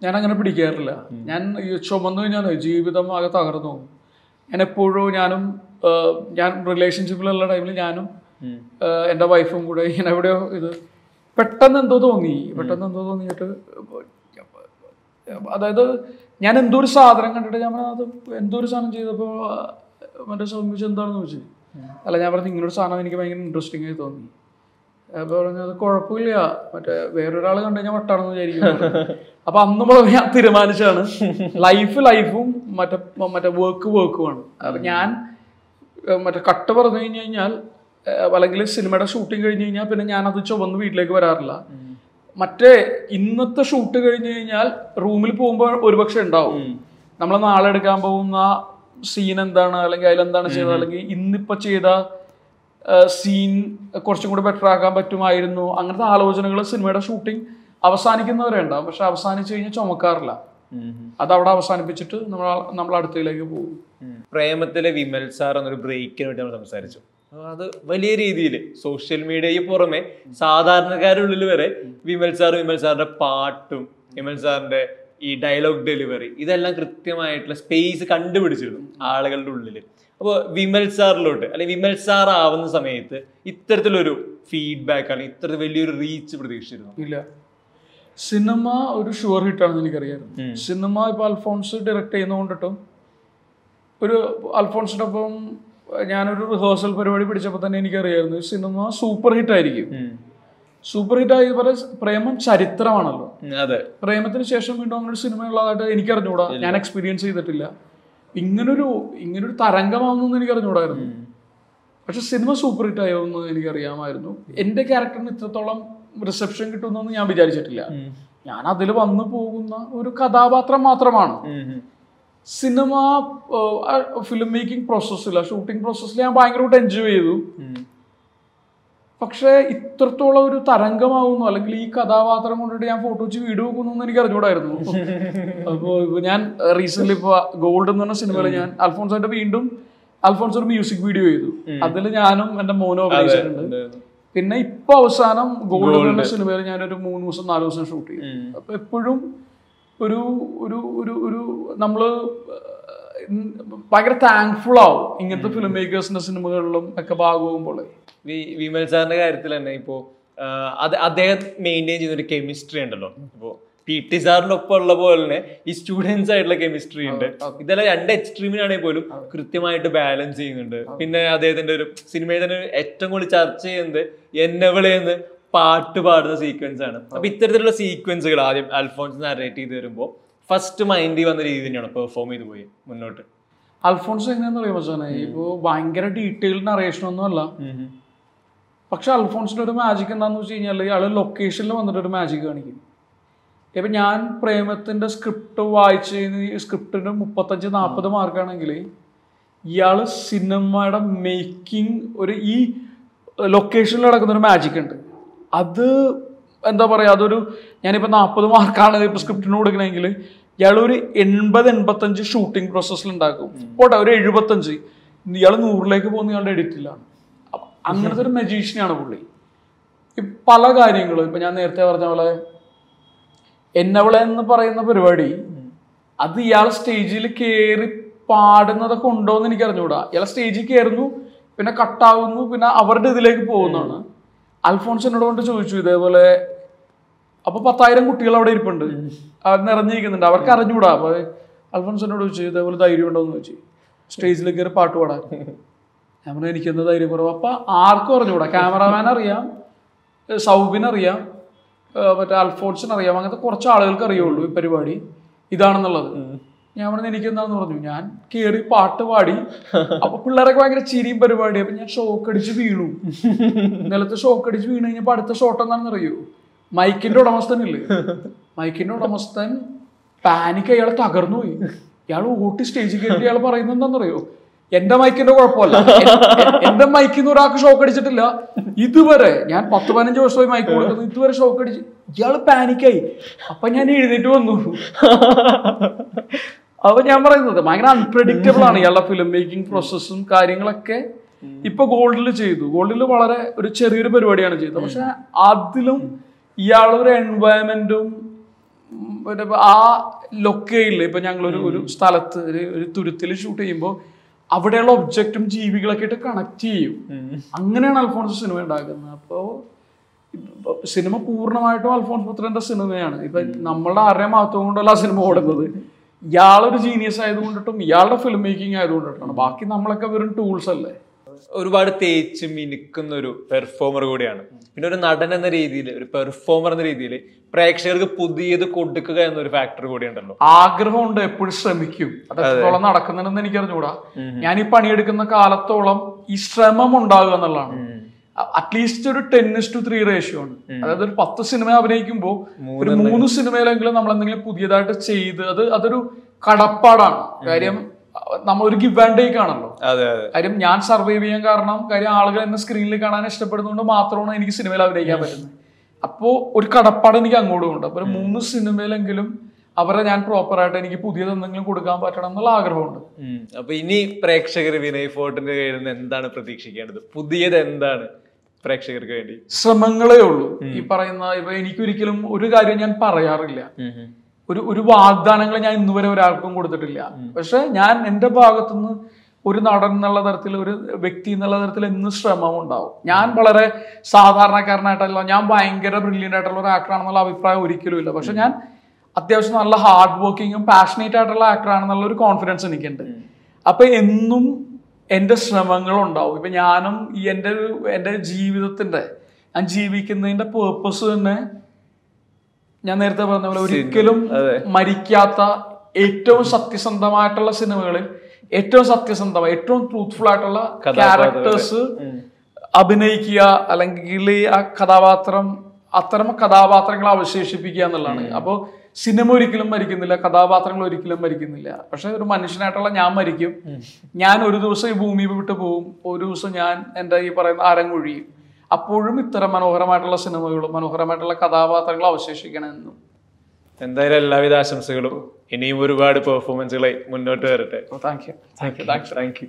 ഞാൻ അങ്ങനെ പിടിക്കാറില്ല ഞാൻ ചുമന്നു കഴിഞ്ഞാൽ ജീവിതം ആകെ തകർന്നു ഞാൻ എപ്പോഴും ഞാനും ഞാൻ റിലേഷൻഷിപ്പിലുള്ള ടൈമിൽ ഞാനും എന്റെ വൈഫും കൂടെ ഞാൻ എവിടെയോ ഇത് പെട്ടെന്ന് എന്തോ തോന്നി. പെട്ടെന്ന് എന്തോ തോന്നിയിട്ട് അതായത് ഞാൻ എന്തോ ഒരു സാധനം കണ്ടിട്ട് ഞാൻ പറഞ്ഞത് അത് എന്തോ ഒരു സാധനം ചെയ്തപ്പോൾ മറ്റേ സ്വാമി എന്താണെന്ന് ചോദിച്ചു. അല്ല ഞാൻ പറഞ്ഞു ഇങ്ങനൊരു സാധനം എനിക്ക് ഭയങ്കര ഇൻട്രസ്റ്റിംഗ് ആയി തോന്നി. അപ്പൊ പറഞ്ഞു അത് കുഴപ്പമില്ല. മറ്റേ വേറൊരാൾ കണ്ടു കഴിഞ്ഞാൽ വട്ടാണെന്ന് വിചാരിക്കും അപ്പൊ അന്ന് മുതൽ ഞാൻ തീരുമാനിച്ചാണ് ലൈഫ് ലൈഫും മറ്റേ മറ്റേ വർക്ക് വർക്കുമാണ് അപ്പൊ ഞാൻ മറ്റേ കട്ട് പറഞ്ഞു കഴിഞ്ഞു കഴിഞ്ഞാൽ അല്ലെങ്കിൽ സിനിമയുടെ ഷൂട്ടിംഗ് കഴിഞ്ഞ് കഴിഞ്ഞാൽ പിന്നെ ഞാൻ അത് ചുവന്ന് വീട്ടിലേക്ക് വരാറില്ല. മറ്റേ ഇന്നത്തെ ഷൂട്ട് കഴിഞ്ഞ് കഴിഞ്ഞാൽ റൂമിൽ പോകുമ്പോൾ ഒരുപക്ഷെ ഉണ്ടാവും. നമ്മൾ നാളെ എടുക്കാൻ പോകുന്ന സീൻ എന്താണ് അല്ലെങ്കിൽ അതിലെന്താണ് ചെയ്തത് അല്ലെങ്കിൽ ഇന്നിപ്പോ ചെയ്ത സീൻ കുറച്ചും കൂടി ബെറ്റർ ആക്കാൻ പറ്റുമായിരുന്നു. അങ്ങനത്തെ ആലോചനകൾ സിനിമയുടെ ഷൂട്ടിംഗ് അവസാനിക്കുന്നവരെ ഉണ്ടാവും. പക്ഷെ അവസാനിച്ചു കഴിഞ്ഞാൽ ചുമക്കാറില്ല. അത് അവിടെ അവസാനിപ്പിച്ചിട്ട് നമ്മൾ നമ്മൾ അടുത്തയിലേക്ക് പോകും. പ്രേമത്തിലെ വിമൽ സാർ എന്നൊരു ബ്രേക്കിന് വേണ്ടി നമ്മൾ സംസാരിച്ചു. അത് വലിയ രീതിയിൽ സോഷ്യൽ മീഡിയയ്ക്ക് പുറമെ സാധാരണക്കാരുള്ളിൽ വരെ വിമൽ സാർ വിമൽ സാറിന്റെ പാട്ടും വിമൽ സാറിന്റെ ഈ ഡയലോഗ് ഡെലിവറി ഇതെല്ലാം കൃത്യമായിട്ടുള്ള സ്പേസ് കണ്ടുപിടിച്ചിരുന്നു ആളുകളുടെ ഉള്ളിൽ. അപ്പോൾ വിമൽ സാറിലോട്ട് അല്ലെങ്കിൽ വിമൽ സാർ ആവുന്ന സമയത്ത് ഇത്തരത്തിലൊരു ഫീഡ്ബാക്ക് ആണ് ഇത്ര വലിയൊരു റീച്ച് പ്രതീക്ഷിച്ചിരുന്നു. ഇല്ല. സിനിമ ഒരു ഷുവർ ഹിറ്റാണെന്ന് എനിക്കറിയാം സിനിമ ഇപ്പോൾ അൽഫോൺസ് ഡയറക്റ്റ് ചെയ്യുന്നതുകൊണ്ടിട്ടും ഒരു അൽഫോൺസിനൊപ്പം ഞാനൊരു റിഹേഴ്സൽ പരിപാടി പിടിച്ചപ്പോൾ തന്നെ എനിക്കറിയായിരുന്നു ഈ സിനിമ സൂപ്പർ ഹിറ്റ് ആയിരിക്കും. സൂപ്പർ ഹിറ്റ് ആയി പോലെ പ്രേമം ചരിത്രമാണല്ലോ. അതെ. പ്രേമത്തിന് ശേഷം വീണ്ടും അങ്ങനെ ഒരു സിനിമ ഉള്ളതായിട്ട് എനിക്ക് അറിഞ്ഞൂടാ ഞാൻ എക്സ്പീരിയൻസ് ചെയ്തിട്ടില്ല. ഇങ്ങനൊരു ഇങ്ങനൊരു തരംഗമാവുന്നു എനിക്ക് അറിഞ്ഞൂടായിരുന്നു പക്ഷെ സിനിമ സൂപ്പർ ഹിറ്റ് ആയോ എന്ന് എനിക്കറിയാമായിരുന്നു. എന്റെ ക്യാരക്ടറിന് ഇത്രത്തോളം റിസപ്ഷൻ കിട്ടുമെന്നൊന്നും ഞാൻ വിചാരിച്ചിട്ടില്ല. ഞാൻ അതിൽ വന്നു പോകുന്ന ഒരു കഥാപാത്രം മാത്രമാണ്. സിനിമ ഫിലിം മേക്കിംഗ് പ്രോസസ്സില്ല ഷൂട്ടിംഗ് പ്രോസസ്സിൽ ഞാൻ ഭയങ്കരമായിട്ട് എൻജോയ് ചെയ്തു. പക്ഷെ ഇത്രത്തോളം ഒരു തരംഗമാവുന്നു. അല്ലെങ്കിൽ ഈ കഥാപാത്രം കൊണ്ടിട്ട് ഞാൻ ഫോട്ടോ വെച്ച് വീഡിയോ വെക്കുന്നു എന്ന് എനിക്ക് അറിഞ്ഞൂടായിരുന്നു അപ്പോൾ ഞാൻ റീസെന്റ് ഇപ്പൊ ഗോൾഡ് എന്ന് പറഞ്ഞ സിനിമയിൽ ഞാൻ അൽഫോൺസോന്റെ വീണ്ടും അൽഫോൺസ് ഒരു മ്യൂസിക് വീഡിയോ ചെയ്തു. അതിൽ ഞാനും എന്റെ മോനും അഭിനയിച്ചിട്ടുണ്ട്. പിന്നെ ഇപ്പൊ അവസാനം ഗോൾഡ് എന്ന സിനിമയിൽ ഞാനൊരു മൂന്ന് ദിവസം നാല് ദിവസം ഷൂട്ട് ചെയ്തു. അപ്പൊ എപ്പോഴും ഒരു ഒരു ഒരു ഒരു നമ്മൾ ഉം ഭയങ്കര താങ്ക്ഫുൾ ആവും ഇങ്ങനത്തെ ഫിലിം മേക്കേഴ്സിന്റെ സിനിമകളിലും ഒക്കെ ഭാഗമാകുമ്പോൾ വിമൽ സാറിന്റെ കാര്യത്തിൽ തന്നെ ഇപ്പോ ആ, അത് അദ്ദേഹം മെയിന്റെയിൻ ചെയ്യുന്ന ഒരു കെമിസ്ട്രി ഉണ്ടല്ലോ ഇപ്പോ പി ടി സാറിന്റെ ഒപ്പം ഉള്ള പോലെ തന്നെ ഈ സ്റ്റുഡൻസ് ആയിട്ടുള്ള കെമിസ്ട്രി ഉണ്ട്. ഇതെല്ലാം രണ്ട് എക്സ്ട്രീമിനാണെങ്കിൽ പോലും കൃത്യമായിട്ട് ബാലൻസ് ചെയ്യുന്നുണ്ട്. പിന്നെ അദ്ദേഹത്തിന്റെ ഒരു സിനിമയിൽ തന്നെ ഏറ്റവും കൂടുതൽ ചർച്ച ചെയ്യുന്നത് പാട്ട് പാടുന്ന സീക്വൻസ് ആണ്. അപ്പൊ ഇത്തരത്തിലുള്ള സീക്വൻസുകൾ ആദ്യം അൽഫോൺസ് നറേറ്റ് ചെയ്ത് വരുമ്പോൾ ഫസ്റ്റ് മൈൻഡിൽ വന്ന രീതി തന്നെയാണ് പെർഫോം ചെയ്ത് പോയി മുന്നോട്ട്. അൽഫോൺസ് എങ്ങനെയാന്ന് അറിയാമോ സാറേ ഇപ്പോൾ ഭയങ്കര ഡീറ്റെയിൽഡ് നറേഷൻ ഒന്നും അല്ല. പക്ഷെ അൽഫോൺസിന്റെ ഒരു മാജിക് എന്താന്ന് വെച്ച് കഴിഞ്ഞാൽ ഇയാൾ ലൊക്കേഷനിൽ വന്നിട്ട് ഒരു മാജിക് കാണിക്കും. ഇപ്പൊ ഞാൻ പ്രേമത്തിന്റെ സ്ക്രിപ്റ്റ് വായിച്ച് സ്ക്രിപ്റ്റിന് മുപ്പത്തഞ്ച് നാൽപ്പത് മാർക്കാണെങ്കിൽ ഇയാൾ സിനിമയുടെ മേക്കിംഗ് ഒരു ഈ ലൊക്കേഷനിൽ നടക്കുന്ന ഒരു മാജിക് ഉണ്ട്. അത് എന്താ പറയുക അതൊരു ഞാനിപ്പോൾ നാൽപ്പത് മാർക്കാണ് ഇപ്പോൾ സ്ക്രിപ്റ്റിന് കൊടുക്കണമെങ്കിൽ ഇയാൾ ഒരു എൺപത് എൺപത്തഞ്ച് ഷൂട്ടിംഗ് പ്രോസസ്സിൽ ഉണ്ടാക്കും പോട്ടെ ഒരു എഴുപത്തഞ്ച്. ഇയാൾ നൂറിലേക്ക് പോകുന്ന ഇയാളുടെ എഡിറ്റിലാണ് അങ്ങനത്തെ ഒരു മജീഷ്യനാണ് പുള്ളി. പല കാര്യങ്ങളും ഇപ്പം ഞാൻ നേരത്തെ പറഞ്ഞ പോലെ എന്നവളെ എന്ന് പറയുന്ന പരിപാടി അത് ഇയാൾ സ്റ്റേജിൽ കയറി പാടുന്നതൊക്കെ ഉണ്ടോ എന്ന് എനിക്ക് അറിഞ്ഞുകൂടാ ഇയാൾ സ്റ്റേജിൽ കയറുന്നു പിന്നെ കട്ടാവുന്നു പിന്നെ അവരുടെ ഇതിലേക്ക് പോകുന്നതാണ്. അൽഫോൺസ് എന്നോട് കൊണ്ട് ചോദിച്ചു ഇതേപോലെ അപ്പൊ പത്തായിരം കുട്ടികൾ അവിടെ ഇരിപ്പുണ്ട്. അവർ നിറഞ്ഞിരിക്കുന്നുണ്ട്. അവർക്ക് അറിഞ്ഞുകൂടാ. അപ്പൊ അൽഫോൺസ് എന്നോട് ചോദിച്ചു ഇതേപോലെ ധൈര്യം ഉണ്ടോന്ന് ചോദിച്ചു. സ്റ്റേജിൽ കയറി പാട്ട് പാടാൻ. ഞാൻ പറഞ്ഞു എനിക്കെന്ത് ധൈര്യം കുറവ് അപ്പൊ ആർക്കും അറിഞ്ഞുകൂടാ. ക്യാമറാമാൻ അറിയാം ഏഹ് മറ്റേ അൽഫോൺസിനറിയാം. അങ്ങനത്തെ കുറച്ച് ആളുകൾക്ക് അറിയുള്ളൂ ഈ പരിപാടി. ഇതാണെന്നുള്ളത്. ഞാൻ പറഞ്ഞു എനിക്ക് എന്താന്ന് പറഞ്ഞു? ഞാൻ കേറി പാട്ട് പാടി. അപ്പൊ പിള്ളേരൊക്കെ ഭയങ്കര ചിരിയും പരിപാടി അപ്പൊ ഞാൻ ഷോക്ക് അടിച്ച് വീണു. നിലത്ത് ഷോക്ക് അടിച്ച് വീണു കഴിഞ്ഞപ്പോ അടുത്ത ഷോട്ട് എന്താണെന്ന് അറിയൂ മൈക്കിന്റെ ഉടമസ്ഥനില്ലേ? മൈക്കിന്റെ ഉടമസ്ഥൻ പാനിക്ക് അയാൾ തകർന്നു പോയി ഇയാൾ ഓട്ടി സ്റ്റേജിൽ കയറി ഇയാൾ പറയുന്നത് എന്താണെന്നറിയോ? എന്റെ മൈക്കിന്റെ കുഴപ്പമല്ല. എന്റെ മൈക്കിൽ നിന്ന് ഒരാൾക്ക് ഷോക്ക് അടിച്ചിട്ടില്ല. ഇതുവരെ ഞാൻ പത്ത് പതിനഞ്ച് വർഷമായി മൈക്ക് കൊടുക്കുന്നു. ഇതുവരെ ഷോക്ക് അടിച്ച് ഇയാൾ പാനിക്കായി അപ്പൊ ഞാൻ എഴുന്നേറ്റ് വന്നു. അപ്പൊ ഞാൻ പറയുന്നത് ഭയങ്കര അൺപ്രഡിക്റ്റബിൾ ആണ് ഇയാളുടെ ഫിലിം മേക്കിംഗ് പ്രോസസ്സും കാര്യങ്ങളൊക്കെ. ഇപ്പൊ ഗോൾഡിൽ ചെയ്തു. ഗോൾഡിൽ വളരെ ഒരു ചെറിയൊരു പരിപാടിയാണ് ചെയ്തത്. പക്ഷെ അതിലും ഇയാളൊരു എൻവയറമെന്റും പിന്നെ ആ ലൊക്കേയിൽ ഇപ്പൊ ഞങ്ങൾ ഒരു സ്ഥലത്ത് ഒരു തുരുത്തിൽ ഷൂട്ട് ചെയ്യുമ്പോൾ അവിടെയുള്ള ഒബ്ജക്റ്റും ജീവികളൊക്കെ ആയിട്ട് കണക്ട് ചെയ്യും. അങ്ങനെയാണ് അൽഫോൺസ് സിനിമ ഉണ്ടാക്കുന്നത്. അപ്പോൾ സിനിമ പൂർണമായിട്ടും അൽഫോൺസ് പുത്രന്റെ സിനിമയാണ് ഇപ്പൊ നമ്മളുടെ ആരുടെയും മഹത്വം കൊണ്ടല്ല സിനിമ ഓടുന്നത്. ഇയാളൊരു ജീനിയസ് ആയതുകൊണ്ടിട്ടും ഇയാളുടെ ഫിലിം മേക്കിംഗ് ആയതുകൊണ്ടിട്ടാണ് ബാക്കി നമ്മളൊക്കെ വെറും ടൂൾസ് അല്ലേ? ഒരുപാട് തേച്ച് മിനുക്കുന്ന ഒരു പെർഫോമർ കൂടിയാണ്. പിന്നെ ഒരു നടൻ എന്ന രീതിയിൽ ഒരു പെർഫോമർ എന്ന രീതിയിൽ പ്രേക്ഷകർക്ക് പുതിയത് കൊടുക്കുക എന്നൊരു ഫാക്ടർ കൂടിയുണ്ടല്ലോ ആഗ്രഹമുണ്ട് എപ്പോഴും ശ്രമിക്കും. അതെത്രത്തോളം നടക്കുന്നുണ്ടെന്ന് എനിക്ക് അറിഞ്ഞുകൂടാ ഞാൻ ഈ പണിയെടുക്കുന്ന കാലത്തോളം ഈ ശ്രമം ഉണ്ടാകുക എന്നുള്ളതാണ്. അറ്റ്ലീസ്റ്റ് ഒരു ടെൻ ടു ത്രീ റേഷ്യോ ആണ് അതായത് ഒരു പത്ത് സിനിമ അഭിനയിക്കുമ്പോൾ ഒരു മൂന്ന് സിനിമയിലെങ്കിലും നമ്മൾ എന്തെങ്കിലും പുതിയതായിട്ട് ചെയ്ത് അത് അതൊരു കടപ്പാടാണ്. കാര്യം നമ്മൾ ഒരു ഗിവ് ആൻഡ് ടേക്ക് ആണല്ലോ. കാര്യം ഞാൻ സർവൈവ് ചെയ്യാൻ കാരണം കാര്യം ആളുകൾ എന്നെ സ്ക്രീനിൽ കാണാൻ ഇഷ്ടപ്പെടുന്നതുകൊണ്ട് മാത്രമാണ് എനിക്ക് സിനിമയിൽ അഭിനയിക്കാൻ പറ്റുന്നത്. അപ്പോൾ ഒരു കടപ്പാട് എനിക്ക് അങ്ങോട്ടും ഉണ്ട്. അപ്പോൾ ഒരു മൂന്ന് സിനിമയിലെങ്കിലും അവരെ ഞാൻ പ്രോപ്പറായിട്ട് എനിക്ക് പുതിയത് എന്തെങ്കിലും കൊടുക്കാൻ പറ്റണം എന്നുള്ള ആഗ്രഹമുണ്ട്. അപ്പൊ ഇനി പ്രേക്ഷകർ വിനയ് ഫോർട്ടിന്റെ കയ്യിൽ നിന്ന് എന്താണ് പ്രതീക്ഷിക്കേണ്ടത്? പുതിയത് എന്താണ്? പ്രേക്ഷകർക്ക് വേണ്ടി. ശ്രമങ്ങളേ ഉള്ളൂ. ഈ പറയുന്ന ഇപ്പൊ എനിക്കൊരിക്കലും ഒരു കാര്യം ഞാൻ പറയാറില്ല. ഒരു ഒരു വാഗ്ദാനങ്ങൾ ഞാൻ ഇന്നുവരെ ഒരാൾക്കും കൊടുത്തിട്ടില്ല. പക്ഷെ ഞാൻ എന്റെ ഭാഗത്തുനിന്ന് ഒരു നടൻ എന്നുള്ള തരത്തിൽ ഒരു വ്യക്തി എന്നുള്ള തരത്തിൽ എന്ന് ശ്രമം ഉണ്ടാവും. ഞാൻ വളരെ സാധാരണക്കാരനായിട്ടല്ല ഞാൻ ഭയങ്കര ബ്രില്യന്റ് ആയിട്ടുള്ള ഒരു ആക്ടറാണെന്നുള്ള അഭിപ്രായം ഒരിക്കലും ഇല്ല. പക്ഷെ ഞാൻ അത്യാവശ്യം നല്ല ഹാർഡ് വർക്കിങ്ങും പാഷനേറ്റ് ആയിട്ടുള്ള ആക്ടറാണെന്നുള്ള ഒരു കോൺഫിഡൻസ് എനിക്കുണ്ട്. അപ്പൊ എന്നും എന്റെ ശ്രമങ്ങൾ ഉണ്ടാവും ഇപ്പൊ ഞാനും ഈ എന്റെ ഒരു എന്റെ ജീവിതത്തിന്റെ ഞാൻ ജീവിക്കുന്നതിന്റെ പേർപ്പസ് തന്നെ ഞാൻ നേരത്തെ പറഞ്ഞ പോലെ ഒരിക്കലും മരിക്കാത്ത ഏറ്റവും സത്യസന്ധമായിട്ടുള്ള സിനിമകളിൽ ഏറ്റവും സത്യസന്ധമായ ഏറ്റവും ട്രൂത്ത്ഫുൾ ആയിട്ടുള്ള ക്യാരക്ടേഴ്സ് അഭിനയിക്കുക അല്ലെങ്കിൽ ആ കഥാപാത്രം അത്തരം കഥാപാത്രങ്ങളെ അവശേഷിപ്പിക്കുക എന്നുള്ളതാണ്. അപ്പോൾ സിനിമ ഒരിക്കലും മരിക്കുന്നില്ല കഥാപാത്രങ്ങൾ ഒരിക്കലും മരിക്കുന്നില്ല. പക്ഷെ ഒരു മനുഷ്യനായിട്ടുള്ള ഞാൻ മരിക്കും. ഞാൻ ഒരു ദിവസം ഈ ഭൂമി വിട്ട് പോകും ഒരു ദിവസം ഞാൻ എന്റെ ഈ പറയുന്ന അരങ്ങൊഴിയും അപ്പോഴും ഇത്തരം മനോഹരമായിട്ടുള്ള സിനിമകളും മനോഹരമായിട്ടുള്ള കഥാപാത്രങ്ങളും അവശേഷിക്കണമെന്നും. എന്തായാലും എല്ലാവിധ ആശംസകളും. ഇനിയും ഒരുപാട് പെർഫോമൻസുകളെ മുന്നോട്ട് വരട്ടെ. Thank you thank you thank you thank you